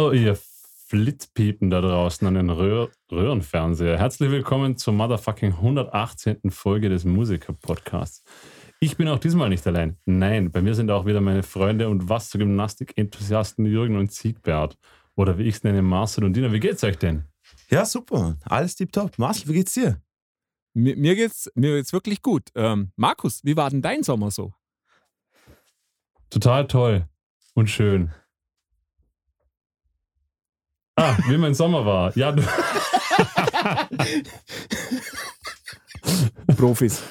Hallo, ihr Flitzpiepen da draußen an den Röhr Röhrenfernseher. Herzlich willkommen zur motherfucking 118. Folge des Musiker-Podcasts. Ich bin auch diesmal nicht allein. Nein, bei mir sind auch wieder meine Freunde und was zur Gymnastik-Enthusiasten Jürgen und Siegbert. Oder wie ich es nenne, Marcel und Dina. Wie geht's euch denn? Ja, super. Alles tipptopp. Marcel, wie geht's dir? Mir, mir, geht's, mir geht's wirklich gut. Ähm, Markus, wie war denn dein Sommer so? Total toll und schön. Ah, wie mein Sommer war. Ja, du. Profis.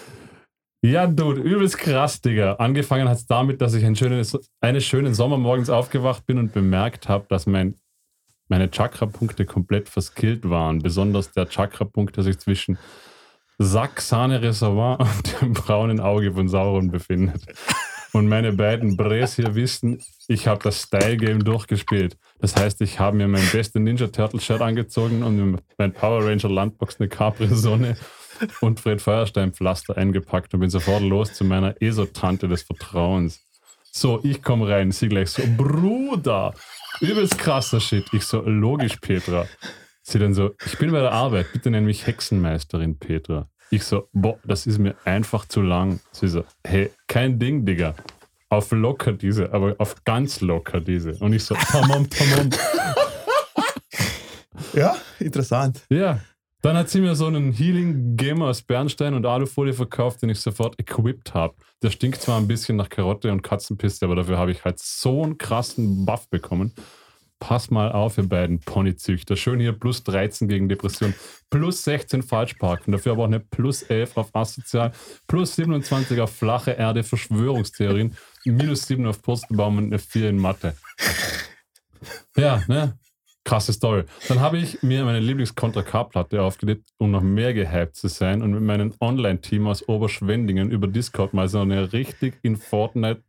Ja, Dude, übelst krass, Digga. Angefangen hat es damit, dass ich ein schönes, eines schönen Sommermorgens aufgewacht bin und bemerkt habe, dass mein, meine Chakra-Punkte komplett verskillt waren. Besonders der Chakra-Punkt, der sich zwischen Sack, Sahne, Reservoir und dem braunen Auge von Sauron befindet. Und meine beiden Bres hier wissen, ich habe das Style-Game durchgespielt. Das heißt, ich habe mir mein beste Ninja Turtle-Shirt angezogen und mein Power Ranger Landbox, eine Capri-Sonne und Fred Feuerstein-Pflaster eingepackt und bin sofort los zu meiner ESO-Tante des Vertrauens. So, ich komme rein, sie gleich so, Bruder, übelst krasser Shit. Ich so, logisch, Petra. Sie dann so, ich bin bei der Arbeit, bitte nenn mich Hexenmeisterin Petra. Ich so, boah, das ist mir einfach zu lang. Sie so, hey, kein Ding, Digga. Auf locker diese, aber auf ganz locker diese. Und ich so, tamam, tamam. Ja, interessant. Ja. Dann hat sie mir so einen Healing Gamer aus Bernstein und Alufolie verkauft, den ich sofort equipped habe. Der stinkt zwar ein bisschen nach Karotte und Katzenpiste, aber dafür habe ich halt so einen krassen Buff bekommen. Pass mal auf, ihr beiden Ponyzüchter. Schön hier plus 13 gegen Depression, plus 16 Falschparken, dafür aber auch eine plus 11 auf Asozial, plus 27 auf flache Erde Verschwörungstheorien, minus 7 auf Purzelbaum und eine 4 in Mathe. Ja, ne? Krasse Story. Dann habe ich mir meine Lieblings-Contra K-Platte aufgelegt, um noch mehr gehypt zu sein und mit meinem Online-Team aus Oberschwendingen über Discord mal so eine richtig in Fortnite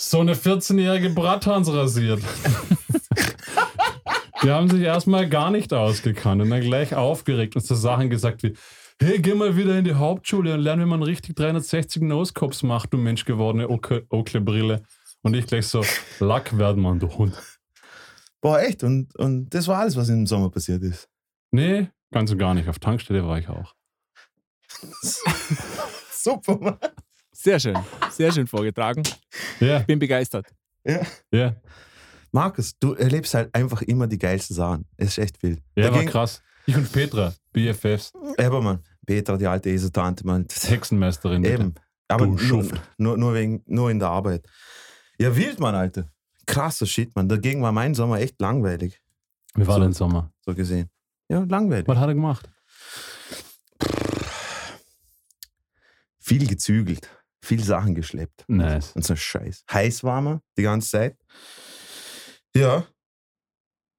so eine 14-jährige Bratthans rasiert. Die haben sich erstmal gar nicht ausgekannt und dann gleich aufgeregt und so Sachen gesagt wie, hey, geh mal wieder in die Hauptschule und lerne, wie man richtig 360 Nosecopes macht, du menschgewordene Oakley-Brille. Und ich gleich so, Lack werden, Mann, du Hund. Boah, echt? Und, und das war alles, was im Sommer passiert ist. Nee, ganz und gar nicht. Auf Tankstelle war ich auch. Super, Mann. Sehr schön. Sehr schön vorgetragen. Ja, Ich bin begeistert. Ja. ja. Markus, du erlebst halt einfach immer die geilsten Sachen. Es ist echt wild. Ja, war Dagegen- krass. Ich und Petra, BFFs, Aber Mann, Petra, die alte Esotante, Mann. das- Hexenmeisterin. bitte. Eben. Aber Du nur, Schuft. nur, nur, wegen, nur in der Arbeit. Ja, wild, Mann, Alter. Krasser Shit, Mann. Dagegen war mein Sommer echt langweilig, Wie war So. dein Sommer? so gesehen. Ja, langweilig. Was hat er gemacht? Viel gezügelt. Viel Sachen geschleppt. Nice. Und so ein Scheiß. Heiß war man die ganze Zeit. Ja.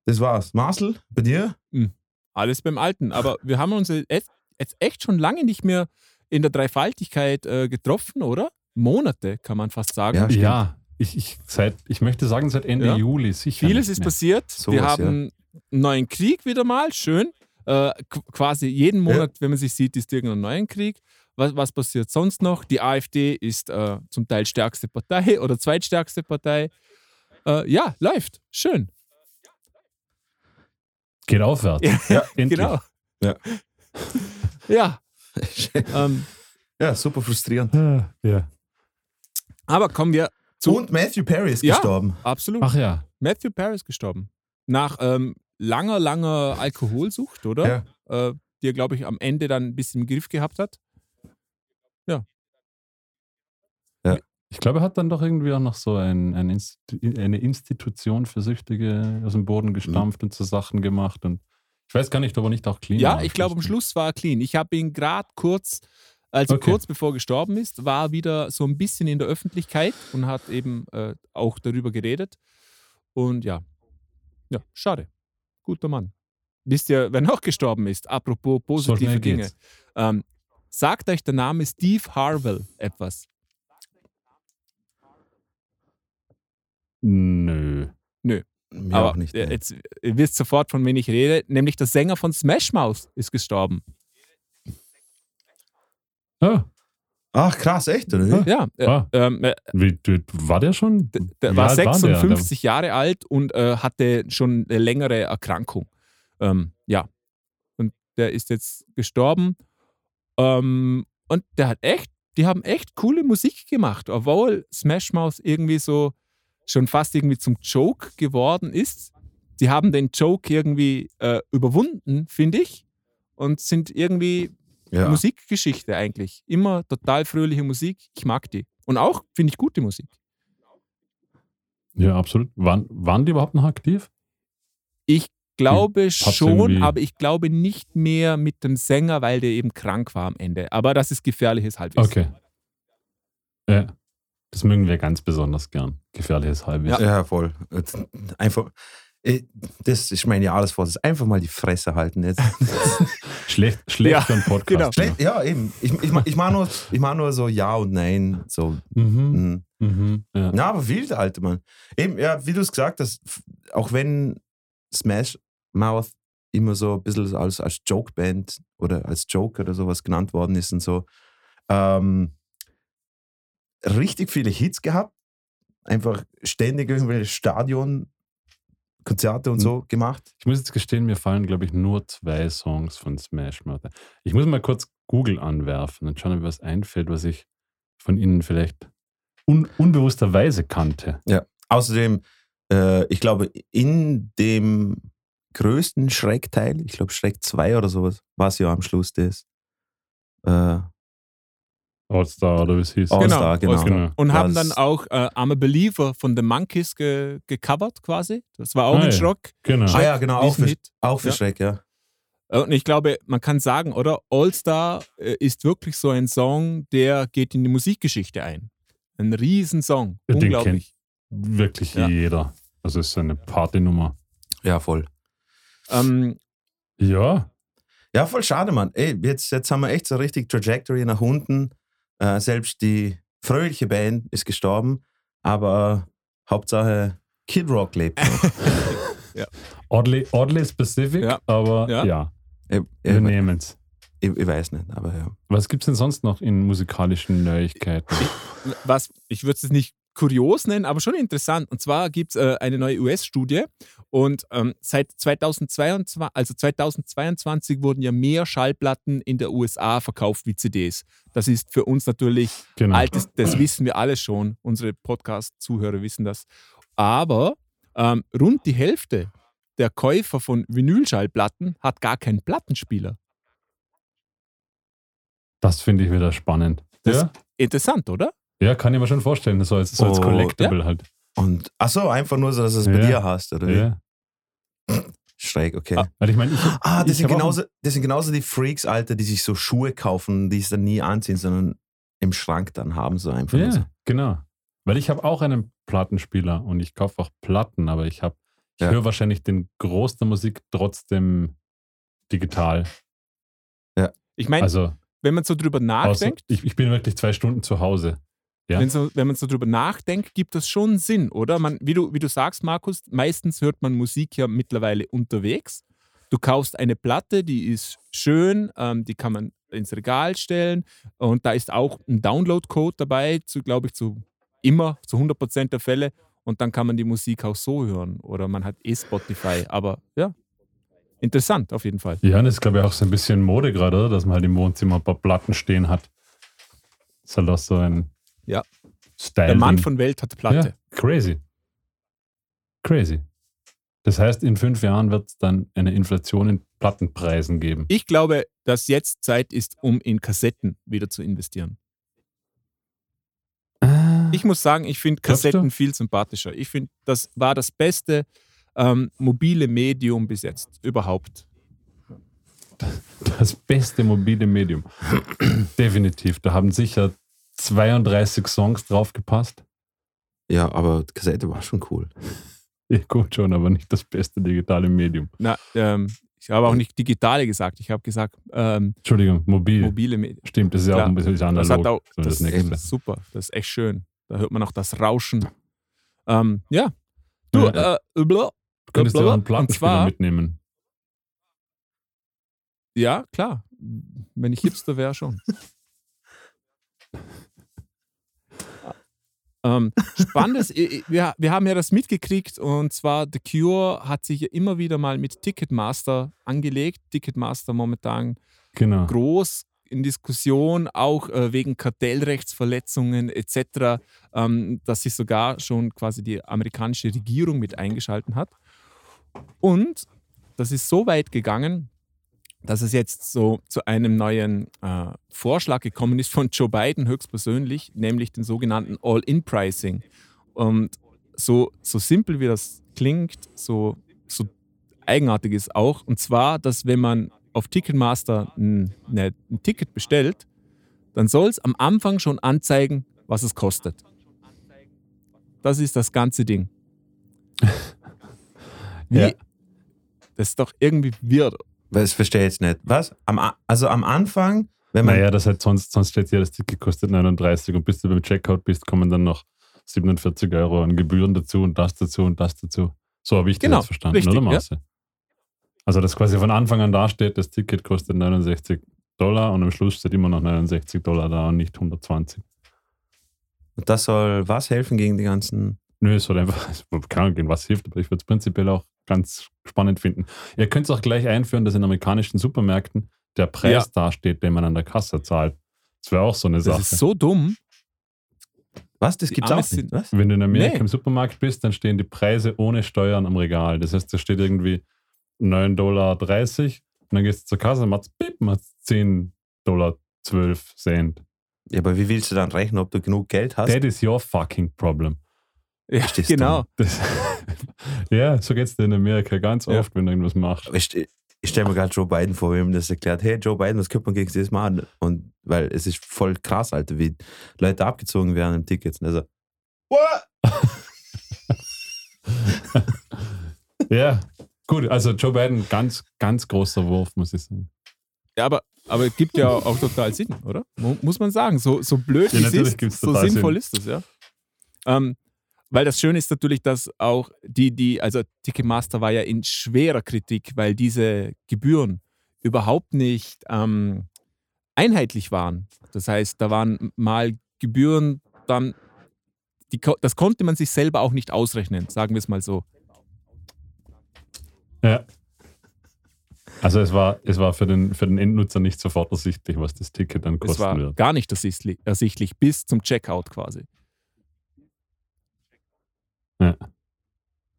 Das war's. Marcel, bei dir? Alles beim Alten. Aber wir haben uns jetzt echt schon lange nicht mehr in der Dreifaltigkeit äh, getroffen, oder? Monate, kann man fast sagen. Ja. Ja, ich, ich, seit, ich möchte sagen, seit Ende Ja. Juli sicher. Vieles ist passiert. Sowas, wir haben einen neuen Krieg wieder mal, schön. Äh, qu- quasi jeden Monat, wenn man sich sieht, ist irgendein neuer Krieg. Was, was passiert sonst noch? Die AfD ist äh, zum Teil stärkste Partei oder zweitstärkste Partei. Äh, ja, läuft. Schön. Geht aufwärts. Ja, Ja, endlich. genau. Ja. ja. Ähm, ja, super frustrierend. Ja. aber kommen wir zu. Und Matthew Perry ist Ja. gestorben. Absolut. Ach ja. Matthew Paris gestorben. Nach ähm, langer, langer Alkoholsucht, oder? Ja. Äh, die er, glaube ich, am Ende dann ein bisschen im Griff gehabt hat. Ich glaube, er hat dann doch irgendwie auch noch so ein, ein Insti- eine Institution für Süchtige aus dem Boden gestampft und so Sachen gemacht. Und ich weiß gar nicht, ob er nicht auch clean Ja, war. ich glaube, am Schluss war er clean. Ich habe ihn gerade kurz, also Okay. kurz bevor er gestorben ist, war er wieder so ein bisschen in der Öffentlichkeit und hat eben äh, auch darüber geredet. Und ja, ja, schade. Guter Mann. Wisst ihr, wer noch gestorben ist? Apropos So positive schnell Dinge. Ähm, sagt euch der Name Steve Harwell etwas? Nö. Mir Aber auch nicht. äh, nee. jetzt, ihr wisst sofort, von wem ich rede, nämlich der Sänger von Smash Mouth ist gestorben. Ah, Ach, krass, echt, oder? wie? Ja, äh, Ah. ähm, äh, Wie, war der schon? der Wie war alt war der? 56 Jahre alt und äh, hatte schon eine längere Erkrankung. Ähm, ja. Und der ist jetzt gestorben. Ähm, und der hat echt, die haben echt coole Musik gemacht, obwohl Smash Mouth irgendwie so schon fast irgendwie zum Joke geworden ist. Die haben den Joke irgendwie äh, überwunden, finde ich, und sind irgendwie Ja. Musikgeschichte eigentlich. Immer total fröhliche Musik. Ich mag die. Und auch finde ich gute Musik. Ja, absolut. Waren, waren die überhaupt noch aktiv? Ich glaube Hm, schon, irgendwie- aber ich glaube nicht mehr mit dem Sänger, weil der eben krank war am Ende. Aber das ist gefährliches Halbwissen. Okay. Ja. Das mögen wir ganz besonders gern. Gefährliches Halbwissen. Ja, voll. Jetzt Einfach, äh, das ist mein Jahresvorsatz. Einfach mal die Fresse halten jetzt. Schlecht, schlecht Ja, für einen Podcast. genau. Schlecht, ja, eben. Ich, ich, ich mache nur, ich mach nur so Ja und Nein. So, Mhm. mhm. Mhm. Ja. Ja, aber wild, Alter, Mann. Eben, ja, wie du es gesagt hast, auch wenn Smash Mouth immer so ein bisschen als, als Joke-Band oder als Joke oder sowas genannt worden ist und so, ähm, richtig viele Hits gehabt. Einfach ständig irgendwelche Stadion, Konzerte und so gemacht. Ich muss jetzt gestehen, mir fallen, glaube ich, nur zwei Songs von Smash Mouth. Ich muss mal kurz Google anwerfen und schauen, ob mir was einfällt, was ich von Ihnen vielleicht un unbewussterweise kannte. Außerdem, äh, ich glaube, in dem größten Schreckteil, ich glaube Schreck 2 oder sowas, war es ja am Schluss das. Äh, All-Star oder wie es hieß. All- Genau. All-Star, genau. Genau. Und haben dann auch äh, I'm a Believer von The Monkeys ge gecovert quasi. Das war auch Ah, ein ja. Schrock. Genau. ah ja, genau, auch für, auch für Ja. Schreck, ja. Äh, Und ich glaube, man kann sagen, oder? All Star äh, ist wirklich so ein Song, der geht in die Musikgeschichte ein. Ein Riesensong. Den Unglaublich. Wirklich Ja. jeder. Also es ist eine Partynummer. Ja, voll. Ähm, Ja, Ja, voll schade, Mann. Ey, jetzt, jetzt haben wir echt so richtig Trajectory nach unten. Äh, selbst die fröhliche Band ist gestorben, aber Hauptsache Kid Rock lebt noch. oddly, oddly specific, Ja. aber Ja. ja, ich, wir ich, nehmen es. ich, ich weiß nicht, aber ja. Was gibt es denn sonst noch in musikalischen Neuigkeiten? was, ich würde es nicht kurios nennen, aber schon interessant. Und zwar gibt es äh, eine neue US-Studie und ähm, seit 2022, also 2022 wurden ja mehr Schallplatten in der USA verkauft wie CDs. Das ist für uns natürlich Genau. altes, das wissen wir alle schon. Unsere Podcast-Zuhörer wissen das. Aber ähm, rund die Hälfte der Käufer von Vinylschallplatten hat gar keinen Plattenspieler. Das finde ich wieder spannend. Das- ja? Interessant, oder? Ja, kann ich mir schon vorstellen. So als, so als Oh, Collectible halt. Und ach so, einfach nur so, dass du es bei Ja. dir hast, oder wie? Ja. Schräg, okay. Ah, Weil ich meine, ich, Ah, das ich sind, genauso, das sind genauso die Freaks, Alter, die sich so Schuhe kaufen, die es dann nie anziehen, sondern im Schrank dann haben, so einfach. nur so. Ja, genau. Weil ich habe auch einen Plattenspieler und ich kaufe auch Platten, aber ich habe, ich Ja. höre wahrscheinlich den Groß der Musik trotzdem digital. Ich meine, Also wenn man so drüber außer, nachdenkt, ich, ich bin wirklich zwei Stunden zu Hause. Ja. Wenn, so, wenn man so drüber nachdenkt, gibt das schon Sinn, oder? Man, wie, du, wie du sagst, Markus, meistens hört man Musik ja mittlerweile unterwegs. Du kaufst eine Platte, die ist schön, ähm, die kann man ins Regal stellen und da ist auch ein Download-Code dabei, zu, glaube ich, zu immer, zu 100% der Fälle und dann kann man die Musik auch so hören oder man hat eh Spotify, aber ja, interessant auf jeden Fall. Ja, und das ist, glaube ich, auch so ein bisschen Mode gerade? Dass man halt im Wohnzimmer ein paar Platten stehen hat. Das ist halt auch so ein Ja. Style. Der Mann von Welt hat Platte. Ja, crazy. Crazy. Das heißt, in fünf Jahren wird es dann eine Inflation in Plattenpreisen geben. Ich glaube, dass jetzt Zeit ist, um in Kassetten wieder zu investieren. Ich muss sagen, ich finde Kassetten viel sympathischer. Ich finde, das war das beste ähm, mobile Medium bis jetzt überhaupt. Das beste mobile Medium. Definitiv. Da haben sicher 32 Songs draufgepasst. Ja, aber die Kassette war schon cool. Ja, gut schon, aber nicht das beste digitale Medium. Na, ähm, ich habe auch nicht digitale gesagt. Ich habe gesagt ähm, Entschuldigung, mobil. mobile Medium. Stimmt, das ist ja auch ein bisschen analog. Das hat auch so das, das nächste. ist super. Das ist echt schön. Da hört man auch das Rauschen. Ähm, ja. Du, Ja. äh, bla, Du könntest ja einen Plattenspieler mitnehmen. ja, klar. Wenn ich Hipster wäre, schon. Ähm, spannendes, wir, wir haben ja das mitgekriegt und zwar The Cure hat sich ja immer wieder mal mit Ticketmaster angelegt. Ticketmaster momentan Genau. groß in Diskussion, auch äh, wegen Kartellrechtsverletzungen etc., ähm, dass sich sogar schon quasi die amerikanische Regierung mit eingeschalten hat. Und das ist so weit gegangen, dass es jetzt so zu einem neuen äh, Vorschlag gekommen ist von Joe Biden höchstpersönlich, nämlich den sogenannten All-In-Pricing. Und so, so simpel wie das klingt, so, so eigenartig ist auch. Und zwar, dass wenn man auf Ticketmaster ein, ne, ein Ticket bestellt, dann soll es am Anfang schon anzeigen, was es kostet. Das ist das ganze Ding. Wie? Ja. Das ist doch irgendwie weird. Das verstehe ich jetzt nicht. Was? Am, also am Anfang, wenn man. Naja, das halt sonst, sonst steht ja, das Ticket kostet 39 und bis du beim Checkout bist, kommen dann noch 47 Euro an Gebühren dazu und das dazu und das dazu. So habe ich das Genau, jetzt verstanden, richtig, oder ja. Marce? Also, dass quasi von Anfang an da steht, das Ticket kostet 69 Dollar und am Schluss steht immer noch 69 Dollar da und nicht 120. Und das soll was helfen gegen die ganzen. Nö, es soll einfach, kann Ahnung, gegen was hilft, aber ich würde es prinzipiell auch ganz spannend finden. Ihr könnt es auch gleich einführen, dass in amerikanischen Supermärkten der Preis Ja. dasteht, den man an der Kasse zahlt. Das wäre auch so eine Das Sache. ist so dumm. Was? Das Die gibt's auch nicht. Was? Wenn du in Amerika Nee. im Supermarkt bist, dann stehen die Preise ohne Steuern am Regal. Das heißt, da steht irgendwie 9,30 Dollar und dann gehst du zur Kasse und machst piep, machst 10 Dollar 12 Cent. Ja, aber wie willst du dann rechnen, ob du genug Geld hast? That is your fucking problem. Ja, Verstehst genau. Das ja, so geht's dir in Amerika ganz Ja. oft, wenn du irgendwas machst. Aber Ich, ich stelle mir gerade Joe Biden vor, wie ihm das erklärt. Hey, Joe Biden, was könnte man gegen das machen? Und weil es ist voll krass, Alter, wie Leute abgezogen werden im Tickets. Und also, what? Ja, gut. Also Joe Biden, ganz, ganz großer Wurf, muss ich sagen. Ja, aber, aber es gibt ja auch total Sinn, oder? Mu- Muss man sagen. So, so blöd Ja, es ist, so sinnvoll Sinn. ist es, ja. Ähm, weil das Schöne ist natürlich, dass auch die, die, also Ticketmaster war ja in schwerer Kritik, weil diese Gebühren überhaupt nicht ähm, einheitlich waren. Das heißt, da waren mal Gebühren, dann, die, das konnte man sich selber auch nicht ausrechnen, sagen wir es mal so. Ja. Also es war, es war für, den, für den Endnutzer nicht sofort ersichtlich, was das Ticket dann Es kosten war wird. gar nicht ersichtlich, ersichtlich bis zum Checkout quasi.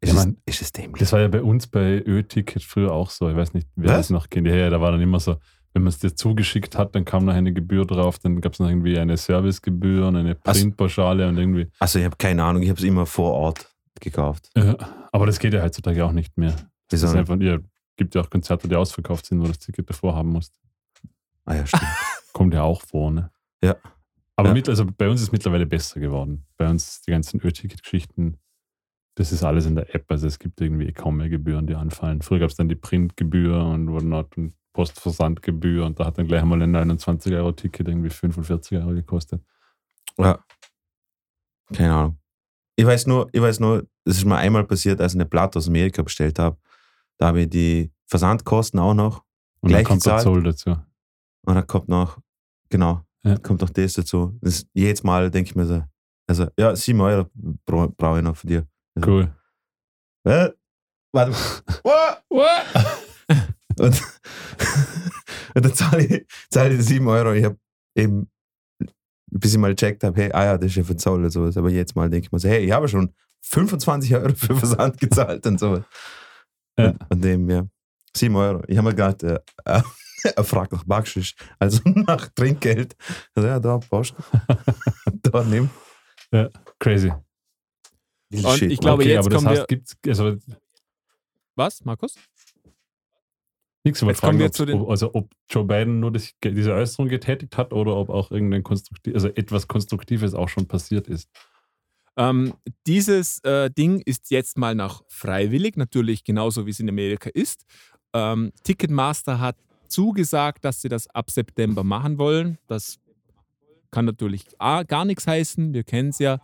Ist, Ja, es, Mann. ist es dämlich? Das war ja bei uns bei Ö-Ticket früher auch so. Ich weiß nicht, wer das noch kennt. Ja, ja, da war dann immer so, wenn man es dir zugeschickt hat, dann kam noch eine Gebühr drauf, dann gab es noch irgendwie eine Servicegebühr und eine. Printpauschale und irgendwie. Also, ich habe keine Ahnung, ich habe es immer vor Ort gekauft. Ja, aber das geht ja heutzutage auch nicht mehr. Das ist einfach, ihr gibt ja auch Konzerte, die ausverkauft sind, wo du das Ticket davor haben musst. Ah ja, stimmt. Kommt ja auch vor, ne? Ja. Aber Ja. Mit, also bei uns ist es mittlerweile besser geworden. Bei uns die ganzen Ö-Ticket-Geschichten, das ist alles in der App. Also es gibt irgendwie kaum mehr Gebühren, die anfallen. Früher gab es dann die Printgebühr und whatnot und Postversandgebühr und da hat dann gleich einmal ein 29-Euro-Ticket irgendwie 45 Euro gekostet. ja. Keine Ahnung. Ich weiß nur, ich weiß nur, das ist mir einmal passiert, als ich eine Platte aus Amerika bestellt habe. Da habe ich die Versandkosten auch noch Und Gleich dann kommt der? Zoll dazu. und dann kommt noch, genau, Ja. kommt noch das dazu. Das, jedes Mal denke ich mir so, also, ja, 7 Euro bra- brauche ich noch für dir. Cool. Äh, warte. What? Und, und dann zahle ich, zahle ich die 7 Euro. Ich habe eben, bis ich mal gecheckt habe, hey, ah ja, das ist ja für Zoll und sowas. Aber jetzt mal denke ich mir so, hey, ich habe schon 25 Euro für Versand gezahlt und sowas. Ja. Und, und dem, ja, 7 Euro. Ich habe mir gerade äh, äh, er fragt nach Backschisch, also nach Trinkgeld. Also, ja, da, passt. da, nimm. Crazy. Und Shit, ich glaube, okay, jetzt aber das kommen heißt, wir- gibt's, also Was, Markus? nichts, kommen fragen, wir zu den- ob, also ob Joe Biden nur das, diese Äußerung getätigt hat oder ob auch irgendein konstruktiv, also etwas Konstruktives auch schon passiert ist. Ähm, dieses äh, Ding ist jetzt mal noch freiwillig, natürlich genauso wie es in Amerika ist. Ähm, Ticketmaster hat zugesagt, dass sie das ab September machen wollen. Das kann natürlich gar nichts heißen, wir kennen es ja.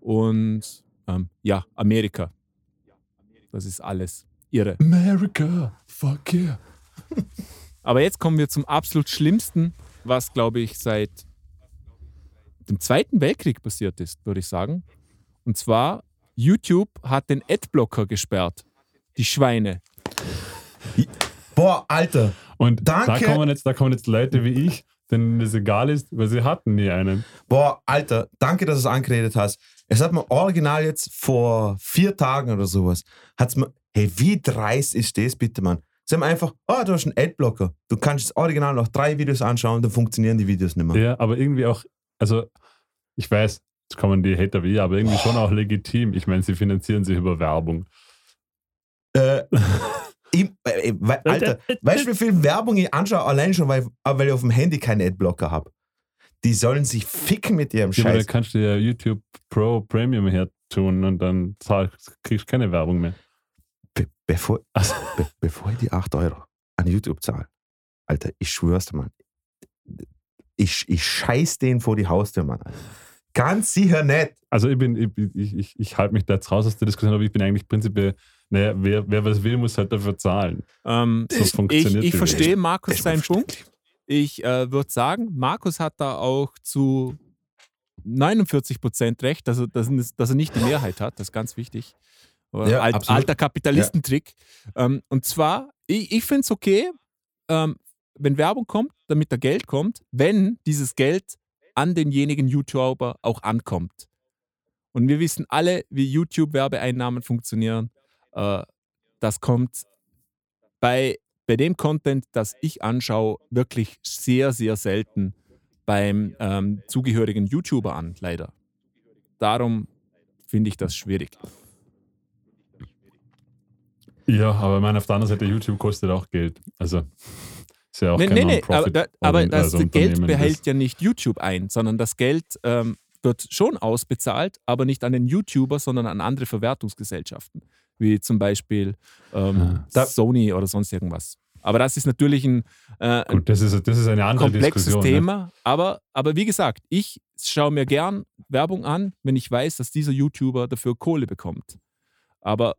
Und ähm, ja, Amerika. Das ist alles irre. America, fuck yeah. Aber jetzt kommen wir zum absolut Schlimmsten, was, glaube ich, seit dem Zweiten Weltkrieg passiert ist, würde ich sagen. Und zwar, YouTube hat den Adblocker gesperrt. Die Schweine. Boah, Alter. Und da Danke. kommen, jetzt, da kommen jetzt Leute wie ich, denen das egal ist, weil sie hatten nie einen. Boah, Alter, danke, dass du es angeredet hast. Es hat mir original jetzt vor vier Tagen oder sowas, hat's mir, hey, wie dreist ist das bitte, Mann? Sie haben einfach, oh, du hast einen Adblocker. Du kannst das Original noch drei Videos anschauen, dann funktionieren die Videos nicht mehr. Ja, aber irgendwie auch, also ich weiß, jetzt kommen die Hater wie, aber irgendwie schon auch legitim. Ich meine, sie finanzieren sich über Werbung. Äh, ich, äh, we- Alter, weißt du, wie viel Werbung ich anschaue? Allein schon, weil, weil ich auf dem Handy keinen Adblocker habe. Die sollen sich ficken mit ihrem Ja, aber da Scheiß. kannst du ja YouTube Pro Premium her tun und dann kriegst du keine Werbung mehr. Be bevor, be bevor ich die 8 Euro an YouTube zahle, Alter, ich schwör's dir, Mann. Ich, ich scheiß den vor die Haustür, Mann. Alter. Ganz sicher nicht. Also ich bin, ich, ich, ich, ich halte mich da jetzt raus aus der Diskussion, aber ich bin eigentlich prinzipiell, naja, wer, wer was will, muss halt dafür zahlen. Ähm, So ich funktioniert ich die verstehe. Markus seinen Punkt. Ich äh, würde sagen, Markus hat da auch zu 49 Prozent recht, dass er, dass, er- nicht die Mehrheit hat. Das ist ganz wichtig. Aber Ja, alt, absolut. alter Kapitalistentrick. Ähm, und zwar, ich, ich finde es okay, ähm, wenn Werbung kommt, damit da Geld kommt, wenn dieses Geld an denjenigen YouTuber auch ankommt. Und wir wissen alle, wie YouTube-Werbeeinnahmen funktionieren. Äh, das kommt bei, bei dem Content, das ich anschaue, wirklich sehr, sehr selten beim ähm, zugehörigen YouTuber an, leider. Darum finde ich das schwierig. Ja, aber ich meine, auf der anderen Seite, YouTube kostet auch Geld. Also ist ja auch Nee, kein nee, nee, aber, da, aber das also Geld behält das- ja nicht YouTube ein, sondern das Geld ähm, wird schon ausbezahlt, aber nicht an den YouTuber, sondern an andere Verwertungsgesellschaften, wie zum Beispiel ähm, Ah. Sony oder sonst irgendwas. Aber das ist natürlich ein, äh, Gut, das ist, das ist eine andere komplexes Diskussion. ne? Thema. Aber, aber wie gesagt, ich schaue mir gern Werbung an, wenn ich weiß, dass dieser YouTuber dafür Kohle bekommt. Aber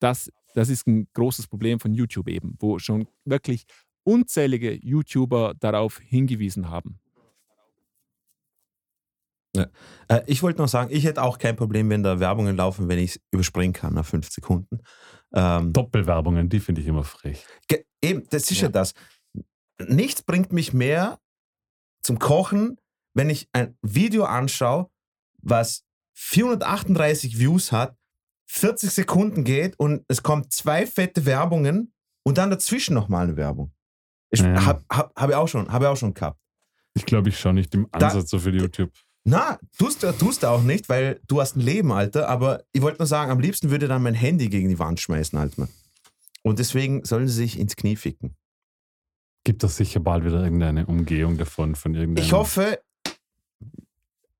das, das ist ein großes Problem von YouTube eben, wo schon wirklich unzählige YouTuber darauf hingewiesen haben. Äh, ich wollte noch sagen, ich hätte auch kein Problem, wenn da Werbungen laufen, wenn ich es überspringen kann nach fünf Sekunden. Ähm, Doppelwerbungen, die finde ich immer frech. Eben, das ist ja. Ja. das. Nichts bringt mich mehr zum Kochen, wenn ich ein Video anschaue, was 438 Views hat, 40 Sekunden geht und es kommt zwei fette Werbungen und dann dazwischen nochmal eine Werbung. Ich Ja. habe hab, hab ich auch schon, habe ich auch schon gehabt. Ich glaube, ich schaue nicht im Ansatz so für YouTube. Na, tust du tust du auch nicht, weil du hast ein Leben, Alter. Aber ich wollte nur sagen, am liebsten würde dann mein Handy gegen die Wand schmeißen, Alter. Und deswegen sollen sie sich ins Knie ficken. Gibt es sicher bald wieder irgendeine Umgehung davon, von irgendeinem. Ich hoffe,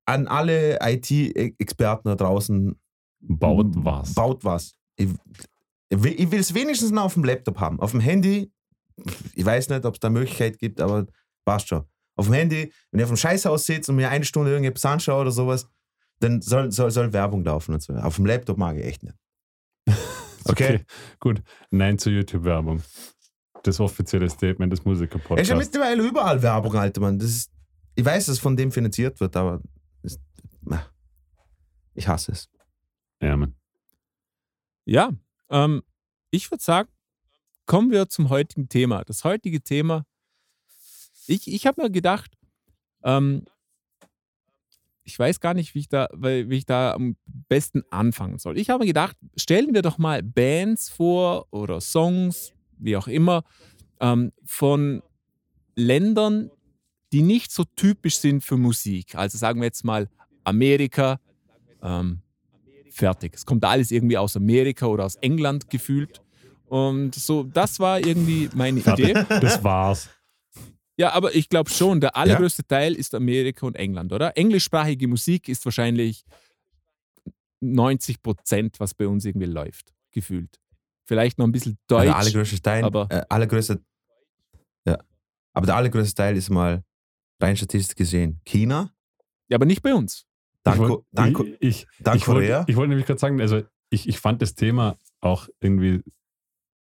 an alle IT-Experten da draußen, Baut was. baut was. Ich, ich will es wenigstens noch auf dem Laptop haben. Auf dem Handy, ich weiß nicht, ob es da Möglichkeit gibt, aber passt schon. Auf dem Handy, wenn ich auf dem Scheißhaus sitze und mir eine Stunde irgendetwas anschaue oder sowas, dann soll, soll, soll Werbung laufen und so. Auf dem Laptop mag ich echt nicht. Okay. Gut. Nein zur YouTube-Werbung. Das offizielle Statement des Es ist ja Musiker-Podcasts. mittlerweile überall Werbung, Alter, Mann. Das ist, ich weiß, dass von dem finanziert wird, aber das, ich hasse es. Ja, Mann. Ja, ähm, ich würde sagen, kommen wir zum heutigen Thema. Das heutige Thema, ich, ich habe mir gedacht, ähm, ich weiß gar nicht, wie ich, da, wie ich da am besten anfangen soll. Ich habe mir gedacht, stellen wir doch mal Bands vor oder Songs, wie auch immer, ähm, von Ländern, die nicht so typisch sind für Musik. Also sagen wir jetzt mal Amerika, ähm, fertig. Es kommt alles irgendwie aus Amerika oder aus England gefühlt. Und so, das war irgendwie meine Idee. Das war's. Ja, aber ich glaube schon, der allergrößte Teil ist Amerika und England, oder? Englischsprachige Musik ist wahrscheinlich 90 Prozent, was bei uns irgendwie läuft, gefühlt. Vielleicht noch ein bisschen Deutsch. der allergrößte Teil, aber- äh, allergrößte, ja. Aber der allergrößte Teil ist mal rein statistisch gesehen China, ja, aber nicht bei uns. dann, ich wollt- dann, ich, dann ich wollte, Korea. ich wollte nämlich gerade sagen, also ich, ich fand das Thema auch irgendwie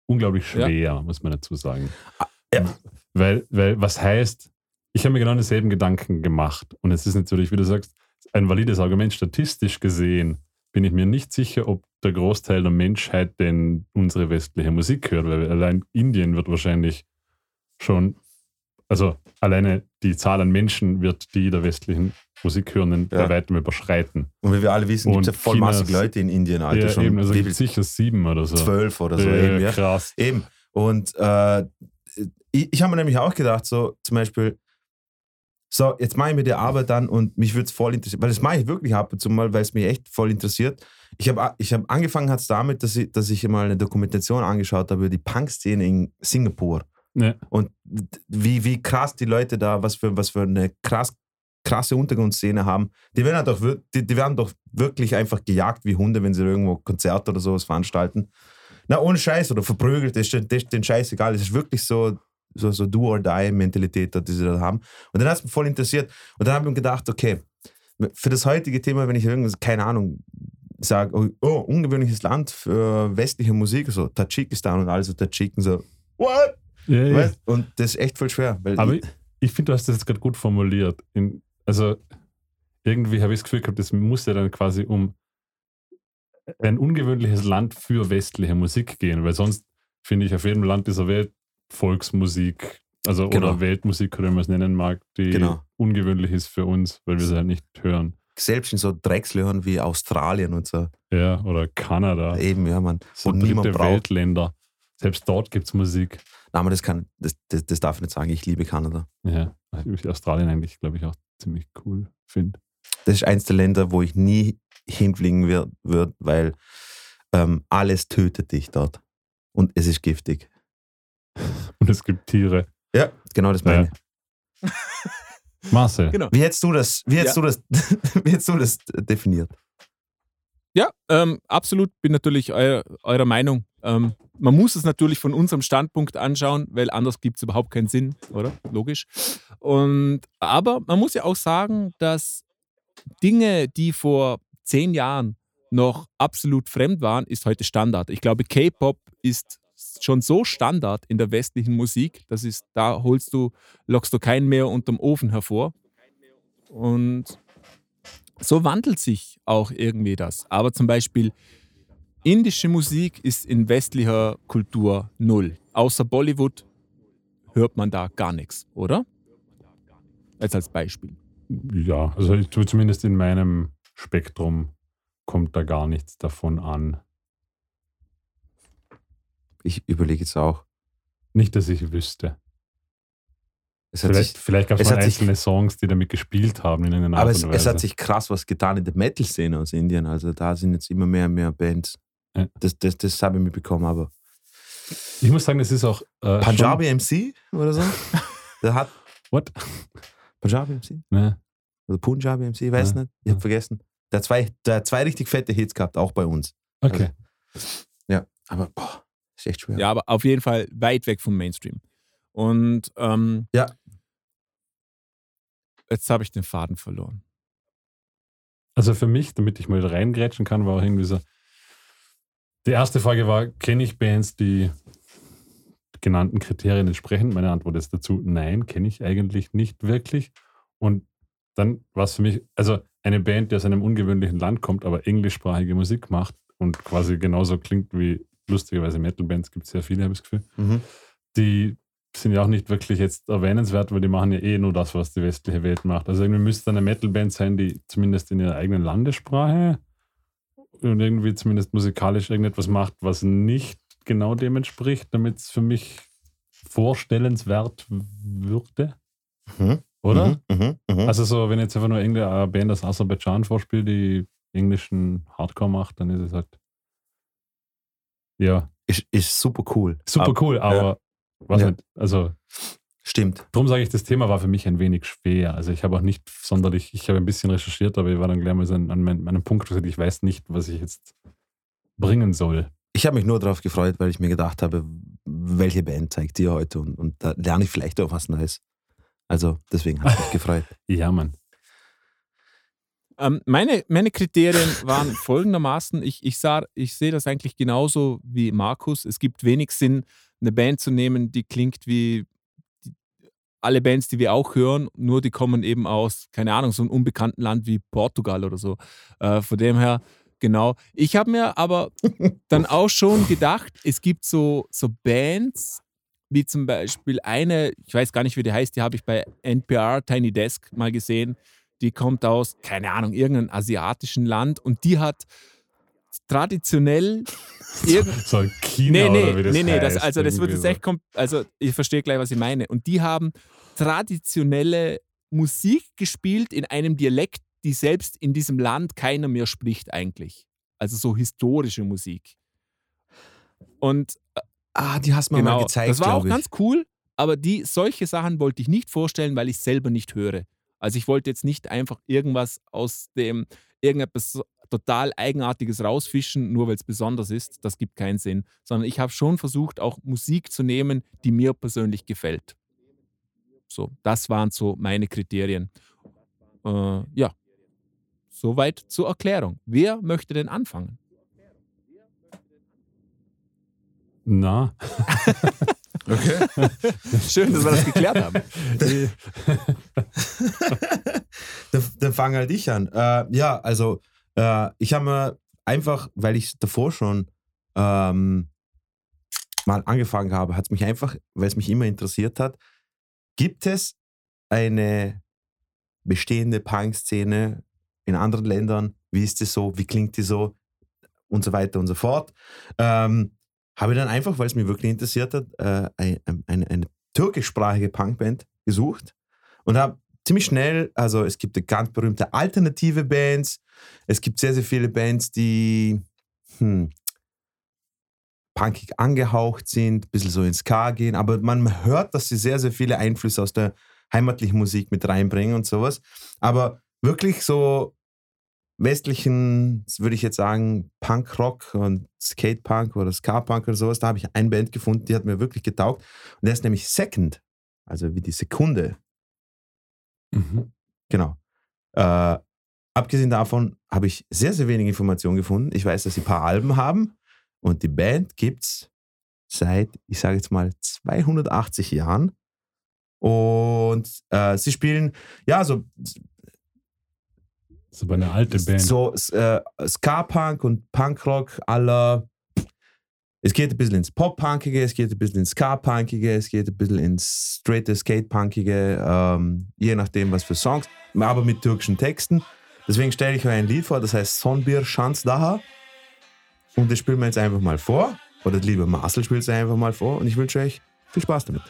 unglaublich Ja. schwer, muss man dazu sagen. ja. Weil, weil, was heißt ich habe mir genau dieselben Gedanken gemacht. Und es ist natürlich, wie du sagst, ein valides Argument. Statistisch gesehen bin ich mir nicht sicher, ob der Großteil der Menschheit denn unsere westliche Musik hört, weil allein Indien wird wahrscheinlich schon, also alleine die Zahl an Menschen wird die der westlichen Musikhörenden Ja. bei weitem überschreiten. Und wie wir alle wissen, gibt es ja vollmassig Leute in Indien, Alter, ja, schon eben, also sicher sieben oder so. zwölf oder so. Ja, eben, ja. Krass. Eben. Und äh, ich, ich habe mir nämlich auch gedacht, so zum Beispiel, so, jetzt mache ich mir die Arbeit dann und mich würde es voll interessieren, weil das mache ich wirklich ab und zu mal, weil es mich echt voll interessiert. Ich habe ich hab angefangen hat es damit, dass ich, dass ich mal eine Dokumentation angeschaut habe über die Punk-Szene in Singapur Ja. und wie, wie krass die Leute da, was für, was für eine krass, krasse Untergrundszene haben. Die werden, halt doch, wir- die, die werden doch wirklich einfach gejagt wie Hunde, wenn sie irgendwo Konzerte oder sowas veranstalten. Na, ohne Scheiß oder verprügelt, das ist den Scheiß egal. Es ist wirklich so, so, so Do-or-Die-Mentalität, die sie da haben. Und dann hat es mich voll interessiert. Und dann habe ich mir gedacht, okay, für das heutige Thema, wenn ich irgendwas, keine Ahnung, sage, oh, oh, ungewöhnliches Land für westliche Musik, so Tadschikistan und alles so Tadschiken, so, what? Ja. Weißt? Und das ist echt voll schwer. Aber ich, ich, ich finde, du hast das jetzt gerade gut formuliert. In, also irgendwie habe ich das Gefühl gehabt, das muss ja dann quasi um ein ungewöhnliches Land für westliche Musik gehen, weil sonst finde ich auf jedem Land dieser Welt Volksmusik, also Genau. oder Weltmusik, oder wie man es nennen mag, die Genau. ungewöhnlich ist für uns, weil wir sie halt nicht hören. selbst in so Dreckslöchern wie Australien und so, Ja, oder Kanada, eben, ja, man, so wo niemand braucht. Weltländer. Selbst dort gibt es Musik. Nein, aber das, kann, das, das, das darf ich nicht sagen, ich liebe Kanada. Ja, ich Australien eigentlich, glaube ich, auch ziemlich cool finde. Das ist eins der Länder, wo ich nie hinfliegen würde, würd, weil ähm, alles tötet dich dort. Und es ist giftig. Und es gibt Tiere. Ja, genau das meine Ja. ich. Marcel. Genau. Wie hättest du das, wie hättest Ja. du das, wie hättest du das definiert? Ja, ähm, absolut, bin natürlich euer, eurer Meinung. Ähm, man muss es natürlich von unserem Standpunkt anschauen, weil anders gibt es überhaupt keinen Sinn, oder? Logisch. Und, aber man muss ja auch sagen, dass Dinge, die vor zehn Jahren noch absolut fremd waren, ist heute Standard. Ich glaube, K-Pop ist schon so Standard in der westlichen Musik, das ist, da holst du, lockst du keinen mehr unterm Ofen hervor. Und so wandelt sich auch irgendwie das. Aber zum Beispiel indische Musik ist in westlicher Kultur null. Außer Bollywood hört man da gar nichts, oder? Jetzt als Beispiel. Ja, also ich zumindest in meinem Spektrum kommt da gar nichts davon an. Ich überlege jetzt auch. Nicht, dass ich wüsste. Es Vielleicht, sich, vielleicht gab es mal hat sich- einzelne Songs, die damit gespielt haben in irgendeiner aber es, es hat sich krass was getan in der Metal-Szene aus Indien. Also da sind jetzt immer mehr und mehr Bands. Ja. Das, das, das habe ich mitbekommen, aber ich muss sagen, es ist auch. Äh, Punjabi MC oder so? Der hat what? Punjabi MC? Ne? Oder Punjabi MC, ich weiß Ja, nicht. Ich habe ja. vergessen. Der hat, zwei, der hat zwei richtig fette Hits gehabt, auch bei uns. Okay. Ja, aber boah, ist echt schwer. Ja, aber auf jeden Fall weit weg vom Mainstream. Und ähm, Ja. jetzt habe ich den Faden verloren. Also für mich, damit ich mal reingrätschen kann, war auch irgendwie so. Die erste Frage war: Kenne ich Bands, die genannten Kriterien entsprechen? Meine Antwort ist dazu: Nein, kenne ich eigentlich nicht wirklich. Und dann war es für mich, also eine Band, die aus einem ungewöhnlichen Land kommt, aber englischsprachige Musik macht und quasi genauso klingt wie lustigerweise Metal-Bands, gibt es sehr viele, habe ich das Gefühl. Mhm. Die sind ja auch nicht wirklich jetzt erwähnenswert, weil die machen ja eh nur das, was die westliche Welt macht. Also irgendwie müsste eine Metal-Band sein, die zumindest in ihrer eigenen Landessprache und irgendwie zumindest musikalisch irgendetwas macht, was nicht genau dem entspricht, damit es für mich vorstellenswert würde. Mhm. Oder? Mhm. Mhm. Mhm. Also so, wenn jetzt einfach nur irgendeine Band aus Aserbaidschan vorspielt, die englischen Hardcore macht, dann ist es halt ja, ist, ist super cool. super Aber- cool, aber was Ja. nicht, also Stimmt. Darum sage ich, das Thema war für mich ein wenig schwer. Also ich habe auch nicht sonderlich, ich habe ein bisschen recherchiert, aber ich war dann gleich mal an, an mein- meinem Punkt, also ich weiß nicht, was ich jetzt bringen soll. Ich habe mich nur darauf gefreut, weil ich mir gedacht habe, welche Band zeigt ihr heute und, und da lerne ich vielleicht auch was Neues. Also deswegen habe ich mich gefreut. Ja, Mann. Ähm, meine, meine Kriterien waren folgendermaßen: ich, ich, sah, ich sehe das eigentlich genauso wie Markus. Es gibt wenig Sinn, eine Band zu nehmen, die klingt wie die, alle Bands, die wir auch hören, nur die kommen eben aus, keine Ahnung, so einem unbekannten Land wie Portugal oder so. Äh, von dem her, genau. Ich habe mir aber dann auch schon gedacht, es gibt so, so Bands, wie zum Beispiel eine, ich weiß gar nicht, wie die heißt, die habe ich bei NPR Tiny Desk mal gesehen. Die kommt aus, keine Ahnung, irgendeinem asiatischen Land und die hat traditionell So ein China nee, nee, oder wie das nee, nee, das, heißt, also das wird jetzt echt also ich verstehe gleich, was ich meine. Und die haben traditionelle Musik gespielt in einem Dialekt, die selbst in diesem Land keiner mehr spricht eigentlich. Also so historische Musik. Und Ah, die hast du mir genau, mal gezeigt, das war auch ganz cool, aber die solche Sachen wollte ich nicht vorstellen, weil ich selber nicht höre. Also ich wollte jetzt nicht einfach irgendwas aus dem irgendetwas total eigenartiges rausfischen, nur weil es besonders ist. Das gibt keinen Sinn, sondern ich habe schon versucht auch Musik zu nehmen, die mir persönlich gefällt. So, das waren so meine Kriterien. Äh, ja, soweit zur Erklärung. Wer möchte denn anfangen? Na, Okay. Schön, dass wir das geklärt haben. dann, dann fang halt ich an. Äh, ja, also äh, ich habe mir einfach, weil ich davor schon ähm, mal angefangen habe, hat es mich einfach, weil es mich immer interessiert hat, gibt es eine bestehende Punk-Szene in anderen Ländern? Wie ist das so? Wie klingt die so? Und so weiter und so fort. Ähm, habe ich dann einfach, weil es mich wirklich interessiert hat, äh, eine, eine, eine türkischsprachige Punkband gesucht und habe ziemlich schnell, also es gibt ganz berühmte alternative Bands, es gibt sehr, sehr viele Bands, die hm, punkig angehaucht sind, ein bisschen so ins Ska gehen, aber man hört, dass sie sehr, sehr viele Einflüsse aus der heimatlichen Musik mit reinbringen und sowas. Aber wirklich so westlichen, würde ich jetzt sagen, Punkrock und Skatepunk oder Ska-Punk oder sowas, da habe ich eine Band gefunden, die hat mir wirklich getaugt. Und der ist nämlich Second, also wie die Sekunde. mhm. Genau. Äh, abgesehen davon habe ich sehr, sehr wenig Informationen gefunden. Ich weiß, dass sie ein paar Alben haben und die Band gibt es seit, ich sage jetzt mal, 280 Jahren. Und äh, sie spielen, ja, so, Das ist aber eine alte Band. so äh, Ska-Punk und Punkrock aller. Es geht ein bisschen ins Pop-Punkige, es geht ein bisschen ins Ska-Punkige, es geht ein bisschen ins straighte Skate-Punkige, ähm, je nachdem, was für Songs, aber mit türkischen Texten. Deswegen stelle ich euch ein Lied vor, das heißt Sonbir Şans Daha. Und das spielen wir jetzt einfach mal vor. Oder lieber Marcel spielt es einfach mal vor. Und ich wünsche euch viel Spaß damit.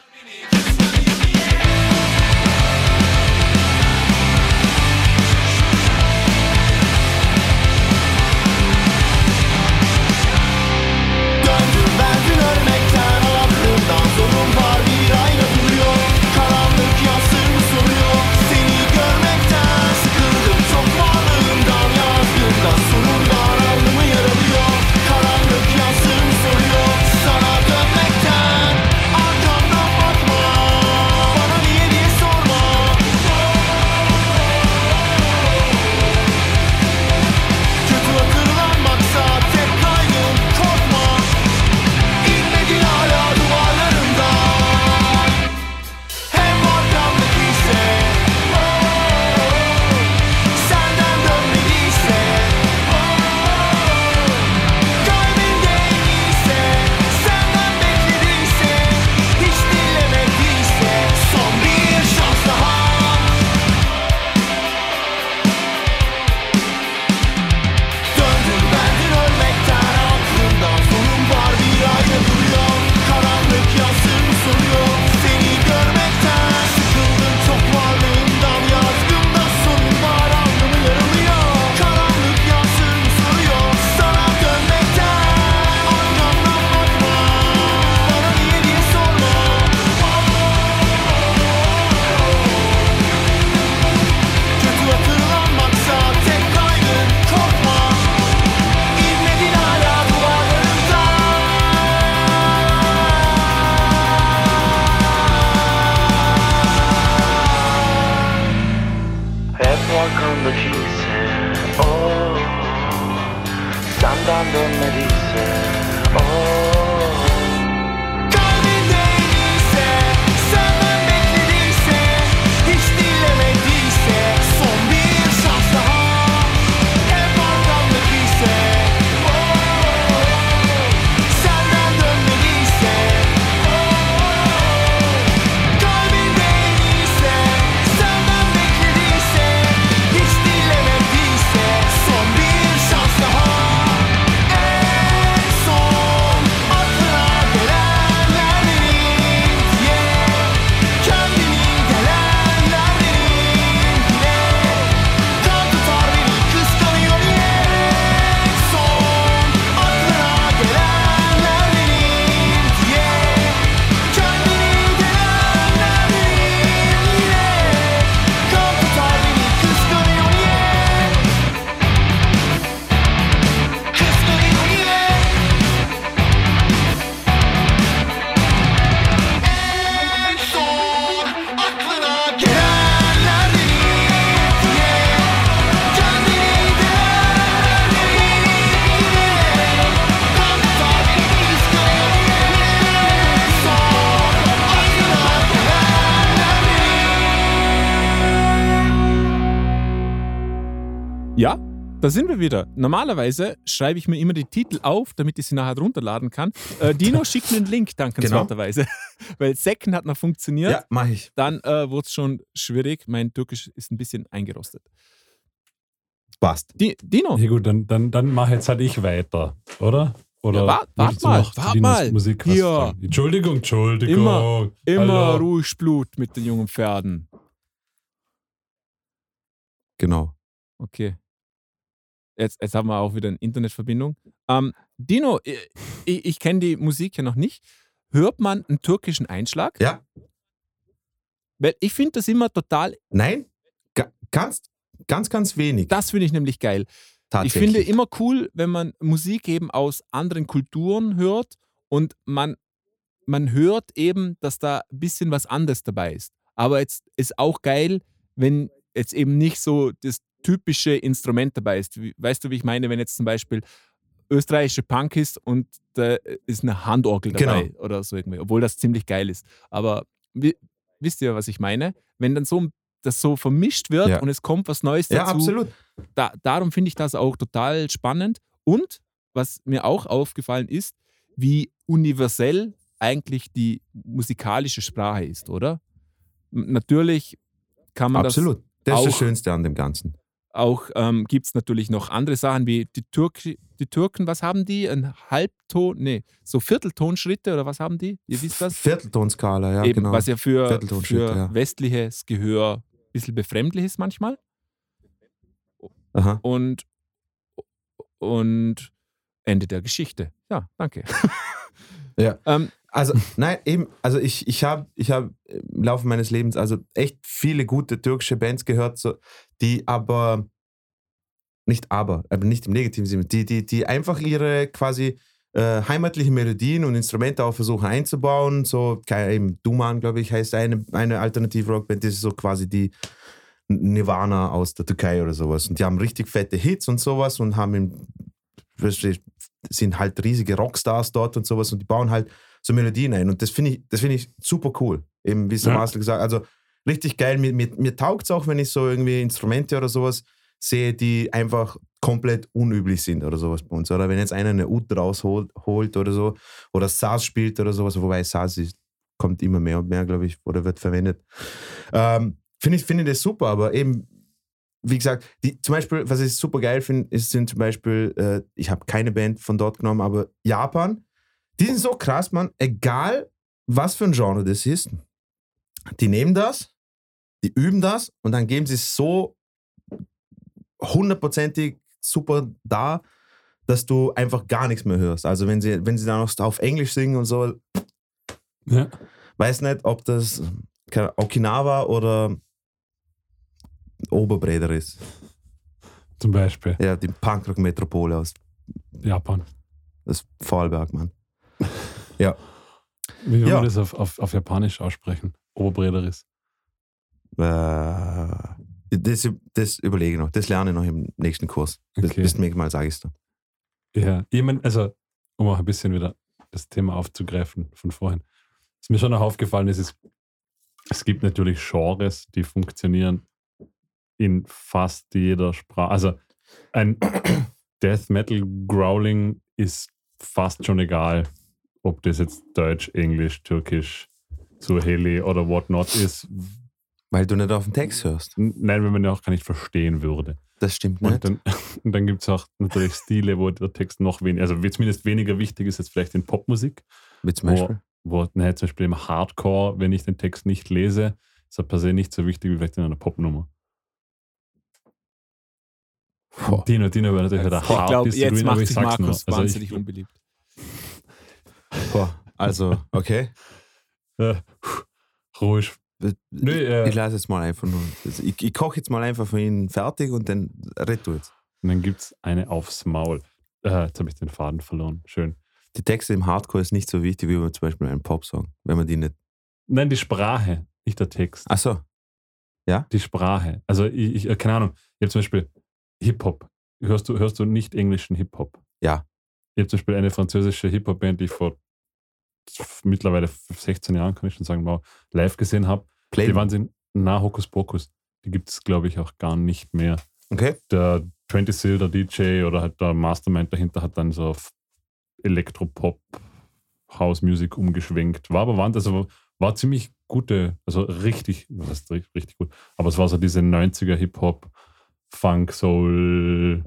Da sind wir wieder. Normalerweise schreibe ich mir immer die Titel auf, damit ich sie nachher runterladen kann. Äh, Dino, schick mir einen Link, dankenswerterweise. Weil Second hat noch funktioniert. Ja, mach ich. Dann äh, wurde es schon schwierig. Mein Türkisch ist ein bisschen eingerostet. Passt. Di Dino, Ja gut, dann, dann, dann mache jetzt halt ich weiter, oder? Oder Ja, wart- wart mal, noch zu wart Dinos mal. Musik sagen? Entschuldigung, Entschuldigung. Immer- immer Hallo. ruhig Blut mit den jungen Pferden. Genau. Okay. Jetzt, jetzt haben wir auch wieder eine Internetverbindung. Ähm, Dino, ich, ich, kenne die Musik ja noch nicht. Hört man einen türkischen Einschlag? Ja. Weil ich finde das immer total, Nein, ga- ganz, ganz, ganz wenig. das finde ich nämlich geil. Ich finde immer cool, wenn man Musik eben aus anderen Kulturen hört und man, man hört eben, dass da ein bisschen was anderes dabei ist. Aber jetzt ist auch geil, wenn jetzt eben nicht so das typische Instrument dabei ist. Weißt du, wie ich meine, wenn jetzt zum Beispiel österreichische Punk ist und da ist eine Handorgel dabei Genau. oder so irgendwie, obwohl das ziemlich geil ist. Aber wi- wisst ihr, was ich meine? Wenn dann so das so vermischt wird Ja. und es kommt was Neues dazu Ja, absolut. da, darum finde ich das auch total spannend. Und was mir auch aufgefallen ist, wie universell eigentlich die musikalische Sprache ist, oder? Natürlich kann man Absolut. Das ist auch- das Schönste an dem Ganzen. Auch, ähm, gibt es natürlich noch andere Sachen wie die, Türk die Türken, was haben die? Ein Halbton, nee, so Vierteltonschritte oder was haben die? Ihr wisst das? Vierteltonskala, ja, Eben, genau. was ja für, für ja. westliches Gehör ein bisschen befremdlich ist manchmal. Aha. Und, und Ende der Geschichte. Ja, danke. Ja. Ähm, Also, nein, eben, also ich, ich habe ich hab im Laufe meines Lebens also echt viele gute türkische Bands gehört, so, die aber, nicht aber, aber nicht im negativen Sinne, die, die, die einfach ihre quasi äh, heimatlichen Melodien und Instrumente auch versuchen einzubauen. So, eben Duman, glaube ich, heißt eine, eine Alternativ-Rockband, das ist so quasi die Nirvana aus der Türkei oder sowas. Und die haben richtig fette Hits und sowas und haben im, sind halt riesige Rockstars dort und sowas und die bauen halt so Melodien ein. Und das finde ich, das finde ich super cool. Eben, wie es der Ja. Marcel gesagt hat. Also richtig geil. Mir, mir, mir taugt es auch, wenn ich so irgendwie Instrumente oder sowas sehe, die einfach komplett unüblich sind oder sowas bei uns. Oder wenn jetzt einer eine Ut rausholt holt oder so, oder Saz spielt oder sowas, wobei Saz ist, kommt immer mehr und mehr, glaube ich, oder wird verwendet. Ähm, finde ich, finde ich das super, aber eben, wie gesagt, die, zum Beispiel, was ich super geil finde, ist, sind zum Beispiel, äh, ich habe keine Band von dort genommen, aber Japan, die sind so krass, man, egal was für ein Genre das ist, die nehmen das, die üben das und dann geben sie es so hundertprozentig super da, dass du einfach gar nichts mehr hörst. Also wenn sie, wenn sie dann noch auf Englisch singen und so, Ja. weiß nicht, ob das Okinawa oder Oberbreder ist. Zum Beispiel Ja, die Punkrock-Metropole aus, Japan. aus Vorarlberg, Mann. Wie will Ja. man das auf, auf, auf Japanisch aussprechen? Oberbrederis. Äh, das, das überlege ich noch. Das lerne ich noch im nächsten Kurs. Das, Okay. Bis nächstes Mal sage ich es dir. Ja, ich mein, also, um auch ein bisschen wieder das Thema aufzugreifen von vorhin. Was mir schon noch aufgefallen ist, ist, es gibt natürlich Genres, die funktionieren in fast jeder Sprache. Also ein Death Metal Growling ist fast schon egal, ob das jetzt Deutsch, Englisch, Türkisch, Suaheli oder whatnot ist. Weil du nicht auf den Text hörst. Nein, wenn man ja auch gar nicht verstehen würde. Das stimmt Und nicht. dann, und dann gibt es auch natürlich Stile, wo der Text noch weniger, also zumindest weniger wichtig ist als vielleicht in Popmusik, Wie zum wo, Beispiel. wo ne, zum Beispiel im Hardcore, wenn ich den Text nicht lese, ist er per se nicht so wichtig wie vielleicht in einer Popnummer. Boah. Dino, Dino wäre natürlich der ich glaube, Hard jetzt macht ich sich sag's nur. Markus Also wahnsinnig ich, unbeliebt. Boah. Also, okay. äh, ruhig. Nö, äh, Ich lasse jetzt mal einfach nur. Also ich, ich koche jetzt mal einfach für ihn fertig und dann red du jetzt. Und dann gibt es eine aufs Maul. Äh, jetzt habe ich den Faden verloren. Schön. Die Texte im Hardcore ist nicht so wichtig wie zum Beispiel ein Popsong, wenn man die nicht. Nein, die Sprache, nicht der Text. Achso, Die Sprache. Also ich, ich äh, keine Ahnung, ich habe zum Beispiel Hip-Hop. Hörst du, hörst du nicht englischen Hip-Hop? Ja. Ich habe zum Beispiel eine französische Hip-Hop-Band, die ich vor mittlerweile 16 Jahren, kann ich schon sagen, live gesehen habe. Die waren in Na Hokus Pokus. Die gibt es, glaube ich, auch gar nicht mehr. Okay. Der 20 Sil, der DJ oder halt der Mastermind dahinter hat dann so auf Elektropop, House Music umgeschwenkt. War aber Wand, also war ziemlich gute, also richtig, was heißt ri- richtig gut, aber es war so diese 90er Hip-Hop, Funk, Soul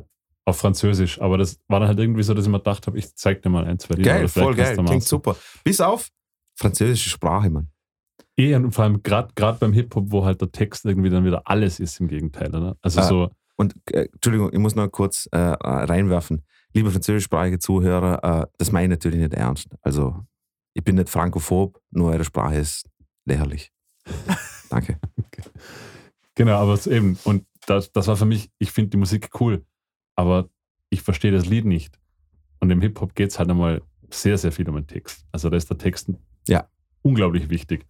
auf Französisch, aber das war dann halt irgendwie so, dass ich mir gedacht habe, ich zeig dir mal ein, zwei Lieder. Geil, voll geil. Klingt super. Bis auf französische Sprache, Mann. Eh, und vor allem gerade beim Hip-Hop, wo halt der Text irgendwie dann wieder alles ist im Gegenteil, oder? Also Ah. so, Und äh, Entschuldigung, ich muss noch kurz äh, reinwerfen. Liebe französischsprachige Zuhörer, äh, das meine ich natürlich nicht ernst. Also, ich bin nicht frankophob, nur eure Sprache ist lächerlich. Danke. Genau, aber eben, und das, das war für mich, ich finde die Musik cool, aber ich verstehe das Lied nicht. Und im Hip-Hop geht es halt einmal sehr, sehr viel um den Text. Also da ist der Text Ja. unglaublich wichtig.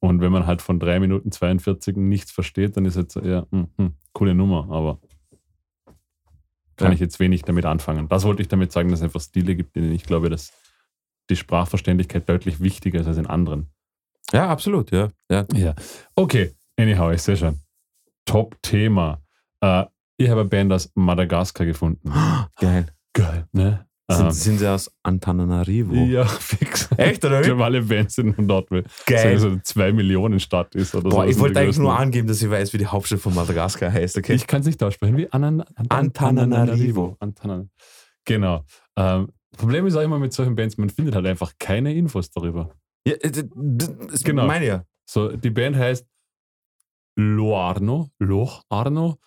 Und wenn man halt von 3 Minuten 42 nichts versteht, dann ist jetzt ja, hm, hm, coole Nummer, aber kann Ja. ich jetzt wenig damit anfangen. Das wollte ich damit sagen, dass es einfach Stile gibt, in denen ich glaube, dass die Sprachverständlichkeit deutlich wichtiger ist als in anderen. Ja, absolut, ja. ja. Ja. Okay, anyhow, ich sehe schon. Top-Thema. Äh, ich habe eine Band aus Madagaskar gefunden. Geil. Geil, ne? Sind, Ähm, sind sie aus Antananarivo? ja, fix. Echt, oder Ich glaube, alle Bands sind von dort, weil Geil. so eine 2 Millionen Stadt ist. Oder Boah, so. ich wollte eigentlich nur an. angeben, dass ich weiß, wie die Hauptstadt von Madagaskar heißt, okay? Ich kann es nicht aussprechen. Wie Anan Antananarivo. Antanan genau. Ähm, Problem ist auch immer mit solchen Bands, man findet halt einfach keine Infos darüber. ja, äh, das Genau. meine ja. So, die Band heißt Loarno. Loarno?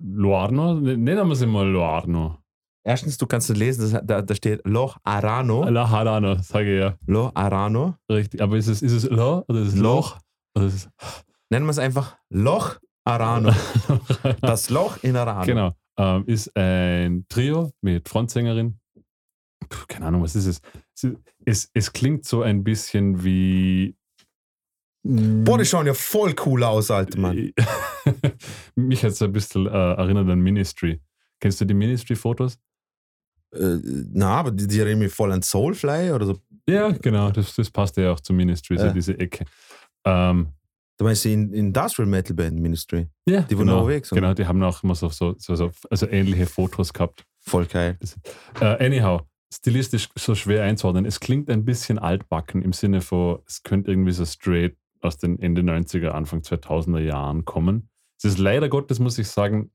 Loarno? Nennen wir sie mal Loarno. Erstens, du kannst nicht lesen, das, da, da steht Loch Arano. La Harano, sage ich ja. Loch Arano. Richtig. Aber ist es, ist es Lo oder ist es Loch? Oder ist es Nennen wir es einfach Loch Arano. Das Loch in Arano. genau. Ähm, ist ein Trio mit Frontsängerin. Puh, keine Ahnung, was ist es? Es, ist- es, es klingt so ein bisschen wie. Boah, die schauen ja voll cool aus, Alter Mann. Mich hat es ein bisschen äh, erinnert an Ministry. Kennst du die Ministry-Fotos? Äh, na, aber die, die erinnern mich voll an Soulfly oder so. Ja, genau. Das, das passt ja auch zu Ministry, so Ja. diese Ecke. Ähm, Da meinst du in Industrial Metal Band Ministry. ja, Die waren genau, unterwegs, oder? Genau, die haben auch immer so, so, so, so also ähnliche Fotos gehabt. Voll geil. Äh, anyhow, stilistisch so schwer einzuordnen. Es klingt ein bisschen altbacken im Sinne von, es könnte irgendwie so straight aus den Ende 90er, Anfang 2000er Jahren kommen. Es ist leider Gottes, muss ich sagen,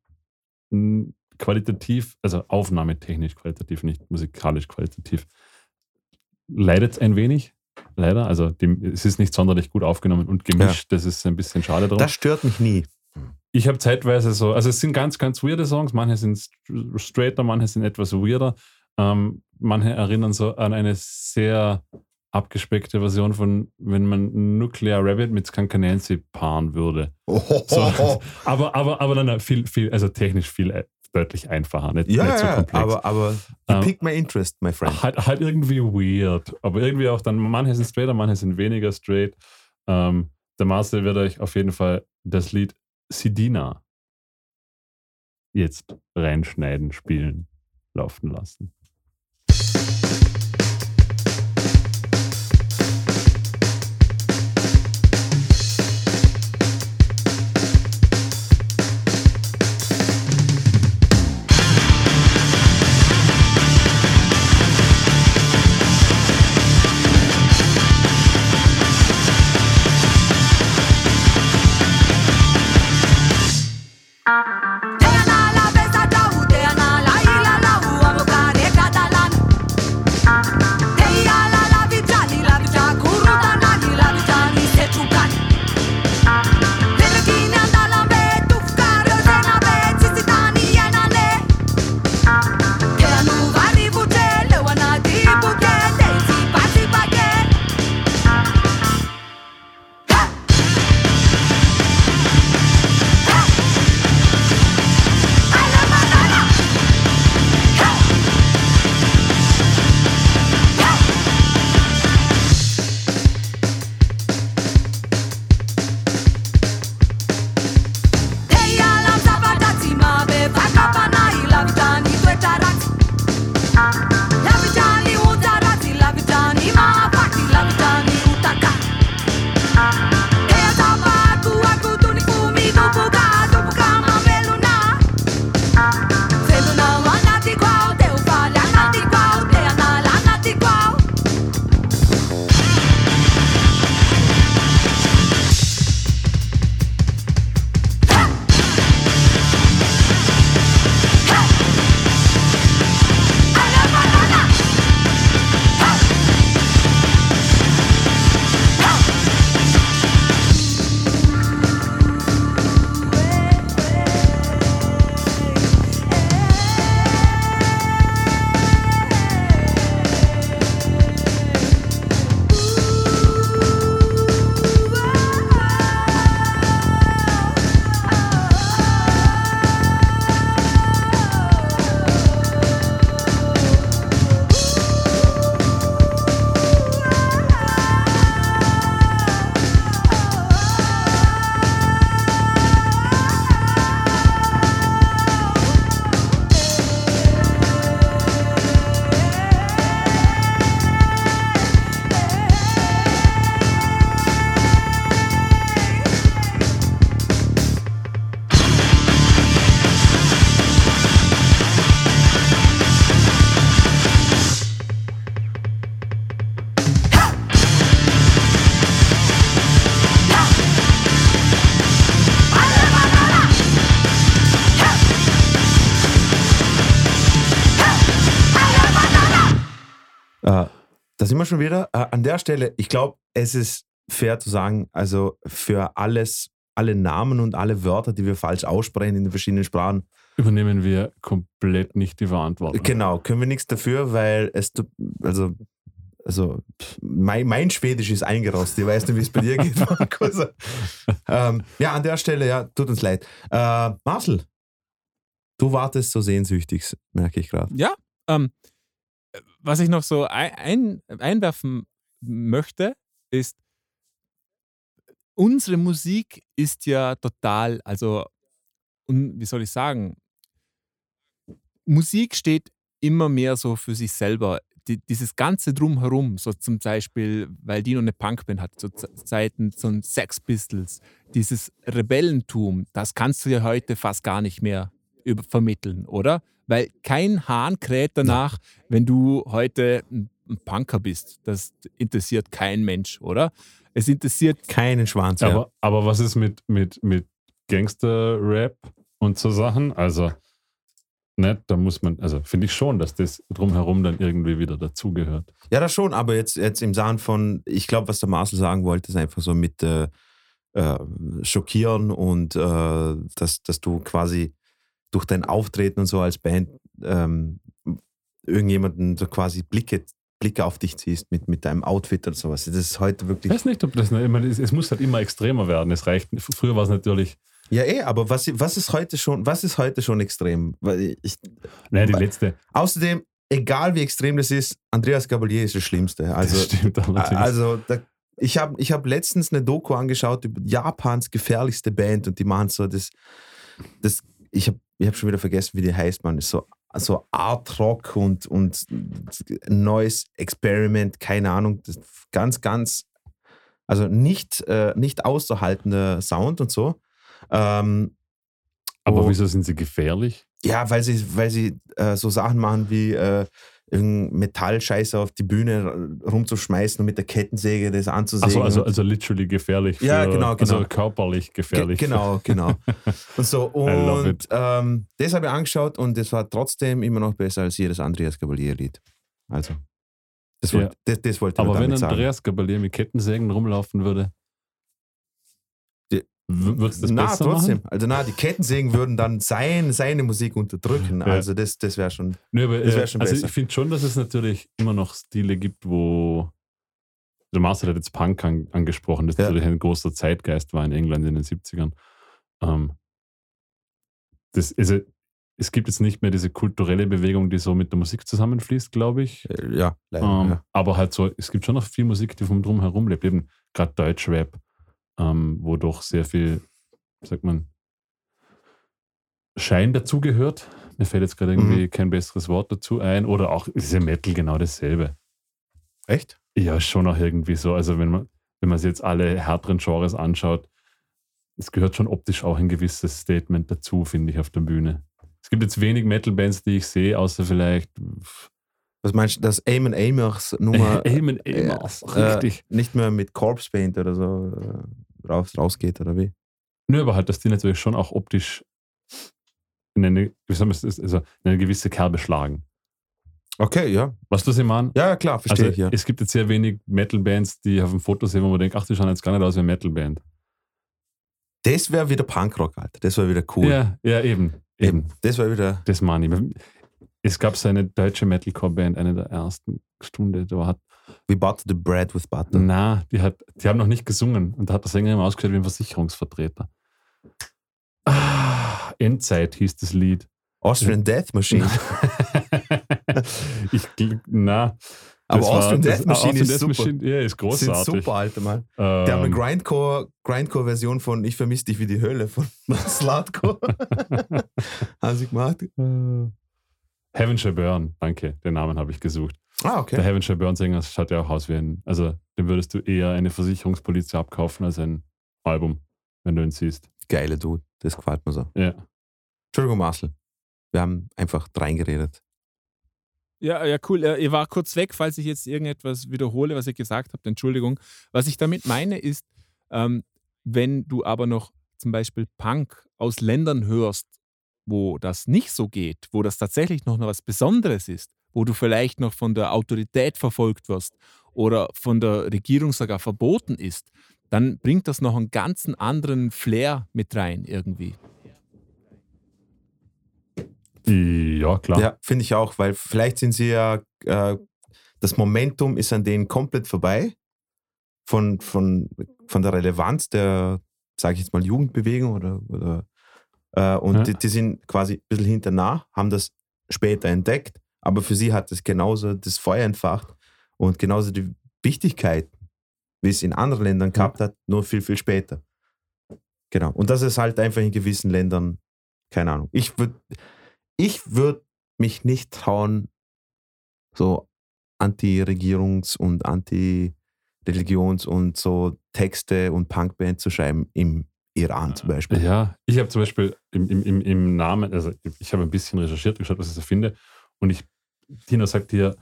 qualitativ, also aufnahmetechnisch qualitativ, nicht musikalisch qualitativ, leidet ein wenig. Leider, also die, es ist nicht sonderlich gut aufgenommen und gemischt. Das ist ein bisschen schade drum. Das stört mich nie. Ich habe zeitweise so, also es sind ganz, ganz weirde Songs, manche sind st- straighter, manche sind etwas weirder. Ähm, manche erinnern so an eine sehr abgespeckte Version von, wenn man Nuclear Rabbit mit Skunk Nancy paaren würde. So, aber, aber, aber dann viel, viel, also technisch viel äh, deutlich einfacher, nicht, ja, nicht so komplex. aber, aber you Ähm, pick my interest, my friend. Halt, halt irgendwie weird. Aber irgendwie auch dann, manche sind straighter, manche sind weniger straight. Ähm, der Marcel wird euch auf jeden Fall das Lied Sidina jetzt reinschneiden, spielen, laufen lassen. Wir schon wieder. Äh, an der Stelle, ich glaube, es ist fair zu sagen, also für alles, alle Namen und alle Wörter, die wir falsch aussprechen in den verschiedenen Sprachen, Übernehmen wir komplett nicht die Verantwortung. genau, können wir nichts dafür, weil es, tut- also, also mein, mein Schwedisch ist eingerostet. Ich weiß nicht, wie es bei dir geht. Also, ähm, ja, an der Stelle, ja, tut uns leid. Äh, Marcel, du wartest so sehnsüchtig, merke ich gerade. Ja, ähm, was ich noch so ein, ein, einwerfen möchte, ist, unsere Musik ist ja total, also, wie soll ich sagen, Musik steht immer mehr so für sich selber. Die, dieses ganze Drumherum, so zum Beispiel, weil Dino eine Punkband hat, zu Ze- Zeiten von Sex Pistols, dieses Rebellentum, das kannst du ja heute fast gar nicht mehr vermitteln, oder? Weil kein Hahn kräht danach, wenn du heute ein Punker bist. Das interessiert kein Mensch, oder? Es interessiert Keinen Schwanz. ja. Aber, aber was ist mit, mit, mit Gangster-Rap und so Sachen? Also, ne, da muss man, also finde ich schon, dass das drumherum dann irgendwie wieder dazugehört. Ja, das schon, aber jetzt, jetzt im Sachen von, ich glaube, was der Marcel sagen wollte, ist einfach so mit äh, äh, Schockieren und äh, dass, dass du quasi durch dein Auftreten und so als Band ähm, irgendjemanden so quasi Blicke, Blicke auf dich ziehst mit, mit deinem Outfit und sowas. Das ist heute Ich wirklich. weiß nicht, ob das, ich meine, es, es muss halt immer extremer werden. Es reicht, früher war es natürlich, Ja, eh, aber was, was ist heute schon, was ist heute schon extrem? Weil ich, ne, die Weil- letzte, außerdem, egal wie extrem das ist, Andreas Gabalier ist das Schlimmste. Also, das stimmt allerdings. Also, da, ich habe ich hab letztens eine Doku angeschaut über Japans gefährlichste Band und die machen so das. das ich habe ich hab schon wieder vergessen, wie die heißt, man. Ist so, so Art Rock und, und neues Experiment, keine Ahnung. Ganz, ganz. Also nicht, äh, nicht auszuhaltender Sound und so. Ähm, aber wieso sind sie gefährlich? ja, weil sie, weil sie äh, so Sachen machen wie äh, Metallscheiße auf die Bühne rumzuschmeißen und mit der Kettensäge das anzusägen. Achso, also, also literally gefährlich. Für, Ja, genau, genau. Also körperlich gefährlich. Ge genau, genau. Und so, und ähm, das habe ich angeschaut und das war trotzdem immer noch besser als jedes Andreas Gabalier-Lied. Also, das, Ja. wollte- das, das wollte ich Aber wenn. Andreas Gabalier mit Kettensägen rumlaufen würde, Die- würde es das na, besser trotzdem. machen? Also, na, die Kettensägen würden dann sein, seine Musik unterdrücken. Ja. Also, das, das wäre schon. Nö, aber, Das wär äh, schon also besser. ich finde schon, dass es natürlich immer noch Stile gibt, wo der Marcel hat jetzt Punk an, angesprochen, das Ja. natürlich ein großer Zeitgeist war in England in den 70ern. Ähm, das, also, es gibt jetzt nicht mehr diese kulturelle Bewegung, die so mit der Musik zusammenfließt, glaube ich. Äh, ja, leider. Ähm, ja. Aber halt so, es gibt schon noch viel Musik, die vom Drumherum lebt. Eben gerade Deutschrap, ähm, wo doch sehr viel, sagt man, Schein dazugehört. Mir fällt jetzt gerade Mhm. irgendwie kein besseres Wort dazu ein. Oder auch diese Metal genau dasselbe. Echt? Ja, schon auch irgendwie so. Also wenn man, wenn man sich jetzt alle härteren Genres anschaut, es gehört schon optisch auch ein gewisses Statement dazu, finde ich, auf der Bühne. Es gibt jetzt wenig Metal-Bands, die ich sehe, außer vielleicht Was meinst du, dass Eamon Amers Nummer Eamon Amers, äh, richtig. nicht mehr mit Corpse Paint oder so äh, raus, rausgeht oder wie? Nö, aber halt, dass die natürlich schon auch optisch in eine, also in eine gewisse Kerbe schlagen. Okay, ja. Weißt du, was ich meine? Ja, klar, verstehe Also, ich, ja. es gibt jetzt sehr wenig Metal-Bands, die auf dem Foto sehen, wo man denkt, ach, die schauen jetzt gar nicht aus wie eine Metal-Band. Das wäre wieder Punkrock, Alter. Das wäre wieder cool. Ja, ja, eben. Eben. Eben. Das wäre wieder. Das meine ich. Es gab so eine deutsche Metalcore-Band, eine der ersten Stunde, da hat, We butter the bread with butter. na, die hat, die haben noch nicht gesungen und da hat der Sänger immer ausgeschaut wie ein Versicherungsvertreter. Ah, Endzeit hieß das Lied. Austrian Death Machine. ich, na. Aber Austrian Death Machine ist Death super. Machine, ja, ist Sind großartig. super, Alter, Mann. Ähm, Die haben eine Grindcore, Grindcore-Version von Ich vermisse dich wie die Hölle von Slutcore. haben sie gemacht. Heaven Shall Burn, danke, den Namen habe ich gesucht. Ah, Der okay. Heaven Shall Burn Sänger schaut ja auch aus wie ein, also dem würdest du eher eine Versicherungspolizei abkaufen als ein Album, wenn du ihn siehst. Geile Dude. Das gefällt mir so. Ja. Entschuldigung, Marcel. Wir haben einfach reingeredet. Ja, ja, cool. Ihr war kurz weg, falls ich jetzt irgendetwas wiederhole, was ihr gesagt habt. Entschuldigung. Was ich damit meine ist, ähm, wenn du aber noch zum Beispiel Punk aus Ländern hörst, wo das nicht so geht, wo das tatsächlich noch was Besonderes ist, wo du vielleicht noch von der Autorität verfolgt wirst oder von der Regierung sogar verboten ist, dann bringt das noch einen ganzen anderen Flair mit rein irgendwie. Ja, klar. Ja, finde ich auch, weil vielleicht sind sie ja, äh, das Momentum ist an denen komplett vorbei von, von, von der Relevanz der, sage ich jetzt mal, Jugendbewegung oder, oder äh, und Ja. die, die sind quasi ein bisschen hinternah, haben das später entdeckt, aber für sie hat es genauso das Feuer entfacht und genauso die Wichtigkeit, wie es in anderen Ländern gehabt hat, nur viel, viel später. Genau. Und das ist halt einfach in gewissen Ländern, keine Ahnung. Ich würde ich würd mich nicht trauen, so Anti-Regierungs- und Anti-Religions- und so Texte und Punkband zu schreiben im Iran zum Beispiel. Ja, ich habe zum Beispiel im, im, im, Namen, also ich habe ein bisschen recherchiert, geschaut, was ich so finde. Und ich, Tino sagt dir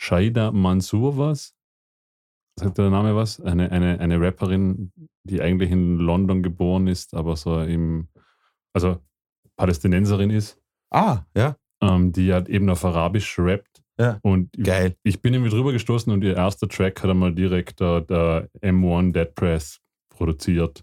Shaida Mansour was. Sagt der Name was? Eine, eine, eine Rapperin, die eigentlich in London geboren ist, aber so im, also Palästinenserin ist, Ah, ja. ähm, die hat eben auf Arabisch rappt. Ja. Und Geil. ich bin irgendwie drüber gestoßen und ihr erster Track hat einmal direkt der, der M1 Dead Press produziert.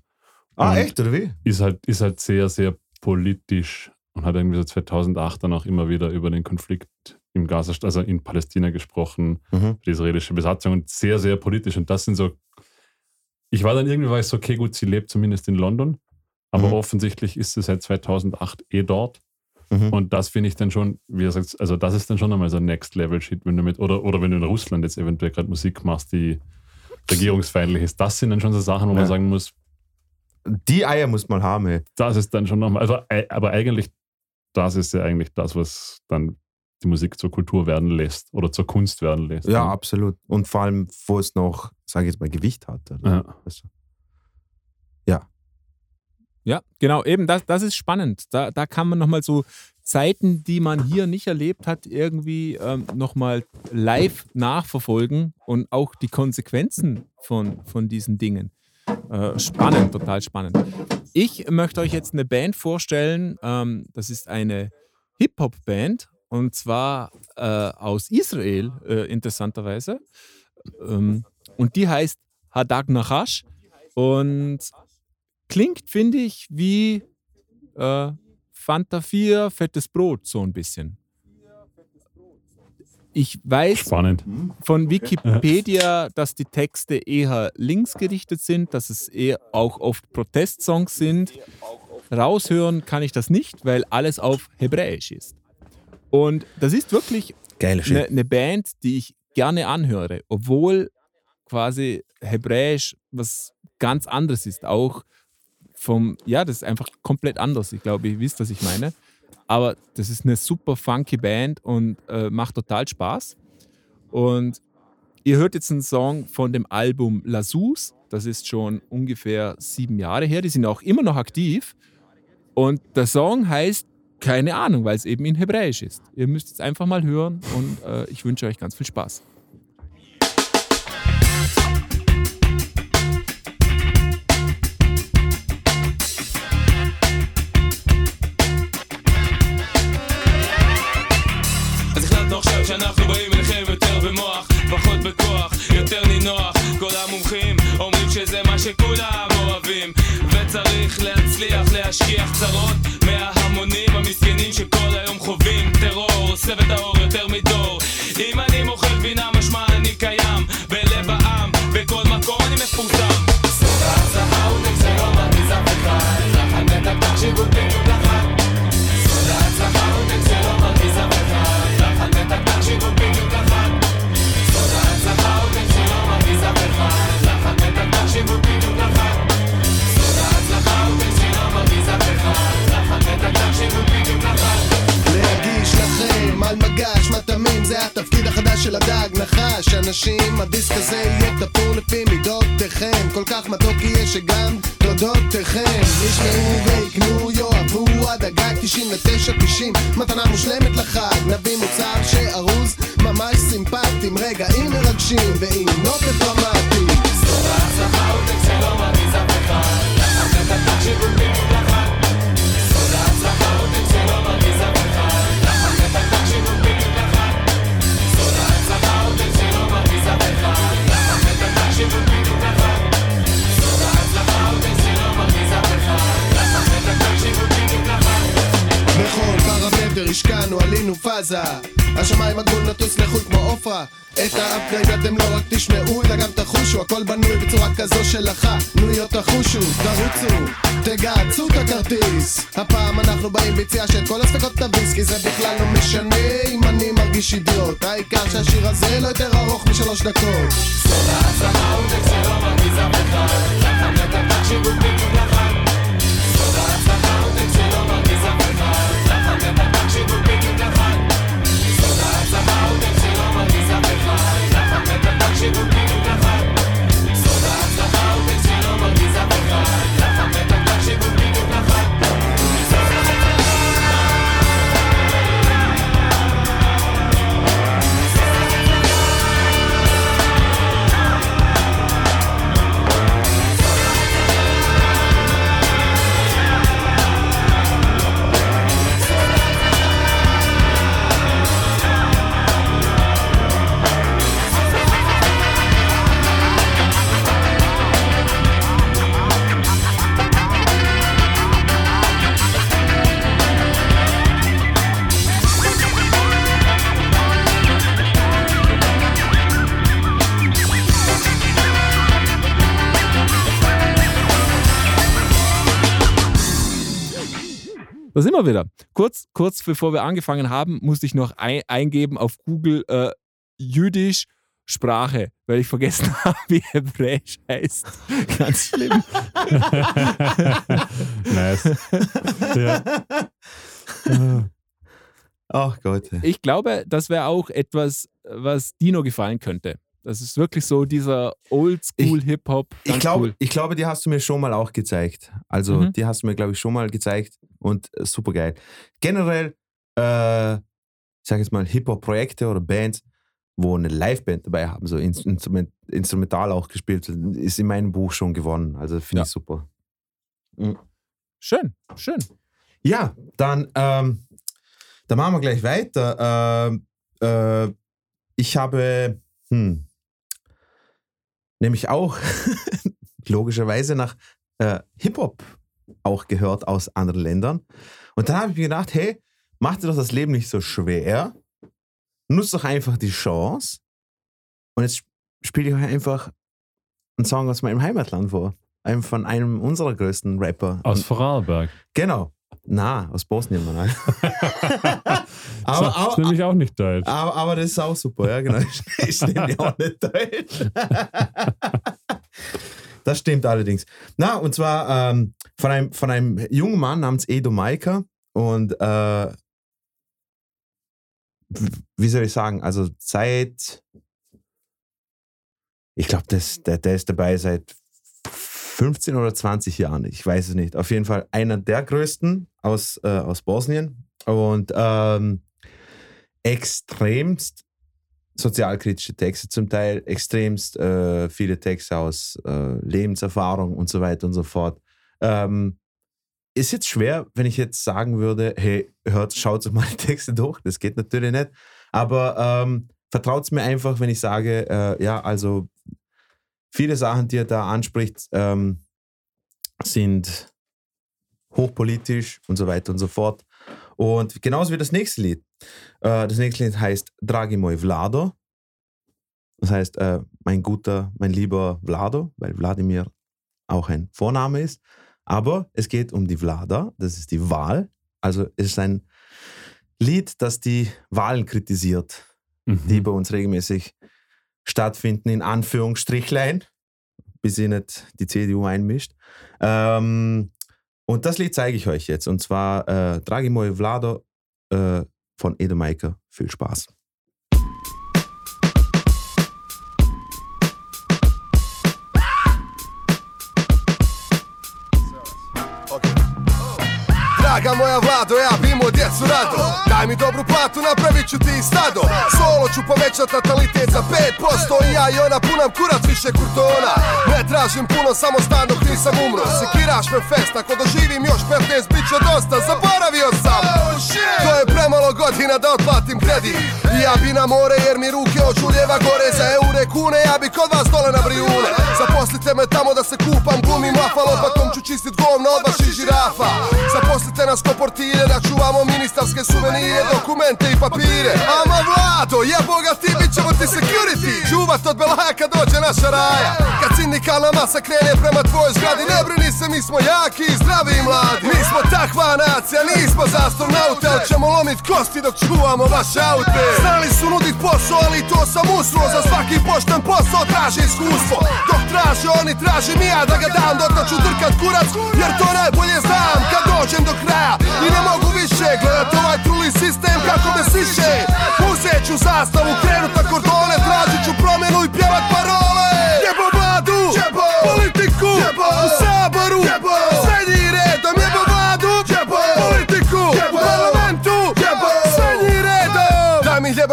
Ah, Und echt, oder wie? ist halt, ist halt sehr, sehr politisch und hat irgendwie so 2008 dann auch immer wieder über den Konflikt im Gaza, also in Palästina gesprochen, Mhm. die israelische Besatzung und sehr, sehr politisch. Und das sind so, ich war dann irgendwie, weiß, okay, gut, sie lebt zumindest in London, aber Mhm. offensichtlich ist sie seit 2008 eh dort. Mhm. Und das finde ich dann schon, wie er sagt, also das ist dann schon einmal so Next-Level-Shit, wenn du mit, oder, oder wenn du in Russland jetzt eventuell gerade Musik machst, die regierungsfeindlich ist. Das sind dann schon so Sachen, wo man Ja. sagen muss, Die Eier muss man haben, ey. das ist dann schon nochmal, also, aber eigentlich, das ist ja eigentlich das, was dann die Musik zur Kultur werden lässt oder zur Kunst werden lässt. Ja, absolut. Und vor allem, wo es noch, sage ich jetzt mal, Gewicht hat. Ja. Also, Ja, genau, eben, das, das ist spannend. Da, da kann man nochmal so Zeiten, die man hier nicht erlebt hat, irgendwie ähm, nochmal live nachverfolgen und auch die Konsequenzen von, von diesen Dingen. Äh, spannend, total spannend. Ich möchte euch jetzt eine Band vorstellen. Ähm, das ist eine Hip-Hop-Band und zwar äh, aus Israel, äh, interessanterweise. Ähm, und die heißt Hadag Nachash und klingt, finde ich, wie äh, Fanta 4, fettes Brot, so ein bisschen. Ich weiß Spannend. von Wikipedia, dass die Texte eher linksgerichtet sind, dass es eher auch oft Protestsongs sind. Raushören kann ich das nicht, weil alles auf Hebräisch ist. Und das ist wirklich eine, eine Band, die ich gerne anhöre, obwohl quasi Hebräisch was ganz anderes ist. Auch vom, ja, das ist einfach komplett anders. Ich glaube, ihr wisst, was ich meine. Aber das ist eine super funky Band und äh, macht total Spaß. Und ihr hört jetzt einen Song von dem Album Lasus. Das ist schon ungefähr sieben Jahre her. Die sind auch immer noch aktiv. Und der Song heißt keine Ahnung, weil es eben in Hebräisch ist. Ihr müsst es einfach mal hören und äh, ich wünsche euch ganz viel Spaß. שאנחנו באים אליכם יותר במוח, פחות בכוח, יותר נינוח. כל המומחים אומרים שזה מה שכולם אוהבים וצריך להצליח להשכיח צרות מההמונים המסכנים שכל היום חווים טרור עושה את נחש אנשים הדיסק הזה יהיה תפור לפי מידותיכם. כל כך מתוק יהיה שגם תודותיכם. ישמעו ויקנו יאהבו עד הגג 99-90 מתנה מושלמת לחג נביא מוצר שארוז ממש סימפטי עם רגעים מרגשים ועם נופת דרמטי השקענו, עלינו פאזה. השמיים הגבול נטוס לחו"ל כמו עופרה. את האפגרייד אתם לא רק תשמעו אלא גם תחושו. הכל בנוי בצורה כזו שלך. נו יא תחושו, תרוצו, תגהצו את הכרטיס. הפעם אנחנו באים ביציאה של כל הספקות תביס כי זה בכלל לא משנה אם אני מרגיש אידיוט. העיקר שהשיר הזה לא יותר ארוך משלוש דקות Da sind wir wieder. Kurz, kurz bevor wir angefangen haben, musste ich noch ein, eingeben auf Google äh, Jüdisch Sprache, weil ich vergessen habe, wie Hebräisch heißt. Ganz schlimm. nice. Ja. Ach Gott. Ich glaube, das wäre auch etwas, was Dino gefallen könnte. Das ist wirklich so dieser Oldschool-Hip-Hop. Ich, ganz glaub, cool. ich glaube, die hast du mir schon mal auch gezeigt. Also, Mhm. die hast du mir, glaube ich, schon mal gezeigt und äh, super geil. Generell, äh, ich sage jetzt mal, Hip-Hop-Projekte oder Bands, wo eine Liveband dabei haben, so ins- Instrument, instrumental auch gespielt, ist in meinem Buch schon gewonnen. Also, finde Ja. ich super. Schön, schön. Ja, dann, ähm, dann machen wir gleich weiter. Ähm, äh, ich habe, hm, nämlich auch logischerweise nach äh, Hip-Hop auch gehört aus anderen Ländern. Und dann habe ich mir gedacht, hey, mach dir doch das Leben nicht so schwer. Nutz doch einfach die Chance. Und jetzt spiele ich euch einfach einen Song aus meinem Heimatland vor. Einem von einem unserer größten Rapper. Aus Vorarlberg. Genau. Na, aus Bosnien, Mann. Aber, das ist nämlich auch nicht deutsch. aber, aber das ist auch super, ja, genau. Ich, nehme auch nicht deutsch. Das stimmt allerdings. Na, und zwar ähm, von, einem, von einem jungen Mann namens Edo Maika. Und äh, wie soll ich sagen, also seit, ich glaube, der, der ist dabei seit 15 oder 20 Jahren, ich weiß es nicht. Auf jeden Fall einer der größten aus, äh, aus Bosnien und ähm, extremst sozialkritische Texte zum Teil, extremst äh, viele Texte aus äh, Lebenserfahrung und so weiter und so fort. Ähm, ist jetzt schwer, wenn ich jetzt sagen würde, hey, hört, schaut euch mal die Texte durch. Das geht natürlich nicht. Aber ähm, vertraut es mir einfach, wenn ich sage, äh, ja, also viele Sachen, die er da anspricht, ähm, sind hochpolitisch und so weiter und so fort. Und genauso wie das nächste Lied. Äh, das nächste Lied heißt Dragi moj Vlado. Das heißt, äh, mein guter, mein lieber Vlado, weil Wladimir auch ein Vorname ist. Aber es geht um die Vlada, das ist die Wahl. Also es ist ein Lied, das die Wahlen kritisiert, Mhm. die bei uns regelmäßig stattfinden, in Anführungsstrichlein, bis sie nicht die CDU einmischt. Ähm, und das Lied zeige ich euch jetzt. Und zwar äh, Dragi moj Vlado äh, von Majka. Viel Spaß. Lado it. Djecu rado. Daj mi dobru platu, napravit ću ti i stado. Solo ću povećat natalitet za 5% I ja i ona punam kurac više kurtona. Ne tražim puno, samo stan dok nisam umro. Sekiraš me fest, ako doživim još 15 Bit će dosta, zaboravio sam. To je premalo godina da otplatim kredit. I ja bi na more jer mi ruke oču lijeva gore. Za eure kune, ja bi kod vas dole na brijune. Zaposlite me tamo da se kupam, glumim lafa Lopatom ću čistit govna od vaših žirafa. Zaposlite nas ko portire da čuvamo ministarske suvenire, dokumente i papire. Ama Vlado, jebo ga ti, bit ćemo ti security. Čuvat od belaja kad dođe naša raja. Kad sindikalna masa krene prema tvojoj zgradi Ne brini se, mi smo jaki zdravi i mladi. Mi smo takva nacija, nismo za astronaute Ali ćemo lomit kosti dok čuvamo vaše aute. Znali su nudit posao, ali to sam usro Za svaki pošten posao traži iskustvo. Dok traže oni, traži mi ja da ga dam. Dok ću drkat kurac, jer to najbolje znam. Kad dođem do kraja i ne mogu više Gledat ovaj truli sistem kako me siše. Uzet ću zastavu, krenut na kordone Tražit ću promjenu i pjevat parole. Jebo vladu, politiku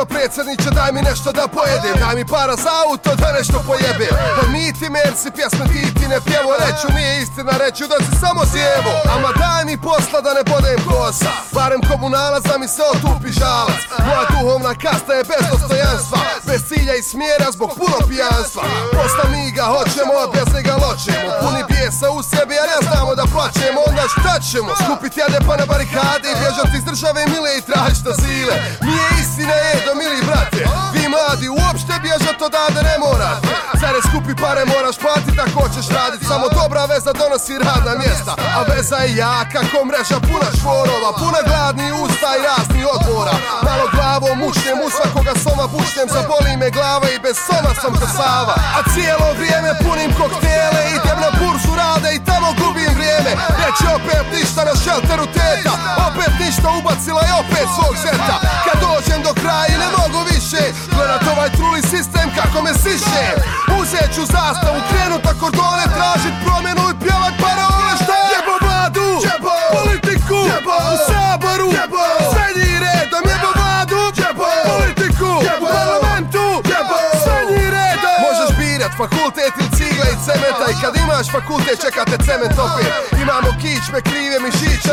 Hljeba predsjedniče, daj mi nešto da pojedem Daj mi para za auto da nešto pojebem Pa mi ti merci, pjesme ti ti ne pjevo Reću nije istina, reću da si samo zjevo Ama daj mi posla da ne bodem kosa. Barem komunalac da mi se otupi žalac. Moja duhovna kasta je bez dostojanstva. Bez cilja i smjera zbog puno pijanstva. Posla mi ga hoćemo, bez njega loćemo. Puni bijesa u sebi, a ne znamo da plaćemo. Onda šta ćemo? Skupit jade pa na barikade I bježat iz države mile i tražit azile. Nije istina je do mili brate Vi mladi uopšte bježat odavde ne morate Zare skupi pare moraš platit ako hoćeš radit. Samo dobra veza donosi radna mjesta A veza je jaka ko mreža puna čvorova Puna gladni usta i razni odbora. Malo glavom mušnem u svakoga soma bušnem. Zaboli me glava i bez soma sam ko Sava A cijelo vrijeme punim koktele. Idem na burzu rade i tamo gubim vrijeme. Neće opet ništa na šelteru teta. Opet ništa ubacila i opet svog zeta truli sistem kako me siše. Uzet ću zastavu, krenut na kordone Tražit promjenu i pjevat parole Šta? Jebo vladu, politiku U saboru, srednji redom Jebo vladu, politiku U parlamentu, srednji redom Možeš birat fakultet ili cigle i cementa I kad imaš fakultet čekate cement opet. Imamo kičme, krive mišiće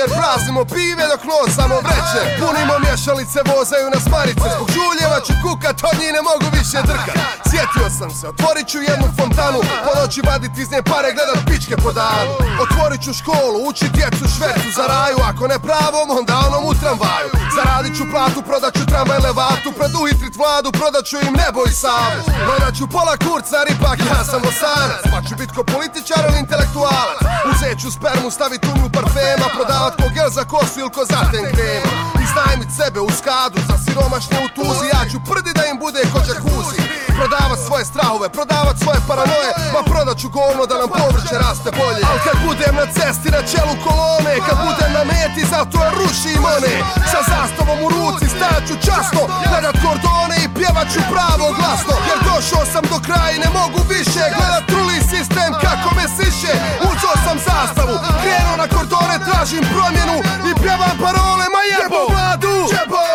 Jer praznimo pive dok nosamo vreće. Punimo mješalice, vozaju nas marice. Zbog žuljeva ću kukat, od njih ne mogu više drkat. Sjetio sam se, otvorit ću jednu fontanu. Po noći vadit iz nje pare, gledat pičke po danu. Otvorit ću školu, učit djecu švercu za raju. Ako ne pravom, onda onom u tramvaju. Zaradit ću platu, prodat ću tramvaj levatu. Preduhitrit vladu, prodat ću im nebo i savu Prodat ću pola kurca, jer ipak ja sam osanac Pa ću bit ko političar ili intelektualac. Uzet ću spermu, stavit u nju parfema Prodavat ko gel za kosu ili ko zaten krema. Iznajmit sebe u skadu za siromašne u tuzi Ja ću prdi da im bude ko džakuzi Prodavat svoje strahove, prodavat svoje paranoje. Ma prodat ću govno da nam povrće raste bolje. Al kad budem na cesti na čelu kolone Kad budem na meti zato je rušim one Sa zastavom u ruci stajat ću časno Gledat kordone i pjevat ću pravo glasno. Jer došao sam do kraja i ne mogu više Gledat truli sistem kako me siše. Uzeo sam zastavu, krenuo na kordone Tražim promjenu i pjevam parole Ma jebo! Vladu,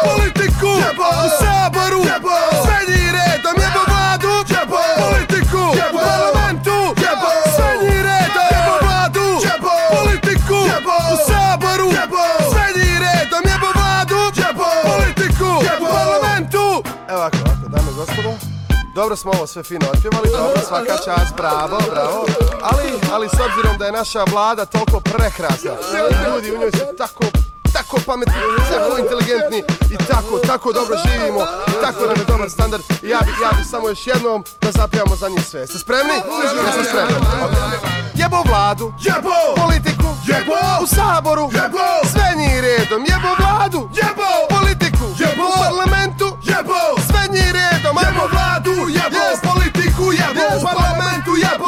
politiku! U saboru, dobro smo ovo sve fino otpjevali, dobro, svaka čast, bravo, bravo. Ali, ali s obzirom da je naša vlada toliko prekrasna, ljudi u njoj su tako tako pametni, tako inteligentni i tako, tako dobro živimo i tako nam je dobar standard. I ja bi, ja bi samo još jednom da zapijamo za njih sve. Jeste spremni? Jeste. Spremni? Jebo vladu, jebo! Politiku, jebo! U saboru, jebo! Sve njih redom, jebo vladu, jebo jebo u parlamentu, jebo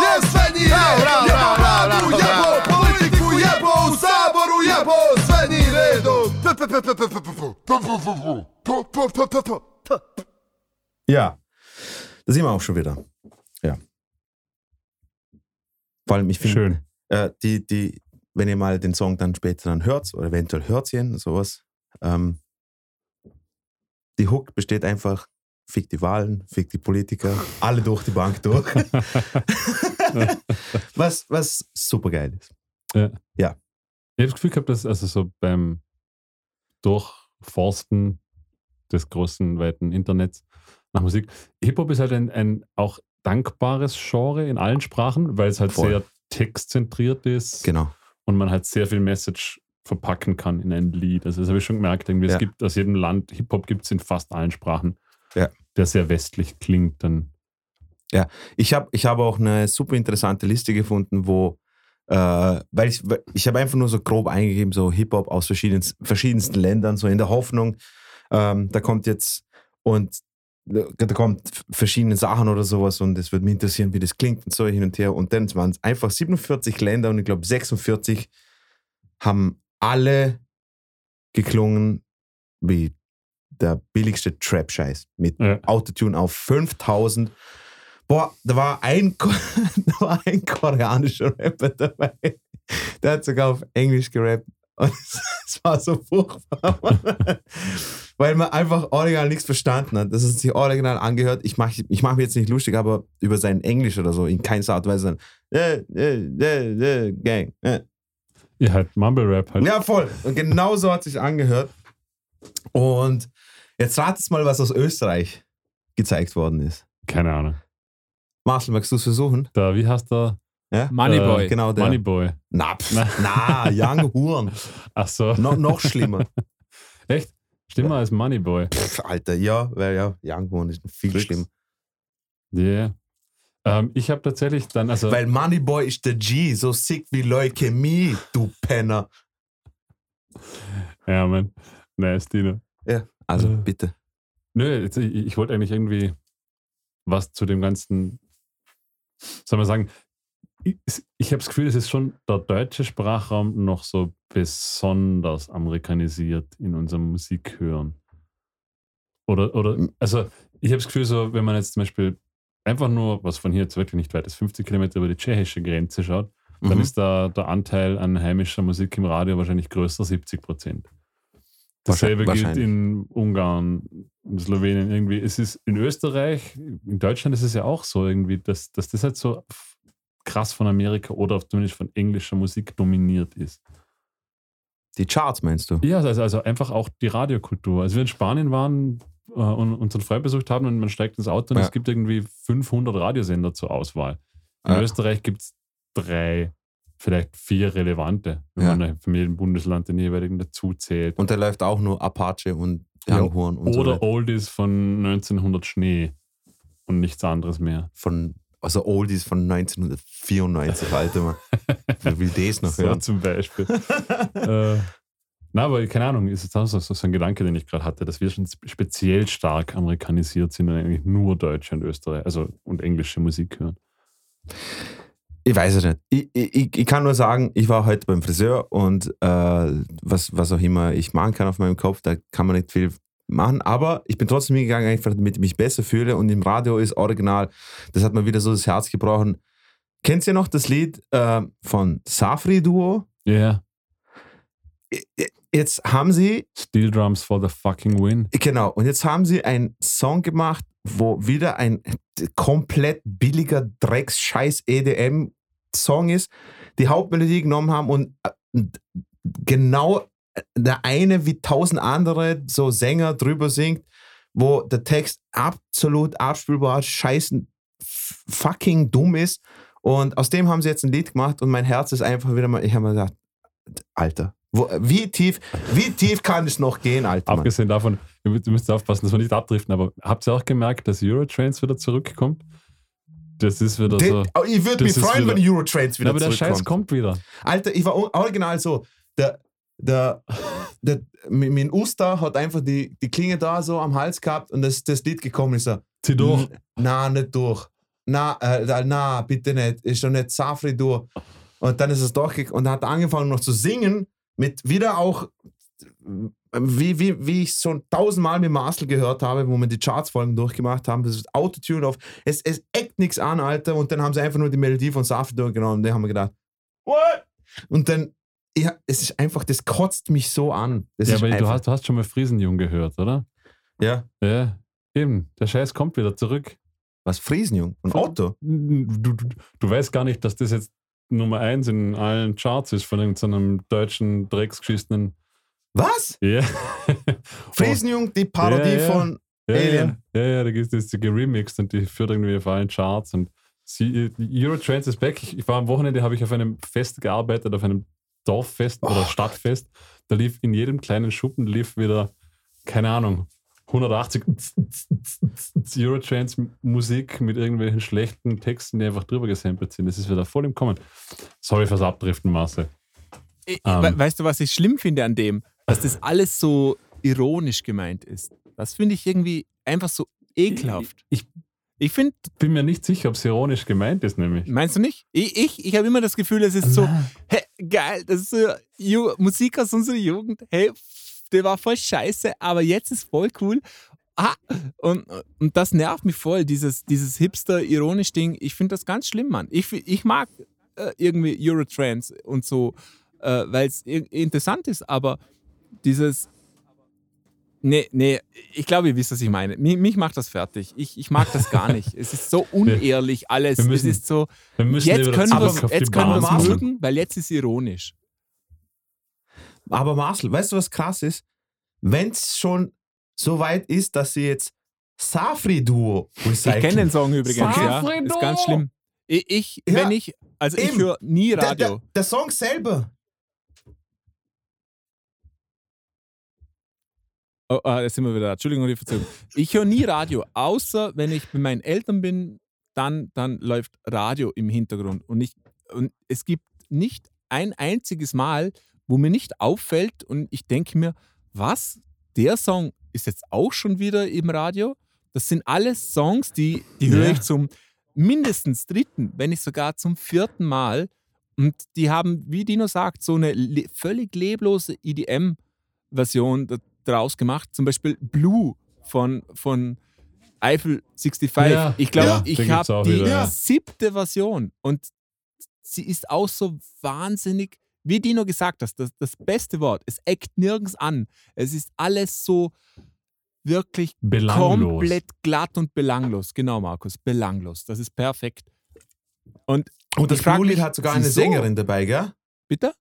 njih redom, jebo jebo jebo u saboru, jebo sve njih redom. Ja, da sind wir auch schon wieder. Ja. Vor allem, ich finde, Schön. äh, die, die, wenn ihr mal den Song dann später dann hört, oder eventuell hört ihr ihn, sowas, ähm, die Hook besteht einfach, fick die Wahlen, fick die Politiker, alle durch die Bank durch. was, was super geil ist. Ich habe das Gefühl gehabt, dass also so beim Durchforsten des großen, weiten Internets nach Musik, Hip-Hop ist halt ein, ein auch dankbares Genre in allen Sprachen, weil es halt Voll. sehr textzentriert ist Genau. und man halt sehr viel Message verpacken kann in ein Lied. Also das habe ich schon gemerkt. Irgendwie, Ja. Es gibt aus jedem Land, Hip-Hop gibt es in fast allen Sprachen, Ja. der sehr westlich klingt. Dann Ich habe ich hab auch eine super interessante Liste gefunden, wo, äh, weil ich, ich habe einfach nur so grob eingegeben, so Hip-Hop aus verschiedensten Ländern, so in der Hoffnung, ähm, da kommt jetzt und da kommt verschiedene Sachen oder sowas und es würde mich interessieren, wie das klingt und so hin und her. Und dann waren es einfach 47 Länder und ich glaube 46 haben alle geklungen wie der billigste Trap-Scheiß mit Ja. Autotune auf 5000. Boah, da war ein, da war ein koreanischer Rapper dabei. Der hat sogar auf Englisch gerappt. Und es, war so furchtbar. Weil man einfach original nichts verstanden hat. Das ist sich original angehört. Ich mache ich mach mich jetzt nicht lustig, aber über sein Englisch oder so in keiner Art und Weise. Äh, äh, äh, äh, Gang. Ja, halt Mumble Rap halt. Ja, voll. Und genau so hat sich angehört. Und jetzt ratet mal, was aus Österreich gezeigt worden ist. Keine Ahnung. Marcel, magst du es versuchen? Da, wie heißt der? Ja? Moneyboy. Äh, Genau der. Moneyboy. Na, na, Young Huren. Ach so. No, noch schlimmer. Echt? Stimmt mal als Moneyboy. Pff, Alter, ja, weil ja, Young Huren ist viel Tricks. schlimmer. Yeah. Ähm, ich habe tatsächlich dann, also Weil Moneyboy ist der G, so sick wie Leukämie, du Penner. ja, man. Nice, Dino. Ja, also Äh. bitte. Nö, jetzt, ich, ich wollte eigentlich irgendwie was zu dem ganzen, soll man sagen, ich, ich habe das Gefühl, es ist schon der deutsche Sprachraum noch so besonders amerikanisiert in unserem Musikhören. Oder, oder, Mhm. also ich habe das Gefühl, so, wenn man jetzt zum Beispiel einfach nur, was von hier jetzt wirklich nicht weit ist, 50 Kilometer über die tschechische Grenze schaut, dann Mhm. ist da der Anteil an heimischer Musik im Radio wahrscheinlich größer, 70 Prozent. Dasselbe gilt in Ungarn, in Slowenien irgendwie. Es ist in Österreich, in Deutschland ist es ja auch so irgendwie, dass, dass das halt so krass von Amerika oder zumindest von englischer Musik dominiert ist. Die Charts meinst du? Ja, also, also einfach auch die Radiokultur. Als wir in Spanien waren äh, und unseren Freund besucht haben und man steigt ins Auto und Ja. es gibt irgendwie 500 Radiosender zur Auswahl. In Ja. Österreich gibt es drei, vielleicht vier relevante, wenn Ja. man für jeden Bundesland den jeweiligen dazu zählt. Und da läuft auch nur Apache und Ja, Young Huren und so Oder weiter. Oldies von 1900 Schnee und nichts anderes mehr. von, also Oldies von 1994, Alter. Wer will das noch So hören? zum Beispiel. äh, na, aber keine Ahnung, ist jetzt auch so, so ein Gedanke, den ich gerade hatte, dass wir schon spe- speziell stark amerikanisiert sind und eigentlich nur Deutsche und Österreich, also und englische Musik hören. Ich weiß es nicht. Ich, ich, ich kann nur sagen, ich war heute beim Friseur und äh, was, was auch immer ich machen kann auf meinem Kopf, da kann man nicht viel machen, aber ich bin trotzdem hingegangen, einfach damit ich mich besser fühle und im Radio ist original, das hat mir wieder so das Herz gebrochen. Kennt ihr noch das Lied äh, von Safri Duo? Ja, Jetzt haben sie Steel Drums for the fucking win. Genau, und jetzt haben sie einen Song gemacht, wo wieder ein komplett billiger Drecks-Scheiß-EDM-Song ist, die Hauptmelodie genommen haben und äh, genau der eine wie tausend andere so Sänger drüber singt, wo der Text absolut abspielbar, scheißen fucking dumm ist. Und aus dem haben sie jetzt ein Lied gemacht und mein Herz ist einfach wieder mal, ich habe mir gedacht, Alter, wo, wie tief, wie tief kann es noch gehen, Alter? Mann? Abgesehen davon, ihr müsst- ihr müsst aufpassen, dass wir nicht abdriften, aber habt ihr auch gemerkt, dass Eurotrains wieder zurückkommt? Das ist wieder so. Den, oh, ich würde mich freuen, wieder- wenn Eurotrains wieder aber der zurückkommt. Scheiß kommt wieder. Alter, ich war original so. Der, der, der, mein Uster hat einfach die, die Klinge da so am Hals gehabt und das, das Lied gekommen ist so. Zieh durch. "N- Na, nicht durch. Na, äh, na, bitte nicht. Ist schon nicht Safri durch. Und dann ist es doch und dann hat er angefangen noch zu singen mit wieder auch wie, wie, wie ich schon tausendmal mit Marcel gehört habe, wo wir die Charts-Folgen durchgemacht haben, das ist Autotune auf. Es, es eckt nichts an, Alter. Und dann haben sie einfach nur die Melodie von Safri durchgenommen und dann haben wir gedacht, what? Und dann, ja, es ist einfach, das kotzt mich so an. Das Ja, ist aber du einfach, hast, du hast schon mal Friesenjung gehört, oder? ja. Ja, eben. Der Scheiß kommt wieder zurück. Was Friesenjung? Ein Auto? Du, du, du weißt gar nicht, dass das jetzt Nummer eins in allen Charts ist von irgendeinem deutschen drecksgeschissenen. Was? Ja. Friesenjung, die Parodie Ja, ja. von ja, Alien. Ja, ja, ja da gibt es die geremixed und die führt irgendwie auf allen Charts. Und sie, Eurotrains ist back. Ich, ich war am Wochenende, habe ich auf einem Fest gearbeitet, auf einem Dorffest oder Stadtfest. Da lief in jedem kleinen Schuppen lief wieder, keine Ahnung, 180 Eurotrance Musik mit irgendwelchen schlechten Texten, die einfach drüber gesampelt sind. Das ist wieder voll im Kommen. Sorry fürs Abdriften, Marcel. Ich- Ähm. we- weißt du, was ich schlimm finde an dem? Dass das alles so ironisch gemeint ist. Das finde ich irgendwie einfach so ekelhaft. Ich Ich finde, bin mir nicht sicher, ob es ironisch gemeint ist, nämlich. meinst du nicht? Ich, ich, ich habe immer das Gefühl, es ist so, hey, geil, das ist so Ju Musik aus unserer Jugend. Hey, der war voll scheiße, aber jetzt ist voll cool. Ah, und, und das nervt mich voll, dieses, dieses Hipster-ironisch-Ding. Ich finde das ganz schlimm, Mann. Ich, ich mag äh, irgendwie Eurotrance und so, äh, weil es interessant ist, aber dieses. Nee, nee, ich glaube, ihr wisst, was ich meine. Mich, mich macht das fertig. Ich, ich mag das gar nicht. Es ist so unehrlich alles. wir müssen- es ist so, Wir müssen jetzt können wir jetzt können mögen, weil jetzt ist ironisch. Aber Marcel, weißt du, was krass ist? Wenn es schon so weit ist, dass sie jetzt Safri-Duo Ich recyceln. kenne den Song übrigens, ja. Safredo! Ist ganz schlimm. Ich, ich Ja, wenn ich, also ich eben. höre nie Der, Radio. der, der Song selber. Oh, ah, da sind wir wieder. Entschuldigung, die Verzögerung. Ich höre nie Radio, außer wenn ich bei meinen Eltern bin, dann, dann läuft Radio im Hintergrund. Und, ich, und es gibt nicht ein einziges Mal, wo mir nicht auffällt und ich denke mir, was? Der Song ist jetzt auch schon wieder im Radio? Das sind alles Songs, die, die höre Ja. ich zum mindestens dritten, wenn nicht sogar zum vierten Mal. Und die haben, wie Dino sagt, so eine le völlig leblose EDM-Version daraus gemacht. Zum Beispiel Blue von, von Eiffel 65. Ja, ich glaube, ja, ich habe die wieder, ja. siebte Version und sie ist auch so wahnsinnig, wie Dino gesagt hat, das, das beste Wort. Es eckt nirgends an. Es ist alles so wirklich Belanglos. komplett glatt und belanglos. Genau, Markus, belanglos. Das ist perfekt. Und Und das Blue-Lied hat sogar eine wieso? Sängerin dabei, gell? bitte?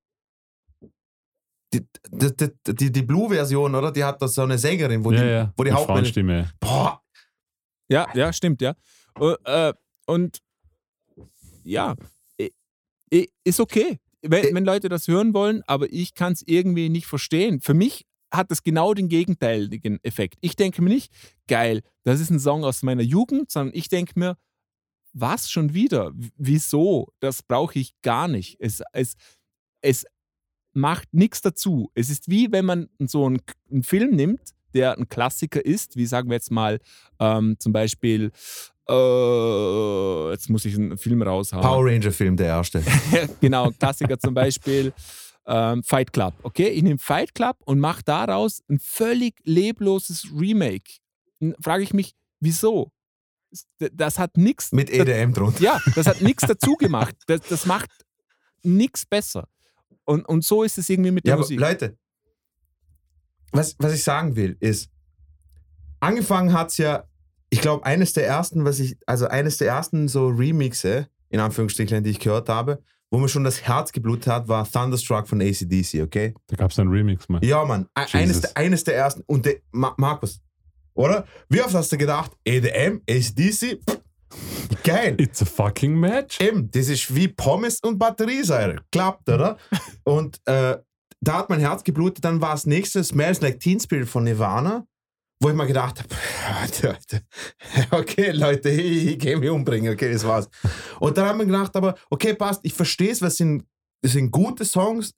Die, die, die, die, Blue-Version, oder? Die hat da so eine Sängerin, wo ja, die, ja. wo die. Frauenstimme. Boah, Ja, ja, stimmt, ja. Äh, äh, und ja, ist okay, wenn, wenn Leute das hören wollen, aber ich kann es irgendwie nicht verstehen. Für mich hat das genau den gegenteiligen Effekt. Ich denke mir nicht, geil, das ist ein Song aus meiner Jugend, sondern ich denke mir, was schon wieder? Wieso? Das brauche ich gar nicht. Es, es, es macht nichts dazu. Es ist wie wenn man so einen, einen Film nimmt, der ein Klassiker ist, wie sagen wir jetzt mal ähm, zum Beispiel, äh, jetzt muss ich einen Film raushauen. Power Ranger-Film, der erste. genau, Klassiker zum Beispiel ähm, Fight Club. Okay, ich nehme Fight Club und mache daraus ein völlig lebloses Remake. Dann frage ich mich, wieso? Das- Das hat nichts. Mit EDM drunter. Ja, das hat nichts dazu gemacht. Das, das macht nichts besser. Und, und so ist es irgendwie mit der Ja, Musik. Leute, was, was ich sagen will, ist, angefangen hat es ja, ich glaube, eines der ersten, was ich, also eines der ersten so Remixe, in Anführungsstrichen, die ich gehört habe, wo mir schon das Herz geblutet hat, war Thunderstruck von ACDC, okay? Da gab es einen Remix, Mann. Ja, Mann, e- eines, eines der ersten. Und der, Ma Markus, oder? Wie oft hast du gedacht, EDM, ACDC, pff, geil. It's a fucking match. Eben, das ist wie Pommes und Batteriesäure. Klappt, oder? und äh, da hat mein Herz geblutet. Dann war das nächste Smells Like Teen Spirit von Nirvana, wo ich mir gedacht habe, okay, Leute, ich, ich gehe mich umbringen, okay, das war's. Und dann haben wir gedacht, aber okay, passt, ich verstehe es, was sind, das sind gute Songs.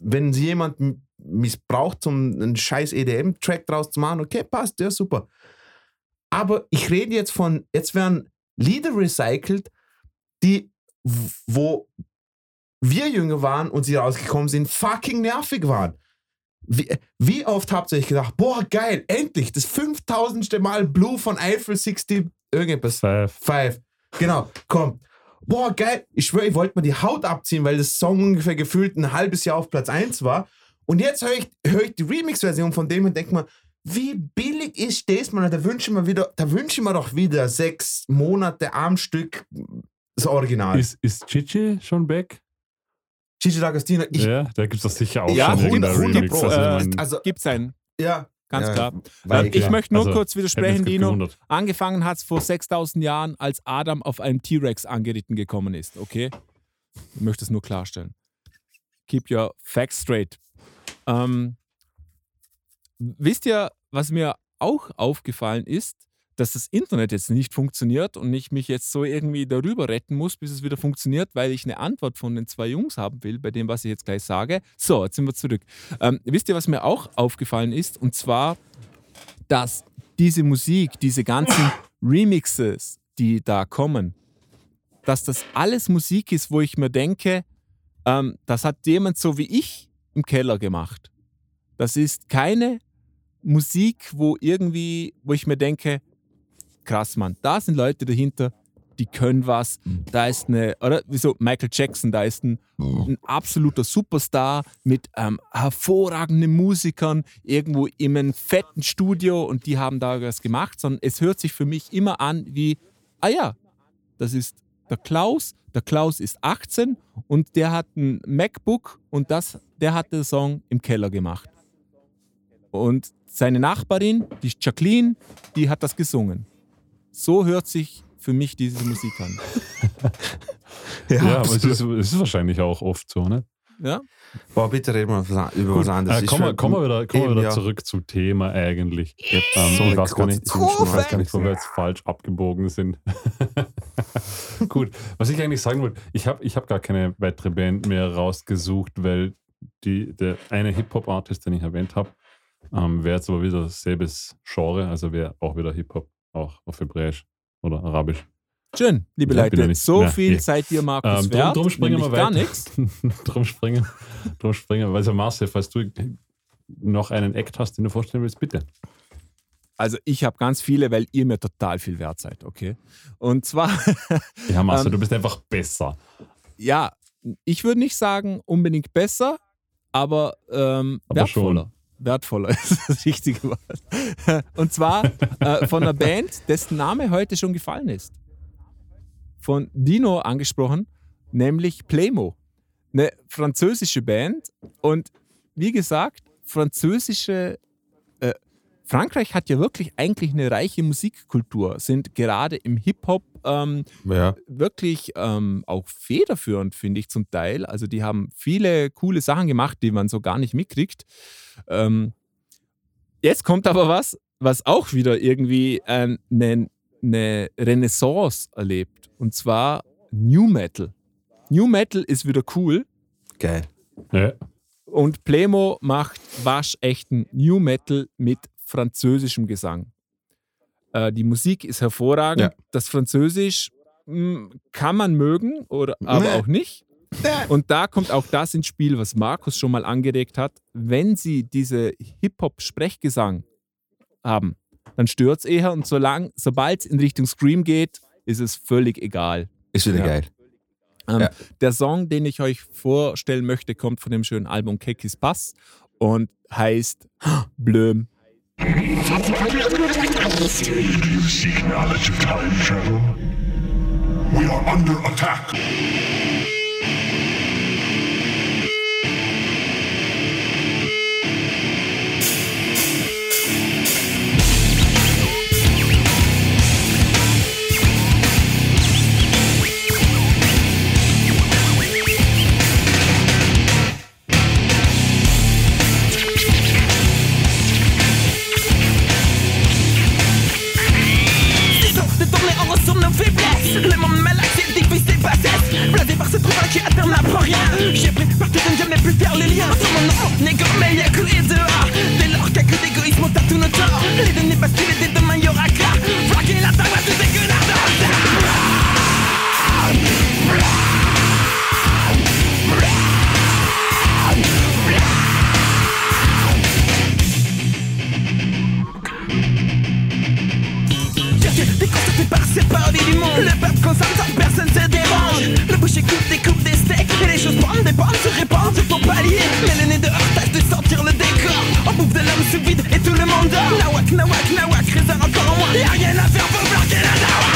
Wenn sie jemand missbraucht, um einen scheiß EDM-Track draus zu machen, okay, passt, ja, super. Aber ich rede jetzt von, jetzt werden Lieder recycelt, die, wo wir jünger waren und sie rausgekommen sind, fucking nervig waren. Wie, wie oft habt ihr euch gedacht, boah, geil, endlich, das 5000. Mal Blue von Eiffel 60, irgendetwas, Five. Five. Genau, kommt. Boah, geil, ich schwöre, ich wollte mir die Haut abziehen, weil das Song ungefähr gefühlt ein halbes Jahr auf Platz 1 war. Und jetzt höre ich, hör ich die Remix-Version von dem und denke mir, wie billig ist das, man? Da wünsche ich mir wieder, da wünsche ich mir doch wieder sechs Monate am Stück das Original. Ist, ist Chichi schon back? Gigi D'Agostino, ich, ja, ja, da gibt es doch sicher auch Ja, schon irgendein 100 Remix. Pro. Also, Äh, also, Gibt es einen, ja. ganz ja, klar. eh ich klar. möchte nur Also, kurz widersprechen, Dino. gewundert. Angefangen hat es vor 6000 Jahren, als Adam auf einem T-Rex angeritten gekommen ist, okay? Ich möchte es nur klarstellen. keep your facts straight. Ähm, wisst ihr, was mir auch aufgefallen ist, dass das Internet jetzt nicht funktioniert und ich mich jetzt so irgendwie darüber retten muss, bis es wieder funktioniert, weil ich eine Antwort von den zwei Jungs haben will, bei dem, was ich jetzt gleich sage. So, jetzt sind wir zurück. Ähm, wisst ihr, was mir auch aufgefallen ist? Und zwar, dass diese Musik, diese ganzen Remixes, die da kommen, dass das alles Musik ist, wo ich mir denke, ähm, das hat jemand so wie ich im Keller gemacht. Das ist keine Musik, wo irgendwie, wo ich mir denke, krass, Mann, da sind Leute dahinter, die können was. Da ist eine, oder? Wieso? Michael Jackson, da ist ein, ein absoluter Superstar mit ähm, hervorragenden Musikern irgendwo in einem fetten Studio und die haben da was gemacht, sondern es hört sich für mich immer an wie, ah ja, das ist der Klaus, der Klaus ist 18 und der hat ein MacBook und das, der hat den Song im Keller gemacht. Und seine Nachbarin, die Jacqueline, die hat das gesungen. So hört sich für mich diese Musik an. Ja, aber es ist, es ist wahrscheinlich auch oft so, ne? Ja? Boah, bitte reden wir über was anderes. Äh, kommen, wir, wieder, kommen wir eben, wieder ja. zurück zum Thema eigentlich. Ähm, so ich, weiß gar nicht, ich weiß gar nicht, wo wir jetzt falsch abgebogen sind. Gut, was ich eigentlich sagen wollte, ich habe ich hab gar keine weitere Band mehr rausgesucht, weil die, der eine Hip-Hop-Artist, den ich erwähnt habe, ähm, wäre jetzt aber wieder selbes Genre, also wäre auch wieder Hip-Hop, auch auf Hebräisch oder Arabisch. Schön, liebe Ja, ja Leute. so ja, viel eh. seid ihr, Markus, Ähm, drum, wert. drum springen wir nämlich gar weiter. nichts. drum springen, drum springen. Also Marcel, falls du noch einen Act hast, den du vorstellen willst, bitte. Also ich habe ganz viele, weil ihr mir total viel wert seid, okay? Und zwar, Ja, Marcel, Ähm, du bist einfach besser. ja, ich würde nicht sagen unbedingt besser, aber, ähm, Aber wertvoller. Wertvoller ist das richtige Wort. Und zwar äh, von einer Band, dessen Name heute schon gefallen ist. Von Dino angesprochen, nämlich Playmo. Eine französische Band. Und wie gesagt, französische. Frankreich hat ja wirklich eigentlich eine reiche Musikkultur, sind gerade im Hip-Hop ähm, Ja. wirklich ähm, auch federführend, finde ich zum Teil. Also die haben viele coole Sachen gemacht, die man so gar nicht mitkriegt. Ähm, jetzt kommt aber was, was auch wieder irgendwie eine ähm, ne Renaissance erlebt. Und zwar New Metal. New Metal ist wieder cool Geil. Ja. und Playmo macht waschechten New Metal mit französischem Gesang. Äh, die Musik ist hervorragend. Ja. Das Französisch mh, kann man mögen, oder, aber auch nicht. Und da kommt auch das ins Spiel, was Markus schon mal angeregt hat. Wenn sie diese Hip-Hop-Sprechgesang haben, dann stört es eher und solang, sobald es in Richtung Scream geht, ist es völlig egal. Ist wieder Ja. geil. Ähm, Ja. Der Song, den ich euch vorstellen möchte, kommt von dem schönen Album Kekis Pass und heißt Blöm. Do you seek knowledge of time travel? We are under attack. Le monde malaxé diffuse des bassesses Blasé par ce trou qui atteint n'apprend rien J'ai pris parti de ne jamais plus faire les liens Sur mon nom, négo, mais y'a que les dehors Dès lors qu'il y a que d'égoïsme, on tape tous nos torts. Les données basculent dès demain y'aura qu'à Flaquer la. Taille à tous parodie du monde. Le peuple consomme sans personne se dérange. Le boucher coupe, découpe des steaks Et les choses prennent des pommes se répandent sur ton palier. Mais le nez dehors tâche de sortir le décor. On bouffe de l'homme sous vide et tout le monde dort. Nawak, nawak, nawak, résonne encore en moi. Y'a rien à faire, faut bloquer la nawak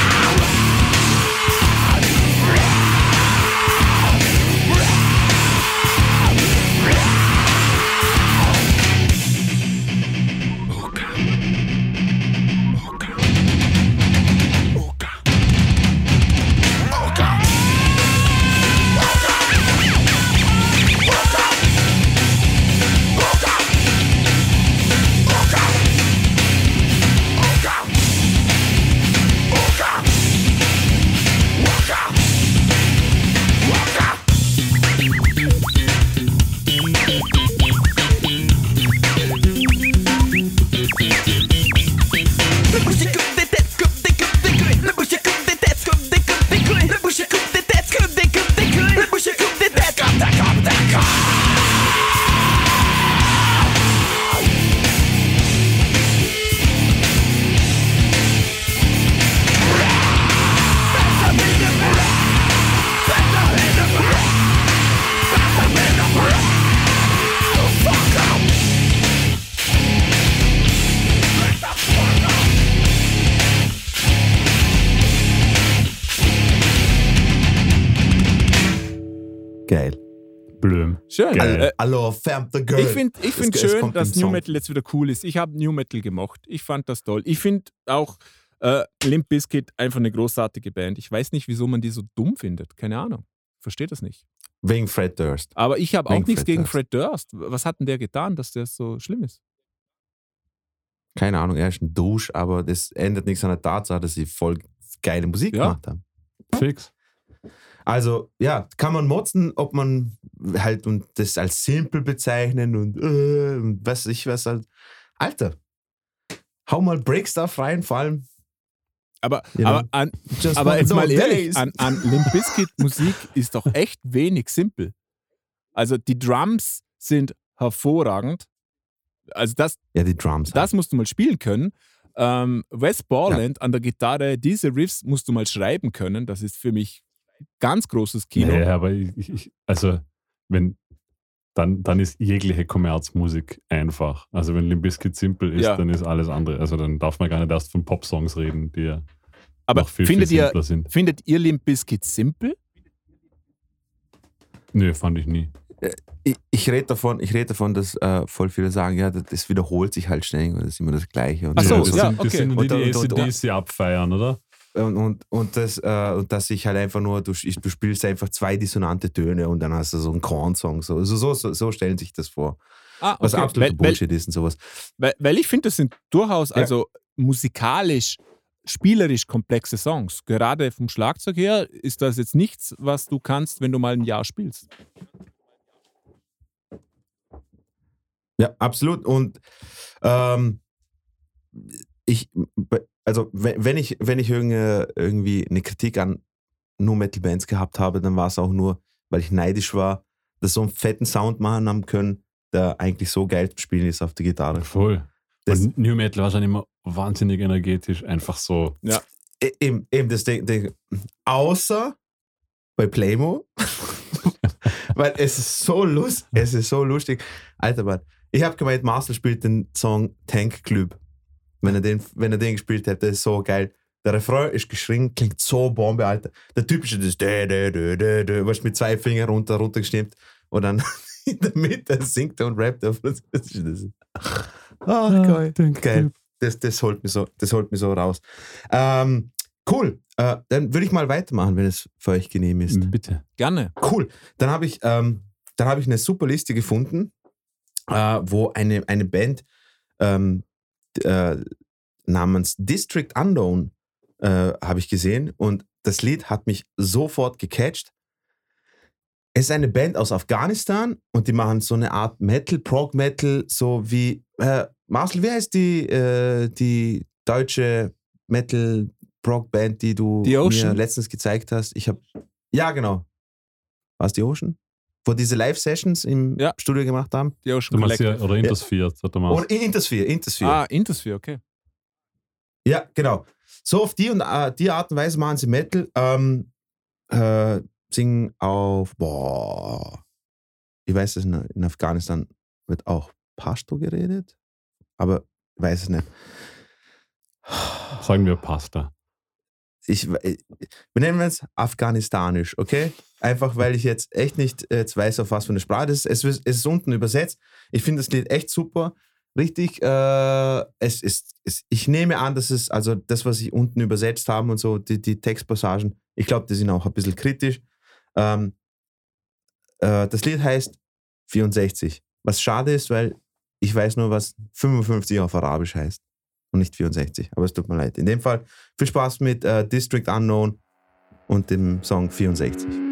Schön. Geil. Hallo, fam the girl. ich finde ich Es- find es schön, dass New Song. Metal jetzt wieder cool ist. Ich habe New Metal gemocht. Ich fand das toll. Ich finde auch äh, Limp Bizkit einfach eine großartige Band. Ich weiß nicht, wieso man die so dumm findet. Keine Ahnung. Verstehe das nicht. Wegen Fred Durst. Aber ich habe auch nichts Fred gegen Durst. Fred Durst. Was hat denn der getan, dass der so schlimm ist? Keine Ahnung, er ist ein Douche, aber das ändert nichts an der Tatsache, dass sie voll geile Musik Ja. gemacht haben. Fix. Also, ja, kann man motzen, ob man halt und das als simpel bezeichnen und, äh, und was ich was halt. Alter, hau mal Breakstuff rein, vor allem. Aber, You know, aber, an, just aber jetzt mal ehrlich, days. an, an Limp Bizkit Musik ist doch echt wenig simpel. Also die Drums sind hervorragend. Also das, Ja, die Drums. das musst du mal spielen können. Ähm, Wes Borland an der Gitarre, diese Riffs musst du mal schreiben können. Das ist für mich ganz großes Kino. Nee, aber ich, ich- also, wenn, dann, dann ist jegliche Kommerzmusik einfach. Also, wenn Limp Bizkit simpel ist, Ja. dann ist alles andere. Also, dann darf man gar nicht erst von Popsongs reden, die ja aber noch viel, findet, viel ihr, simpler sind. findet ihr Limp Bizkit simpel? Nö, fand ich nie. ich, ich rede davon, ich red davon, dass äh, voll viele sagen, ja, das, das wiederholt sich halt ständig und das ist immer das Gleiche. Und, Ach so, das ja, sind, das okay. sind die, Und- die und- und- ACDC abfeiern, oder? Und, und, und, das, äh, und dass ich halt einfach nur, du, du spielst einfach zwei dissonante Töne und dann hast du so einen Korn-Song. So, also so, so, so stellen sich das vor. Ah, Was okay. absoluter weil, weil, Bullshit ist und sowas. weil, weil ich finde, das sind durchaus Ja. also musikalisch, spielerisch komplexe Songs. Gerade vom Schlagzeug her ist das jetzt nichts, was du kannst, wenn du mal ein Jahr spielst. Ja, absolut. Und ähm, ich, also wenn wenn ich, wenn ich irgendwie, irgendwie eine Kritik an nur Metal Bands gehabt habe, dann war es auch nur, weil ich neidisch war, dass so einen fetten Sound machen haben können, der eigentlich so geil zu spielen ist auf der Gitarre. Voll. Das- Und New Metal war schon immer wahnsinnig energetisch, einfach so. E- Eben, eben das Ding, Ding. Außer bei Playmo. Weil es ist so lustig. Es ist so lustig. Alter Mann. Ich habe gemeint, Marcel spielt den Song Tank Club. Wenn er den, wenn er den gespielt hätte, ist so geil. Der Refrain ist geschrien, klingt so Bombe, Alter. Der typische, das dä, dä, dä, dä, dä, was mit zwei Fingern runter, runtergestimmt. Und dann in der Mitte singt er und rappt er. auf Französisch. Ach, geil. Geil. Das, das, holt mich so, das holt mich so raus. Ähm, cool. Äh, dann würde ich mal weitermachen, wenn es für euch genehm ist. Bitte. Gerne. Cool. Dann habe ich, ähm, dann habe ich eine super Liste gefunden, äh, wo eine, eine Band ähm, äh, namens District Unknown äh, habe ich gesehen und das Lied hat mich sofort gecatcht. Es ist eine Band aus Afghanistan und die machen so eine Art Metal, Prog Metal, so wie äh, Marcel, wie heißt die, äh, die deutsche Metal Prog Band, die du mir letztens gezeigt hast? Ich habe ja genau. War es die Ocean? Wo diese Live-Sessions im Ja. Studio gemacht haben? Die auch Du schon ja, Collective. oder Intersphere, hat er mal. Oder Intersphere, Intersphere. Ah, Intersphere, okay. Ja, genau. So auf die und äh, die Art und Weise machen sie Metal. Ähm, äh, singen auf, boah, ich weiß es nicht, in Afghanistan wird auch Pashto geredet, aber ich weiß es nicht. Sagen wir Pasta. Ich, ich, wir nennen es afghanistanisch, okay? Einfach weil ich jetzt echt nicht äh, jetzt weiß, auf was für eine Sprache das ist. Es, ist- es ist unten übersetzt. Ich finde das Lied echt super. Richtig, äh, es ist, es, ich nehme an, dass es, also das, was sie unten übersetzt haben und so, die, die Textpassagen, ich glaube, die sind auch ein bisschen kritisch. Ähm, äh, das Lied heißt 64. Was schade ist, weil ich weiß nur, was 55 auf Arabisch heißt und nicht 64. Aber es tut mir leid. In dem Fall viel Spaß mit äh, District Unknown und dem Song 64.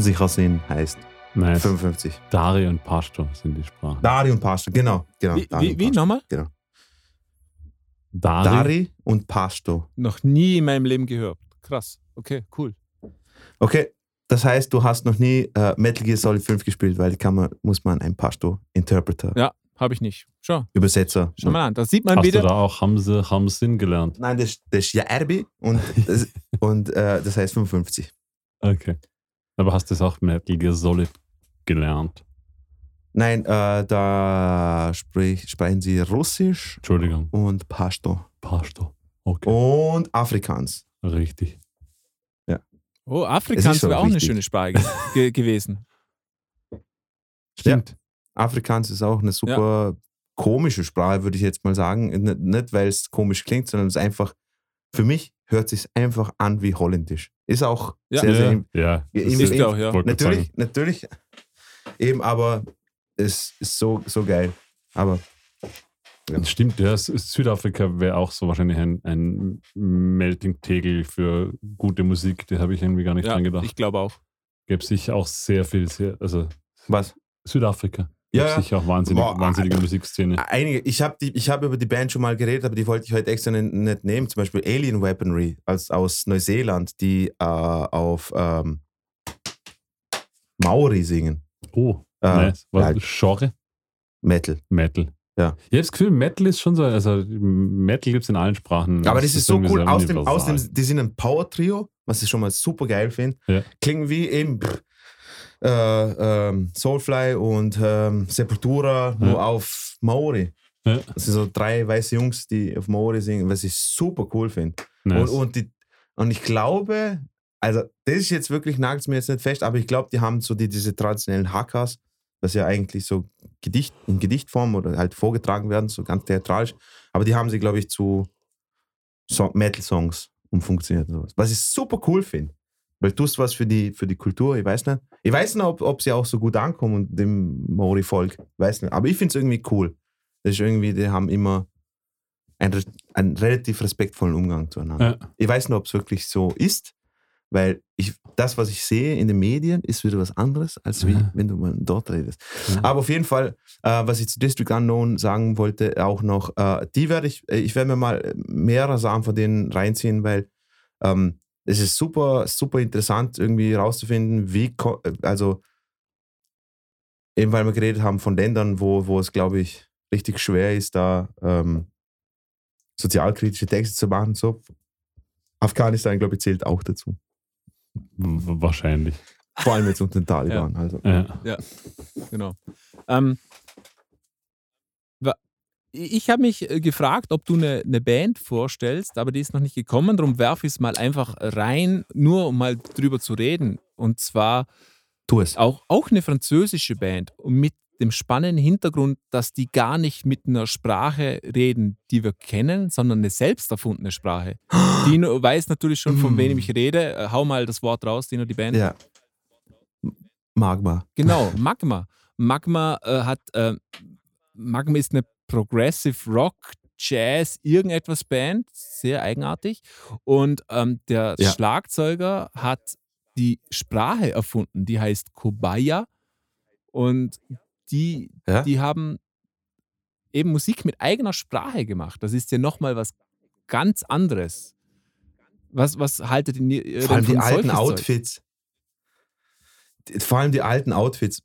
Sich Rasin heißt. Nice. 55. Dari und Pashto sind die Sprachen. Dari und Pashto, genau. genau Wie, Dari wie, wie nochmal? Dari, Dari und Pashto. Noch nie in meinem Leben gehört. Krass. Okay, cool. Okay, das heißt, du hast noch nie äh, Metal Gear Solid 5 gespielt, weil die kann man, muss man einen Pashto-Interpreter, Ja, habe ich nicht. Schau, Übersetzer. schau mal an. Da sieht man Hast du wieder. da auch Hamse, Hamsin gelernt? Nein, das, das ist ja Erbi und, das, und äh, das heißt 55. Okay. Aber hast du das auch Metal Gear Solid gelernt? Nein, äh, da sprich, sprechen sie Russisch Entschuldigung. und Pashto Pashto. Okay. und Afrikaans. Richtig. Oh, Es Afrikaans wäre auch eine richtig. schöne Sprache ge ge gewesen. Stimmt. Afrikaans ist auch eine super komische Sprache, würde ich jetzt mal sagen. Nicht, nicht weil es komisch klingt, sondern es ist einfach, für mich hört es sich einfach an wie Holländisch. Ist auch Ja. sehr, sehr ja. Ja, das im- Ist im- ja auch, ja. Natürlich, natürlich. Eben, aber es ist so, so geil. Aber sagen. Stimmt, ja. Südafrika wäre auch so wahrscheinlich ein, ein Melting-Tegel für gute Musik. Da habe ich irgendwie gar nicht Ja, dran gedacht. ich glaube auch. Gäbe sicher auch sehr viel, sehr, also was? Südafrika. Ja, sicher auch wahnsinnig, Boah, wahnsinnige Musikszene. Einige, ich habe hab über die Band schon mal geredet, aber die wollte ich heute extra nicht, nehmen. Zum Beispiel Alien Weaponry als, aus Neuseeland, die äh, auf ähm, Maori singen. Oh, Äh, nice. Was, ja, Genre? Metal. Metal. Ja. Ich habe das Gefühl, Metal ist schon so, also Metal gibt es in allen Sprachen. Aber das ist so cool. Aus dem, aus dem, die sind ein Power-Trio, was ich schon mal super geil finde. Ja. Klingen wie eben pff, äh, ähm, Soulfly und ähm, Sepultura, nur Ja. auf Maori. Ja. Das sind so drei weiße Jungs, die auf Maori singen, was ich super cool finde. Nice. Und, und, die, und ich glaube, also das ist jetzt wirklich, nagelt mir jetzt nicht fest, aber ich glaube, die haben so die, diese traditionellen Hackers, was ja eigentlich so Gedicht, in Gedichtform oder halt vorgetragen werden, so ganz theatralisch. Aber die haben sie, glaube ich, zu so Metal-Songs umfunktioniert und sowas. Was ich super cool finde. Weil tust was für die, für die Kultur, ich weiß nicht. Ich weiß nicht, ob, ob sie auch so gut ankommen und dem Maori-Volk. Ich weiß nicht. Aber ich finde es irgendwie cool. Das ist irgendwie, die haben immer einen, einen relativ respektvollen Umgang zueinander. Ja. Ich weiß nicht, ob es wirklich so ist, weil ich, das, was ich sehe in den Medien, ist wieder was anderes, als wie Ja. wenn du mal dort redest. Ja. Aber auf jeden Fall, äh, was ich zu District Unknown sagen wollte, auch noch, äh, die werde ich, äh, ich werde mir mal mehrere Sachen von denen reinziehen, weil ähm, es ist super, super interessant, irgendwie rauszufinden, wie, also eben weil wir geredet haben von Ländern, wo, wo es, glaube ich, richtig schwer ist, da ähm, sozialkritische Texte zu machen. So. Afghanistan, glaube ich, zählt auch dazu. Wahrscheinlich. Vor allem jetzt unter den Taliban. Also. Ja. Genau. Ähm, ich habe mich äh, gefragt, ob du eine, eine Band vorstellst, aber die ist noch nicht gekommen. Darum werfe ich es mal einfach rein, nur um mal drüber zu reden. Und zwar Tu es. auch, auch eine französische Band und mit dem spannenden Hintergrund, dass die gar nicht mit einer Sprache reden, die wir kennen, sondern eine selbst erfundene Sprache. Dino weiß natürlich schon, von wem ich rede. Äh, Hau mal das Wort raus, Dino, die Band. Ja. Magma. Genau, Magma. Magma äh, hat, äh, Magma ist eine Progressive Rock, Jazz, irgendetwas Band, sehr eigenartig. Und ähm, der Ja. Schlagzeuger hat die Sprache erfunden, die heißt Kobaya. Und die, Ja? die haben eben Musik mit eigener Sprache gemacht. Das ist ja nochmal was ganz anderes. Was, was haltet ihr Vor allem die alten Zeug? Outfits. Vor allem die alten Outfits.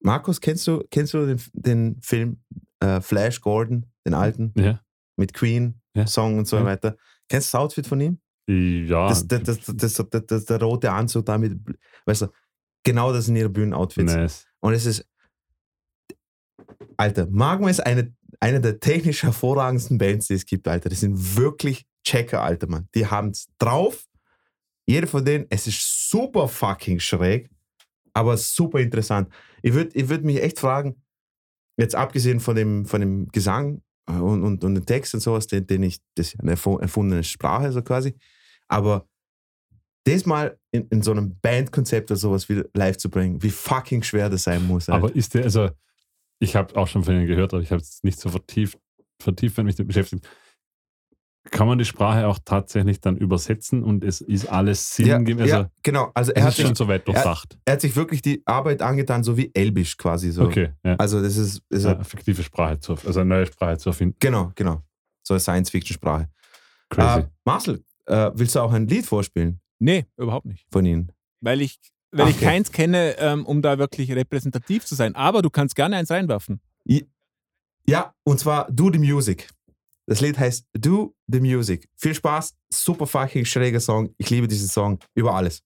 Markus, kennst du, kennst du den, den Film äh, Flash Gordon, den alten, Ja. mit Queen, Ja. Song und so weiter? Kennst du das Outfit von ihm? Ja. Das, das, das, das, das, das, der rote Anzug damit, weißt du, genau das sind ihre Bühnenoutfits. nice. Und es ist, Alter, Magma ist eine, eine der technisch hervorragendsten Bands, die es gibt, Alter. Die sind wirklich Checker, Alter, Mann. Die haben es drauf. Jeder von denen, es ist super fucking schräg, aber super interessant. Ich würde ich würd mich echt fragen, jetzt abgesehen von dem, von dem Gesang äh, und, und, und dem Text und sowas, den, den ich, das ist eine erfu- erfundene Sprache so quasi, aber das mal in, in so einem Bandkonzept oder sowas wieder live zu bringen, wie fucking schwer das sein muss. Alter. Aber ist der, also, ich habe auch schon von Ihnen gehört, aber ich habe es nicht so vertieft, vertieft mit mich damit beschäftigt. Kann man die Sprache auch tatsächlich dann übersetzen und es ist alles Ja, sinngemäß. Also, ja, genau. Also er es hat, ist schon sich, so weit durchdacht. er hat sich wirklich die Arbeit angetan, so wie Elbisch quasi so. Okay, ja. Also das ist, ist ja, ein- fiktive Sprache zu, also eine neue Sprache zu erfinden. genau, genau. So eine Science-Fiction-Sprache. Crazy. Äh, Marcel, äh, willst du auch ein Lied vorspielen Nee, überhaupt nicht. von ihnen? Weil ich, weil ich Okay. keins kenne, ähm, um da wirklich repräsentativ zu sein. Aber du kannst gerne eins reinwerfen. Ja, und zwar Do the Music. Das Lied heißt Do the Music. Viel Spaß, super fucking schräger Song. Ich liebe diesen Song über alles.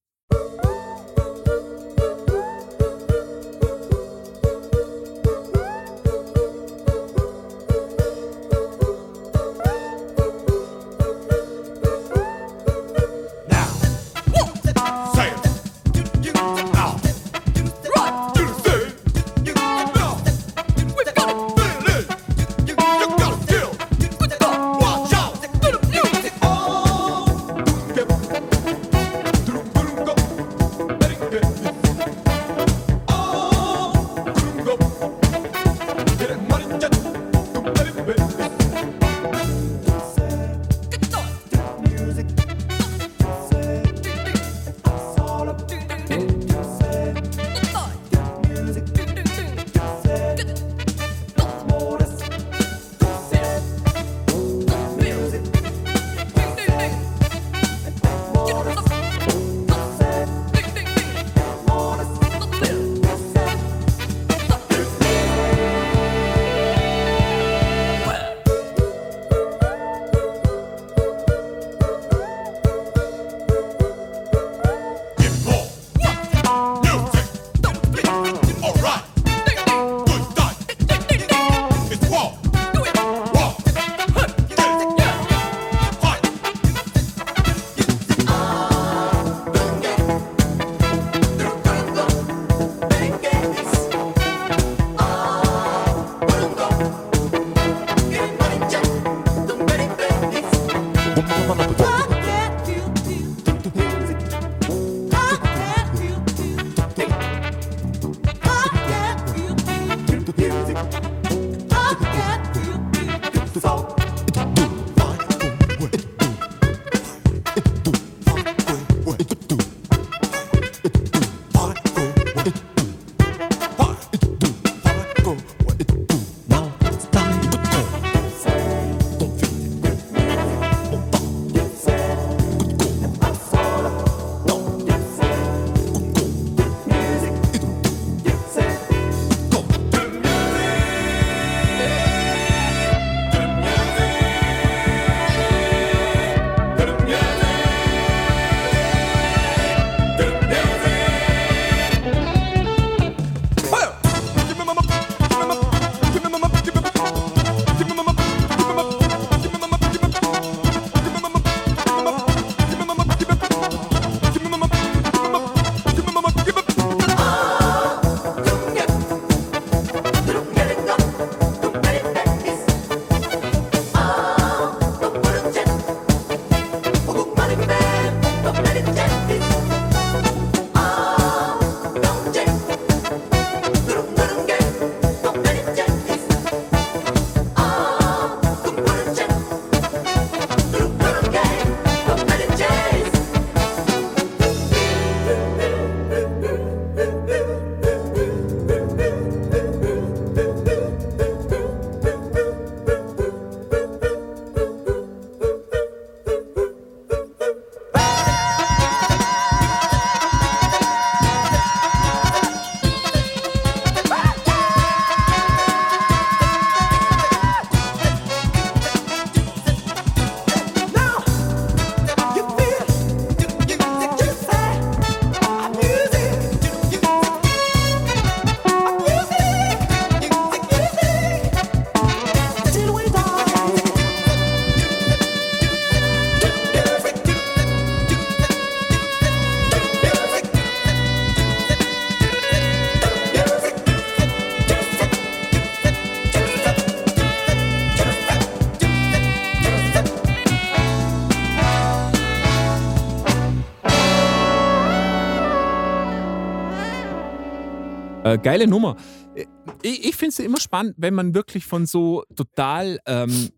Geile Nummer. Äh, Ich, ich finde es immer spannend, wenn man wirklich von so total ähm,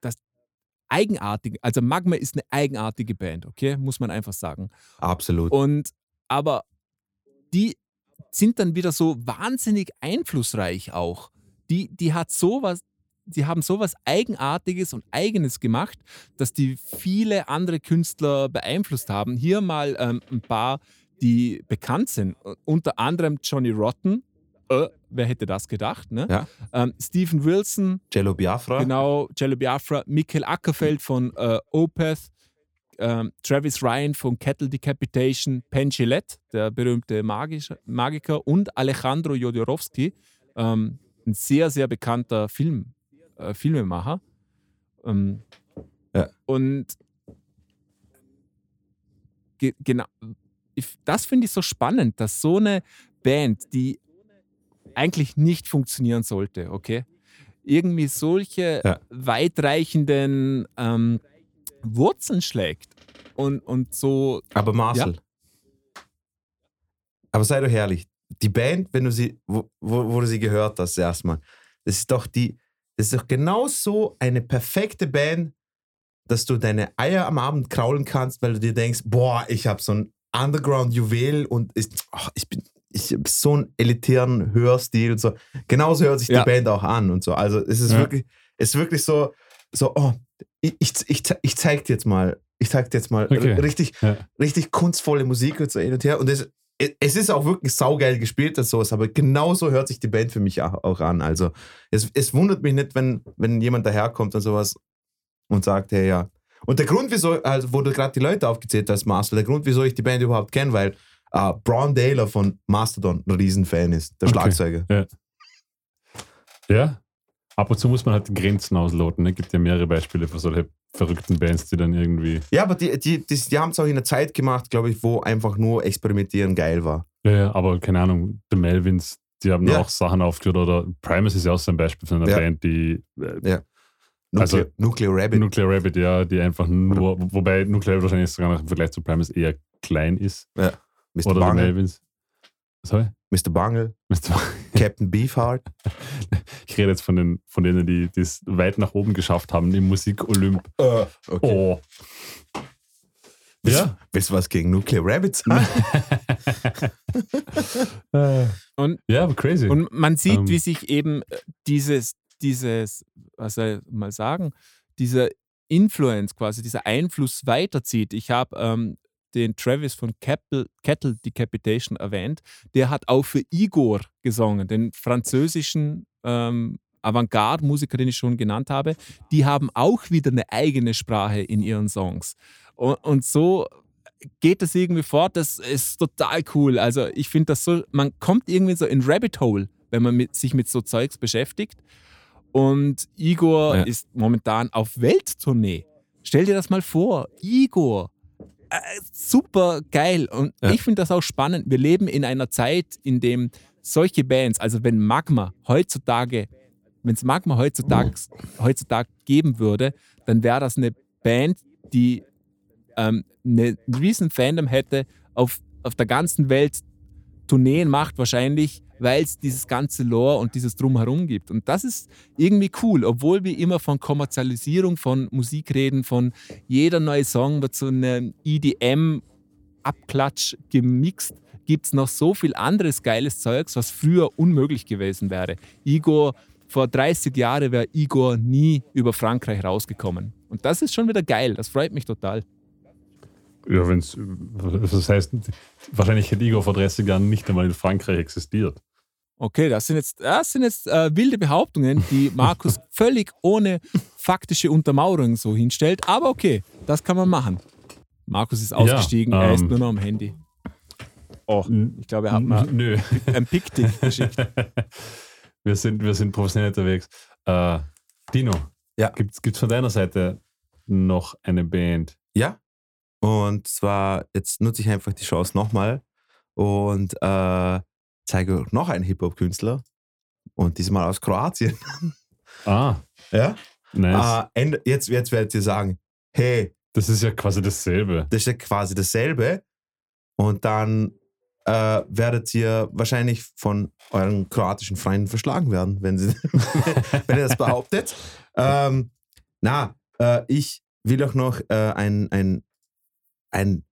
das eigenartig. Also Magma ist eine eigenartige Band, okay? Muss man einfach sagen. Absolut. Und aber die sind dann wieder so wahnsinnig einflussreich auch. Die, die hat sowas, die haben sowas Eigenartiges und Eigenes gemacht, dass die viele andere Künstler beeinflusst haben. Hier mal ähm, ein paar, die bekannt sind. Unter anderem Johnny Rotten. Äh, wer hätte das gedacht? Ne? Ja. Ähm, Stephen Wilson, Jello Biafra. Genau, Jello Biafra, Michael Ackerfeld von äh, Opeth, ähm, Travis Ryan von Kettle Decapitation, Penn Gillette, der berühmte Magisch Magiker, und Alejandro Jodorowsky, ähm, ein sehr, sehr bekannter Film, äh, Filmemacher. Ähm, Ja. Und ge genau, ich, das finde ich so spannend, dass so eine Band, die eigentlich nicht funktionieren sollte, okay? Irgendwie solche Ja. weitreichenden ähm, Wurzeln schlägt und, und so. Aber Marcel. Aber sei doch herrlich. Die Band, wenn du sie, wo, wo, wo du sie gehört hast, erstmal, das ist doch die, das ist doch genau so eine perfekte Band, dass du deine Eier am Abend kraulen kannst, weil du dir denkst, boah, ich habe so ein Underground-Juwel und ich, ach, ich bin, ich habe so einen elitären Hörstil und so. Genauso hört sich Ja. die Band auch an und so. Also es ist Ja. wirklich, es ist wirklich so, so, oh, ich, ich, ich, ich zeig dir jetzt mal, ich zeig dir jetzt mal Okay. richtig, Ja. richtig kunstvolle Musik und so hin und her. Und es, es ist auch wirklich saugeil gespielt und sowas, aber genauso hört sich die Band für mich auch, auch an. Also es, es wundert mich nicht, wenn, wenn jemand daherkommt und sowas und sagt, hey, ja. Und der Grund, wieso, also wo du gerade die Leute aufgezählt hast, Marcel, der Grund, wieso ich die Band überhaupt kenne, weil äh, Braun Taylor von Mastodon ein Riesenfan ist, der Okay. Schlagzeuger. Ja. ja. Ab und zu muss man halt die Grenzen ausloten. Es gibt ja mehrere Beispiele für solche verrückten Bands, die dann irgendwie. Ja, aber die, die, die, die haben es auch in einer Zeit gemacht, glaube ich, wo einfach nur experimentieren geil war. Ja, ja, aber keine Ahnung, The Melvins, die haben Ja. auch Sachen aufgeführt oder Primus ist ja auch so ein Beispiel von einer Ja. Band, die äh, Nuclear, Also- Nuclear Rabbit. Nuclear Rabbit, ja, die einfach nur, wobei Nuclear Rabbit wahrscheinlich sogar noch im Vergleich zu Primus eher klein ist. Mr. Oder Bungle, Melvins. Sorry? Mr. Bungle, Mr. Captain Beefheart. Ich rede jetzt von, den, von denen, die es weit nach oben geschafft haben im Musik-Olymp. okay. Oh. Willst, Ja. willst du was gegen Nuclear Rabbit sagen? Und- ja, aber crazy. Und man sieht, Ähm. wie sich eben äh, dieses, dieses, was soll ich mal sagen, dieser Influence quasi, dieser Einfluss weiterzieht. Ich habe ähm, den Travis von Kettle, Kettle Decapitation erwähnt. Der hat auch für Igor gesungen, den französischen ähm, Avantgarde-Musiker, den ich schon genannt habe. Die haben auch wieder eine eigene Sprache in ihren Songs. Und, und so geht das irgendwie fort. Das ist total cool. Also ich finde das so, man kommt irgendwie so in Rabbit Hole, wenn man mit, sich mit so Zeugs beschäftigt. Und Igor Ja. ist momentan auf Welttournee. Stell dir das mal vor, Igor. Äh, super geil. Und Ja. ich finde das auch spannend. Wir leben in einer Zeit, in dem solche Bands, also wenn Magma heutzutage, wenn es Magma heutzutage, heutzutage geben würde, dann wäre das eine Band, die ähm, eine, riesen Fandom hätte, auf, auf der ganzen Welt Tourneen macht wahrscheinlich, weil es dieses ganze Lore und dieses Drumherum gibt. Und das ist irgendwie cool, obwohl wir immer von Kommerzialisierung von Musik reden, von jeder neue Song wird zu einem EDM-Abklatsch gemixt, gibt es noch so viel anderes geiles Zeugs, was früher unmöglich gewesen wäre. Igor, vor 30 Jahren wäre Igor nie über Frankreich rausgekommen. Und das ist schon wieder geil, das freut mich total. ja, wenn's, das heißt, wahrscheinlich hätte Igor vor 30 Jahren nicht einmal in Frankreich existiert. Okay, das sind jetzt, das sind jetzt äh, wilde Behauptungen, die Markus völlig ohne faktische Untermauerung so hinstellt. Aber okay, das kann man machen. Markus ist ausgestiegen, er ist ähm, nur noch am Handy. Oh, ich glaube, er hat mal Nö. ein Picktick geschickt. wir, sind, wir sind professionell unterwegs. Äh, Dino, Ja. gibt es von deiner Seite noch eine Band? Ja. Und zwar, jetzt nutze ich einfach die Chance nochmal und äh, zeige noch einen Hip-Hop-Künstler. Und diesmal aus Kroatien. Ah, Ja. nice. Äh, jetzt, jetzt werdet ihr sagen, hey, Das ist ja quasi dasselbe. das ist ja quasi dasselbe. Und dann äh, werdet ihr wahrscheinlich von euren kroatischen Freunden verschlagen werden, wenn, sie, wenn ihr das behauptet. Ähm, na, äh, ich will auch noch äh, ein, ein, ein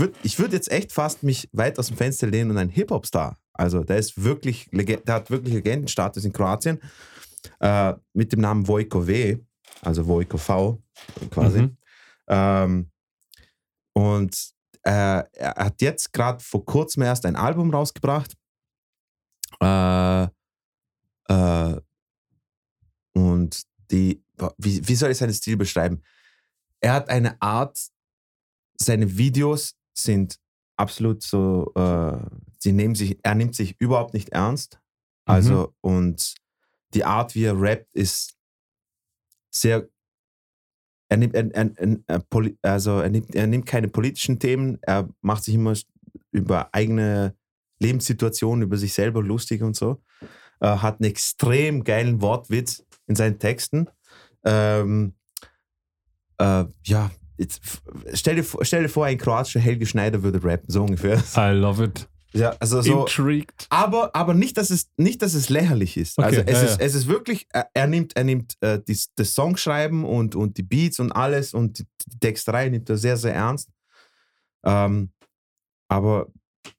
würde ich würd jetzt echt fast mich weit aus dem Fenster lehnen und ein Hip-Hop-Star. Also der ist wirklich, der hat wirklich Legendenstatus in Kroatien äh, mit dem Namen Vojko W., also Vojko V quasi. Mhm. Ähm, und äh, er hat jetzt gerade vor kurzem erst ein Album rausgebracht. Äh, äh, und die, wie, wie soll ich seinen Stil beschreiben? Er hat eine Art, seine Videos sind absolut so, äh, sie nehmen sich, er nimmt sich überhaupt nicht ernst. Also, und die Art, wie er rappt, ist sehr. Er nimmt, er, er, er, er, also er, nimmt, er nimmt keine politischen Themen, er macht sich immer über eigene Lebenssituationen, über sich selber lustig und so. Äh, hat einen extrem geilen Wortwitz in seinen Texten. Ähm, äh, ja, jetzt, stell, dir, vor- stell dir vor, ein kroatischer Helge Schneider würde rappen, so ungefähr. I love it. Ja, also so. Intrigued. Aber, aber nicht, dass es, nicht, dass es lächerlich ist. Okay, also es, ja, ist, ja. es ist wirklich, er, nimmt, er nimmt äh, die, das Songschreiben und, und die Beats und alles und die, die Texterei nimmt er sehr, sehr ernst. Ähm, aber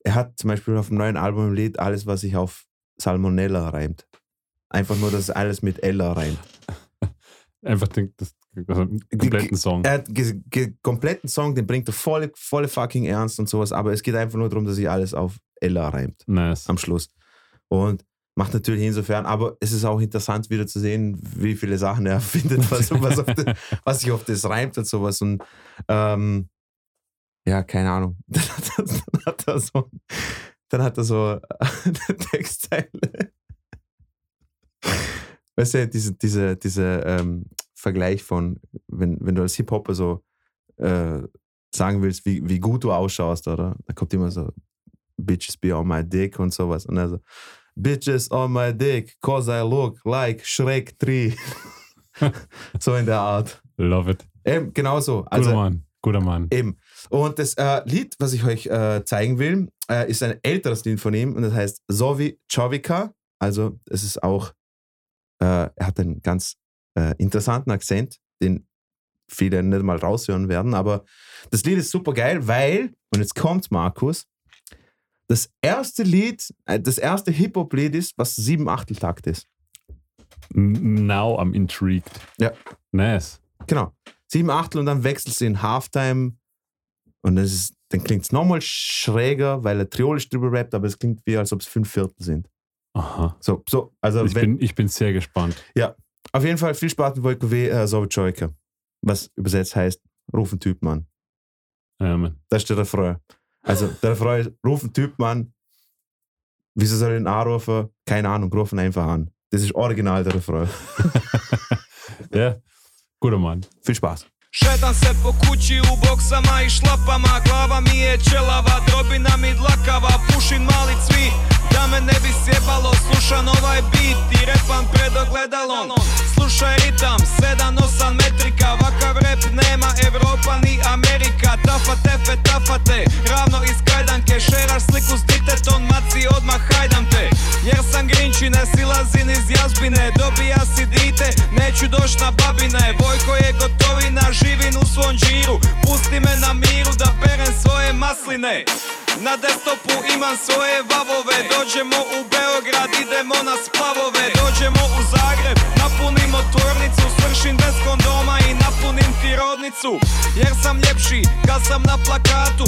er hat zum Beispiel auf dem neuen Album ein Lied alles, was sich auf Salmonella reimt. Einfach nur, dass alles mit Ella reimt. Einfach den, das, also einen kompletten Song. Er hat ge- kompletten Song, den bringt er voll, voll fucking ernst und sowas, aber es geht einfach nur darum, dass sich alles auf Ella reimt. Nice. am Schluss. Und macht natürlich insofern, aber es ist auch interessant wieder zu sehen, wie viele Sachen er findet, was, was, das, was sich auf das reimt und sowas. Und ähm, ja, keine Ahnung. Dann hat er, dann hat er so, dann hat er so eine Textzeile. Weißt du, diese, diese, diese ähm, Vergleich von, wenn, wenn du als Hip-Hopper so äh, sagen willst, wie, wie gut du ausschaust, oder? Da kommt immer so, Bitches be on my dick und sowas. Und also, Bitches on my dick, cause I look like Shrek 3. so in der Art. Love it. Eben, genau so. Guter Also, Mann. Guter Mann. eben. Und das äh, Lied, was ich euch äh, zeigen will, äh, ist ein älteres Lied von ihm und das heißt Zovi Czovica. Also, es ist auch, äh, er hat einen ganz äh, interessanten Akzent, den viele nicht mal raushören werden, aber das Lied ist super geil, weil, und jetzt kommt Markus, das erste Lied, äh, das erste Hip-Hop-Lied ist, was sieben Achteltakt ist. Now I'm intrigued. Ja. Nice. Genau. Sieben Achtel und dann wechselt sie in Halftime und das ist, dann klingt es nochmal schräger, weil er triolisch drüber rappt, aber es klingt wie, als ob es fünf Viertel sind. Aha. So, so, also Ich wenn, bin, ich bin sehr gespannt. Auf jeden Fall viel Spaß mit Wojko W. Äh, Sowjetscheuke, was übersetzt heißt, ruf einen Typen an. Ja, Mann. Das ist der Refrain. Also der Refrain ist, ruf einen Typen an. Wieso soll ich ihn anrufen? Keine Ahnung, ruf ihn einfach an. Das ist original der Refrain. Ja. Guter Mann. Viel Spaß. Šetam se po kući u boksama i šlapama Glava mi je čelava, drobina mi dlakava Pušin mali cvi, da me ne bi sjebalo Slušam ovaj beat i repam pred ogledalom. Slušaj ritam, 7-8 metrika Vakav rep nema Evropa ni Amerika. Tafa tefe, tafate, ravno iz kajdanke. Šeraš sliku s ditetom, maci odmah hajdam te. Jer sam grinči, ne silazin iz jazbine Dobija si dite, neću doć na babine. Vojko je gotovina, živim u svom džiru Pusti me na miru da berem svoje masline na desktopu imam svoje vavove. Dođemo u Beograd, idemo na splavove. Dođemo u Zagreb, napunimo tvornicu Svršim bez kondoma i napunim ti rodnicu. Jer sam ljepši kad sam na plakatu.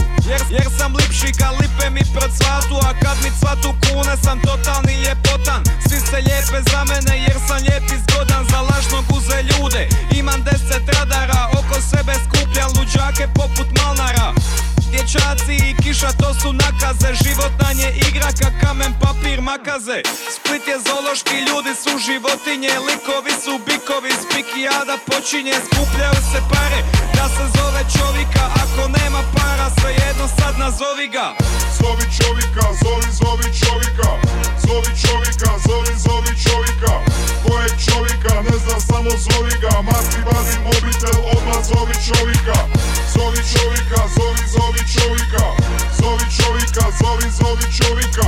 Jer, sam lipši kad lipe mi pred cvatu A kad mi cvatu kune sam totalni ljepotan. Svi se lijepe za mene jer sam lijep i zgodan. Za lažnog uze ljude Imam deset radara. Oko sebe skupljam luđake poput Malnara Dječaci i kiša to su nakaze. Život na nje igra ka kamen papir makaze. Split je zološki, ljudi su životinje. Likovi su bikovi, spikijada počinje Skupljaju se pare, da se zove čovjeka Ako nema para, svejedno sad nazovi ga. Zovi čovjeka, zovi, zovi čovjeka. Zovi čovjeka, zovi, zovi čovjeka. Kojeg čovjeka, ne znam, samo zovi ga. Mati, vadi mobitel, odmah zovi čovjeka. Zovi čovjeka, zovi, zovi čovjeka. Zovi čovjeka, zovi, zovi čovjeka.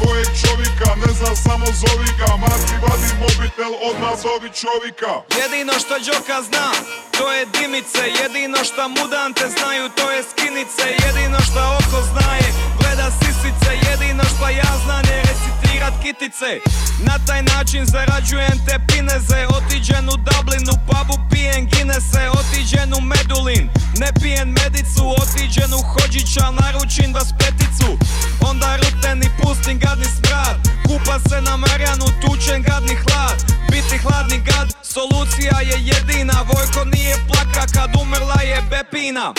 Kojeg čovjeka, ne znam, samo zovi ga. Mati vadi mobitel, odmah zovi čovjeka. Jedino što Đoka zna, to je dimice Jedino što mudante znaju, to je skinice. Jedino što oko znaje, gleda sisice. Jedino što ja znam je recitirat kitice. Na taj način zarađujem te pineze. Otiđen u Dublinu, pubu pijem Guinnesse Otiđen u Medulin, ne pijem medicu. Otiđen u Hođića, naručim vas peticu. Onda ruten i pustim gadni smrad Kupa se na Marjanu, tučen gadni hlad. Biti hladni gad, solucija je jedina. Vojko nije plaka kad umrla je Bepina.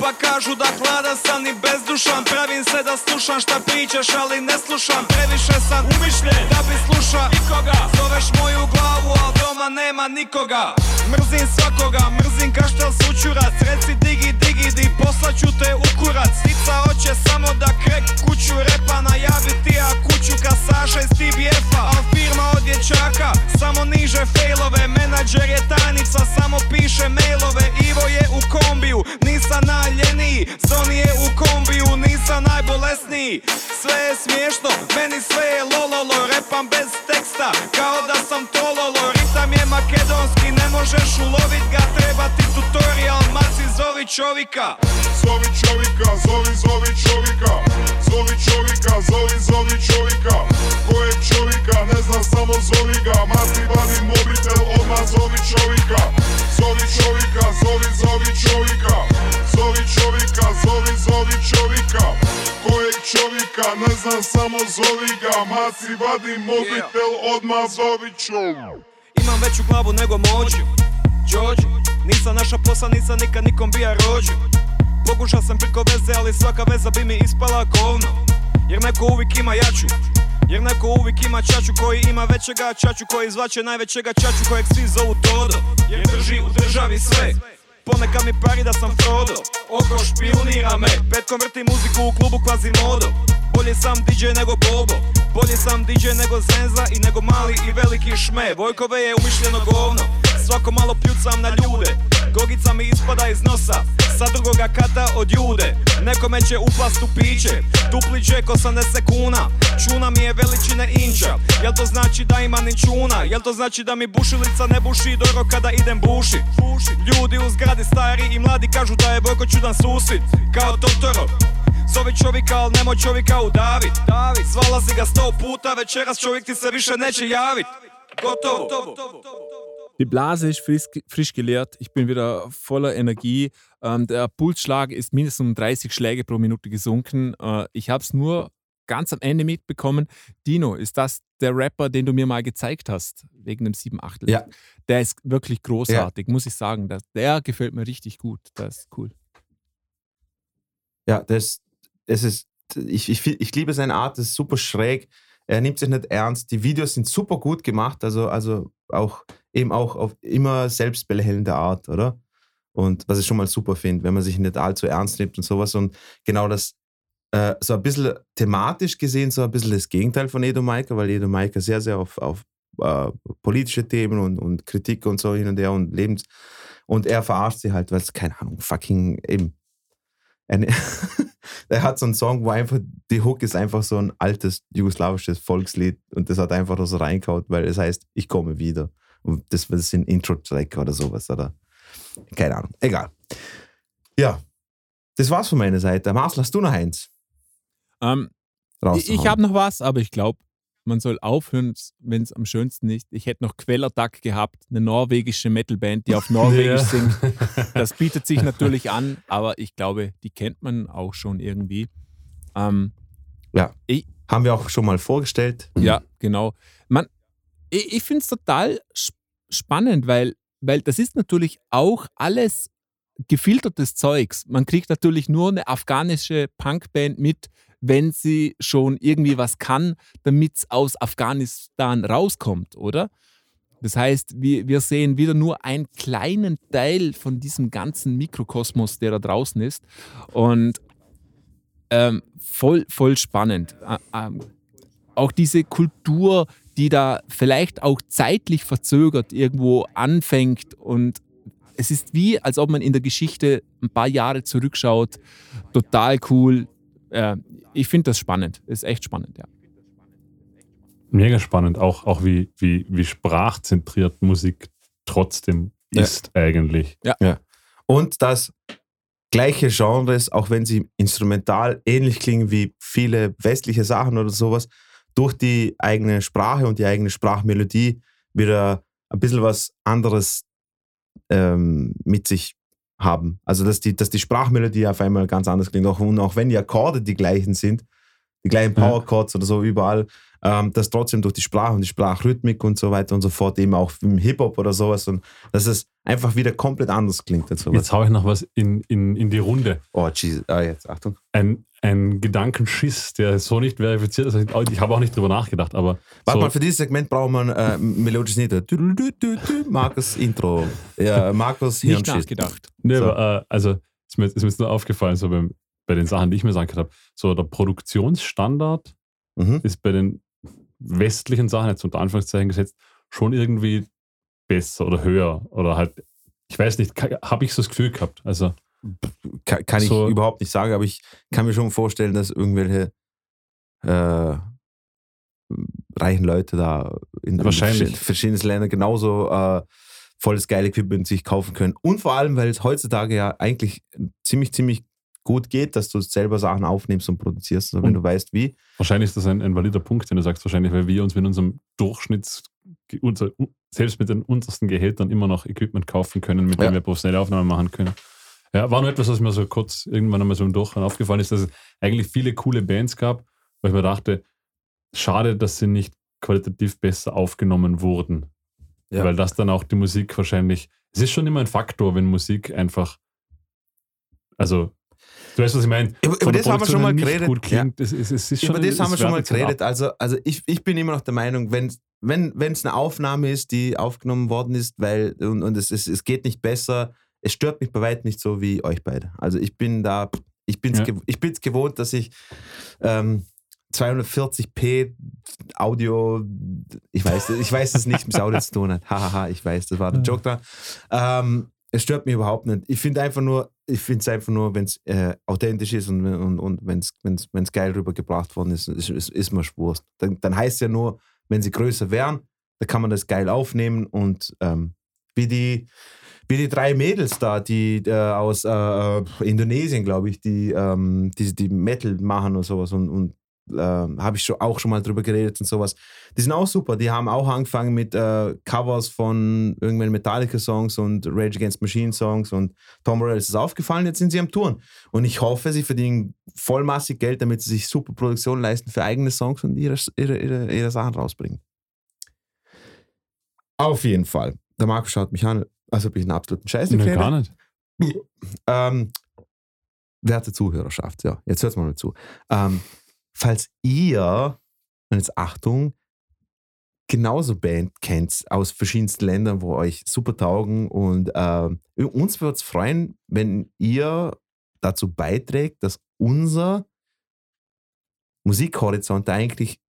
Pa kažu da hlada sam i bezdušan. Pravim se da slušam šta pričaš ali ne slušam. Previše sam umišljen da bi sluša nikoga Zoveš moju glavu al doma nema nikoga. Mrzim svakoga, mrzim kaštel sučurac Reci digi digi di poslaću te u kurac. Stica hoće samo da krek kuću repa Najavi ti ja kuću kasaša iz TBF-a Al firma od dječaka samo niže failove. Menadžer je tajnica samo piše mailove. Ivo je u kombiju, nisam najljeniji. Zoni je u kombiju, nisam najbolesniji. Sve je smiješno, meni sve je lololo. Repam bez teksta, kao da sam tololo Ritam je makedonski, ne možeš ulovit ga Treba ti tutorial, maci zovi čovjeka. Zovi čovjeka, zovi, zovi čovjeka. Zovi čovjeka, zovi, zovi čovjeka. Kojeg čovjeka, ne znam, samo zovi ga. Mati vadi mobitel, odmah zovi čovjeka. Zovi čovjeka, zovi, zovi čovjeka. Zovi čovjeka, zovi, zovi čovjeka. Kojeg čovjeka, ne znam, samo zovi ga. Mati vadi mobitel, odmah zovi čovjeka. Imam veću glavu nego moću Đorđe, nisam naša posla, nisam nikad nikom bija rođu Pokušao sam preko veze, ali svaka veza bi mi ispala govno. Jer neko uvijek ima jaču jer neko uvijek ima čaču koji ima većega čaču koji izvače najvećega čaču kojeg svi zovu Todo. Jer drži u državi sve. Ponekad mi pari da sam Frodo. Oko špionira me. Petkom vrti muziku u klubu Quasimodo Bolje sam DJ nego Bobo. Bolje sam DJ nego Zenza i nego mali i veliki šme. Vojkove je umišljeno govno. Svako malo pljucam na ljude. Gogica mi ispada iz nosa. Sa drugoga kata od jude. Nekome će upast u piće. Dupli džek 80 kuna. Čuna mi je veličine inča. Jel to znači da ima čuna? Jel to znači da mi bušilica ne buši Dobro kada idem buši? Ljudi u zgradi stari i mladi kažu da je Bojko čudan susjed Kao Totoro Zovi čovjeka, al nemoj čovjeka udavit David, zvala si ga sto puta Večeras čovjek ti se više neće javit Gotovo Die Blase ist frisch, frisch geleert. Ich bin wieder voller Energie. Ähm, der Pulsschlag ist mindestens um 30 Schläge pro Minute gesunken. Äh, ich habe es nur ganz am Ende mitbekommen. Dino, ist das der Rapper, den du mir mal gezeigt hast, wegen dem 7 Achtel? Ja. Der ist wirklich großartig, muss ich sagen. Das, der gefällt mir richtig gut. Das ist cool. Ja, das, es ist, ich, ich, ich liebe seine Art, das ist super schräg. Er nimmt sich nicht ernst. Die Videos sind super gut gemacht, also, also auch eben auch auf immer selbstbelächelnde Art, oder? Und was ich schon mal super finde, wenn man sich nicht allzu ernst nimmt und sowas. Und genau das, äh, so ein bisschen thematisch gesehen, so ein bisschen das Gegenteil von Edo Maika, weil Edo Maika sehr, sehr auf, auf äh, politische Themen und, und Kritik und so hin und her und Lebens. Und er verarscht sie halt, weil es, keine Ahnung, fucking eben. Eine, er hat so einen Song, wo einfach die Hook ist einfach so ein altes jugoslawisches Volkslied und das hat einfach so reingehauen, weil es heißt, ich komme wieder. Und das, das ist ein Intro-Track oder sowas, oder? Keine Ahnung. Egal. Ja, das war's von meiner Seite. Marcel, hast du noch eins? Ähm, ich habe noch was, aber ich glaube, man soll aufhören, wenn es am schönsten ist. Ich hätte noch Quellerduck gehabt, eine norwegische Metalband, die auf Norwegisch singt. Das bietet sich natürlich an, aber ich glaube, die kennt man auch schon irgendwie. Ähm, Ja. Ich- Haben wir auch schon mal vorgestellt. Ja, genau. Man, ich ich finde es total sp- spannend, weil, weil das ist natürlich auch alles gefiltertes Zeugs. Man kriegt natürlich nur eine afghanische Punkband mit, wenn sie schon irgendwie was kann, damit es aus Afghanistan rauskommt, oder? Das heißt, wir, wir sehen wieder nur einen kleinen Teil von diesem ganzen Mikrokosmos, der da draußen ist. Und ähm, voll, voll spannend. Ähm, auch diese Kultur, die da vielleicht auch zeitlich verzögert irgendwo anfängt und es ist wie, als ob man in der Geschichte ein paar Jahre zurückschaut. Total cool. Äh, ich finde das spannend. Ist echt spannend, ja. Mega spannend, auch, auch wie, wie, wie sprachzentriert Musik trotzdem Ja. ist eigentlich. Und dass gleiche Genres, auch wenn sie instrumental ähnlich klingen wie viele westliche Sachen oder sowas, durch die eigene Sprache und die eigene Sprachmelodie wieder ein bisschen was anderes ähm, mit sich haben. Also dass die, dass die Sprachmelodie auf einmal ganz anders klingt. Auch, und auch wenn die Akkorde die gleichen sind, die gleichen. Power Chords oder so überall, ähm, dass trotzdem durch die Sprache und die Sprachrhythmik und so weiter und so fort, eben auch im Hip-Hop oder sowas, und dass es einfach wieder komplett anders klingt. Sowas. Jetzt habe ich noch was in, in, in die Runde. Oh, Jesus. Ah, jetzt, Achtung. Ein, ein Gedankenschiss, der so nicht verifiziert ist. Ich habe auch nicht drüber nachgedacht, aber Warte so, mal, für dieses Segment brauchen wir ein äh, melodisches du, Markus Intro. Ja, Markus Nicht Hirnschiss. nachgedacht. Nee, So. aber, äh, also ist mir, ist mir jetzt nur aufgefallen, so beim, bei den Sachen, die ich mir sagen habe, so der Produktionsstandard Mhm. ist bei den westlichen Sachen, jetzt unter Anführungszeichen gesetzt, schon irgendwie besser oder höher oder halt, ich weiß nicht, habe ich so das Gefühl gehabt. Also, Kann, kann ich So- überhaupt nicht sagen, aber ich kann mir schon vorstellen, dass irgendwelche äh, reichen Leute da in in verschiedenen Ländern genauso äh, volles geile Equipment sich kaufen können. Und vor allem, weil es heutzutage ja eigentlich ziemlich, ziemlich gut geht, dass du selber Sachen aufnimmst und produzierst, also wenn Und- du weißt, wie. wahrscheinlich ist das ein, ein valider Punkt, den du sagst, wahrscheinlich, weil wir uns mit unserem Durchschnitts, unser, selbst mit den untersten Gehältern immer noch Equipment kaufen können, mit Ja. dem wir professionelle Aufnahmen machen können. Ja, war nur etwas, was mir so kurz irgendwann einmal so im Durchgang aufgefallen ist, dass es eigentlich viele coole Bands gab, wo ich mir dachte, schade, dass sie nicht qualitativ besser aufgenommen wurden. Ja. Weil das dann auch die Musik wahrscheinlich, es ist schon immer ein Faktor, wenn Musik einfach, also, du weißt, was ich meine? Über, über das haben wir schon mal geredet. Klingt, es, es, es ist schon, Über das es haben wir schon mal geredet. Also, also ich, ich bin immer noch der Meinung, wenn wenn wenn es eine Aufnahme ist, die aufgenommen worden ist, weil und, und es, es, es geht nicht besser, es stört mich bei weitem nicht so wie euch beide. Also ich bin da, ich bin's, Ja. gew ich bin's gewohnt, dass ich ähm, 240p Audio, ich weiß, ich weiß, dass es nichts mit Audio zu tun hat. Hahaha, ich weiß, das war der Joke da. Ähm, es stört mich überhaupt nicht. Ich finde einfach nur, ich finde es einfach nur, wenn es äh, authentisch ist und, und, und wenn es geil rübergebracht worden ist, ist, ist, ist mir Wurst. Dann, dann heißt es ja nur, wenn sie größer wären, da kann man das geil aufnehmen und ähm, wie die wie die drei Mädels da, die äh, aus äh, äh, Indonesien, glaube ich, die, ähm, die, die Metal machen und sowas und, und äh, habe ich schon, auch schon mal drüber geredet und sowas. Die sind auch super. Die haben auch angefangen mit äh, Covers von irgendwelchen Metallica-Songs und Rage Against Machine-Songs und Tom Morello ist es aufgefallen, jetzt sind sie am Touren. Und ich hoffe, sie verdienen vollmassig Geld, damit sie sich super Produktion leisten für eigene Songs und ihre, ihre, ihre, ihre Sachen rausbringen. Auf jeden Fall. Der Marco schaut mich an, als ob ich einen absoluten Scheiß Nee, erkläre. gar nicht. Ähm, werte Zuhörerschaft, ja, jetzt hört mal mal zu. Ähm, falls ihr, und jetzt Achtung, genauso Band kennt aus verschiedensten Ländern, wo euch super taugen und ähm, uns würde es freuen, wenn ihr dazu beiträgt, dass unser Musikhorizont eigentlich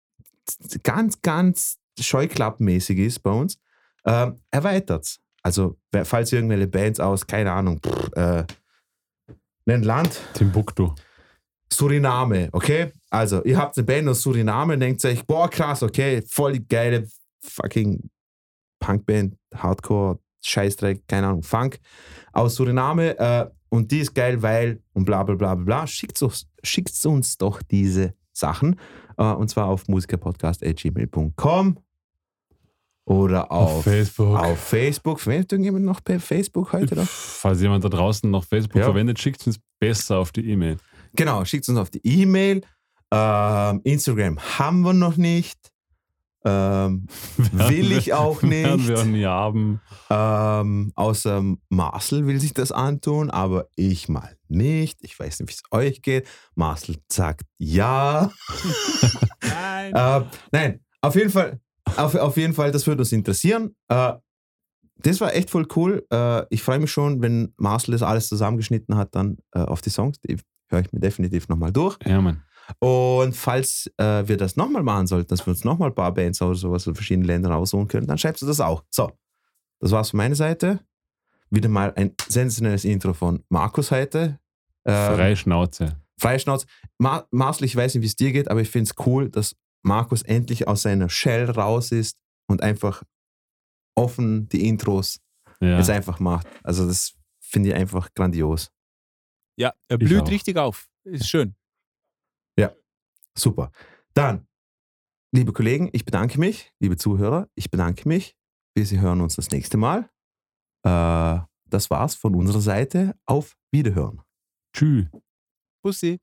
ganz, ganz scheuklappenmäßig ist bei uns, ähm, erweitert. Also, falls irgendwelche Bands aus, keine Ahnung, pff, äh, ein Land, Timbuktu. Suriname, okay? Also, ihr habt eine Band aus Suriname und denkt euch, boah, krass, okay, voll die geile fucking Punkband, Hardcore, Scheißdreck, keine Ahnung, Funk aus Suriname äh, und die ist geil, weil und bla bla bla bla bla. Schickt uns, schickt uns doch diese Sachen äh, und zwar auf musikerpodcast.gmail.com oder auf, Auf Facebook. auf Facebook. Verwendet irgendjemand noch per Facebook heute noch? Falls jemand da draußen noch Facebook Ja. verwendet, schickt uns besser auf die E-Mail. Genau, schickt uns auf die E-Mail. Ähm, Instagram haben wir noch nicht. Ähm, will ich auch Werden nicht. wir auch nie haben. Ähm, außer Marcel will sich das antun, aber ich mal nicht. Ich weiß nicht, wie es euch geht. Marcel sagt ja. Nein. Äh, nein, auf jeden Fall, auf, auf jeden Fall, das würde uns interessieren. Äh, das war echt voll cool. Äh, ich freue mich schon, wenn Marcel das alles zusammengeschnitten hat, dann äh, auf die Songs. Höre ich mir definitiv nochmal durch. Ja, Mann. Und falls äh, wir das nochmal machen sollten, dass wir uns nochmal ein paar Bands oder sowas in verschiedenen Ländern aussuchen können, dann schreibst du das auch. So, das war's von meiner Seite. Wieder mal ein sensationelles Intro von Markus heute. Ähm, Freie Schnauze. Freischnauz. Ma Marcel, ich weiß nicht, wie es dir geht, aber ich finde es cool, dass Markus endlich aus seiner Shell raus ist und einfach offen die Intros Ja. jetzt einfach macht. Also das finde ich einfach grandios. Ja, er blüht richtig auf. Ist schön. Super. Dann, liebe Kollegen, ich bedanke mich, liebe Zuhörer, ich bedanke mich. Wir Sie hören uns das nächste Mal. Äh, das war's von unserer Seite. Auf Wiederhören. Tschüss. Pussy.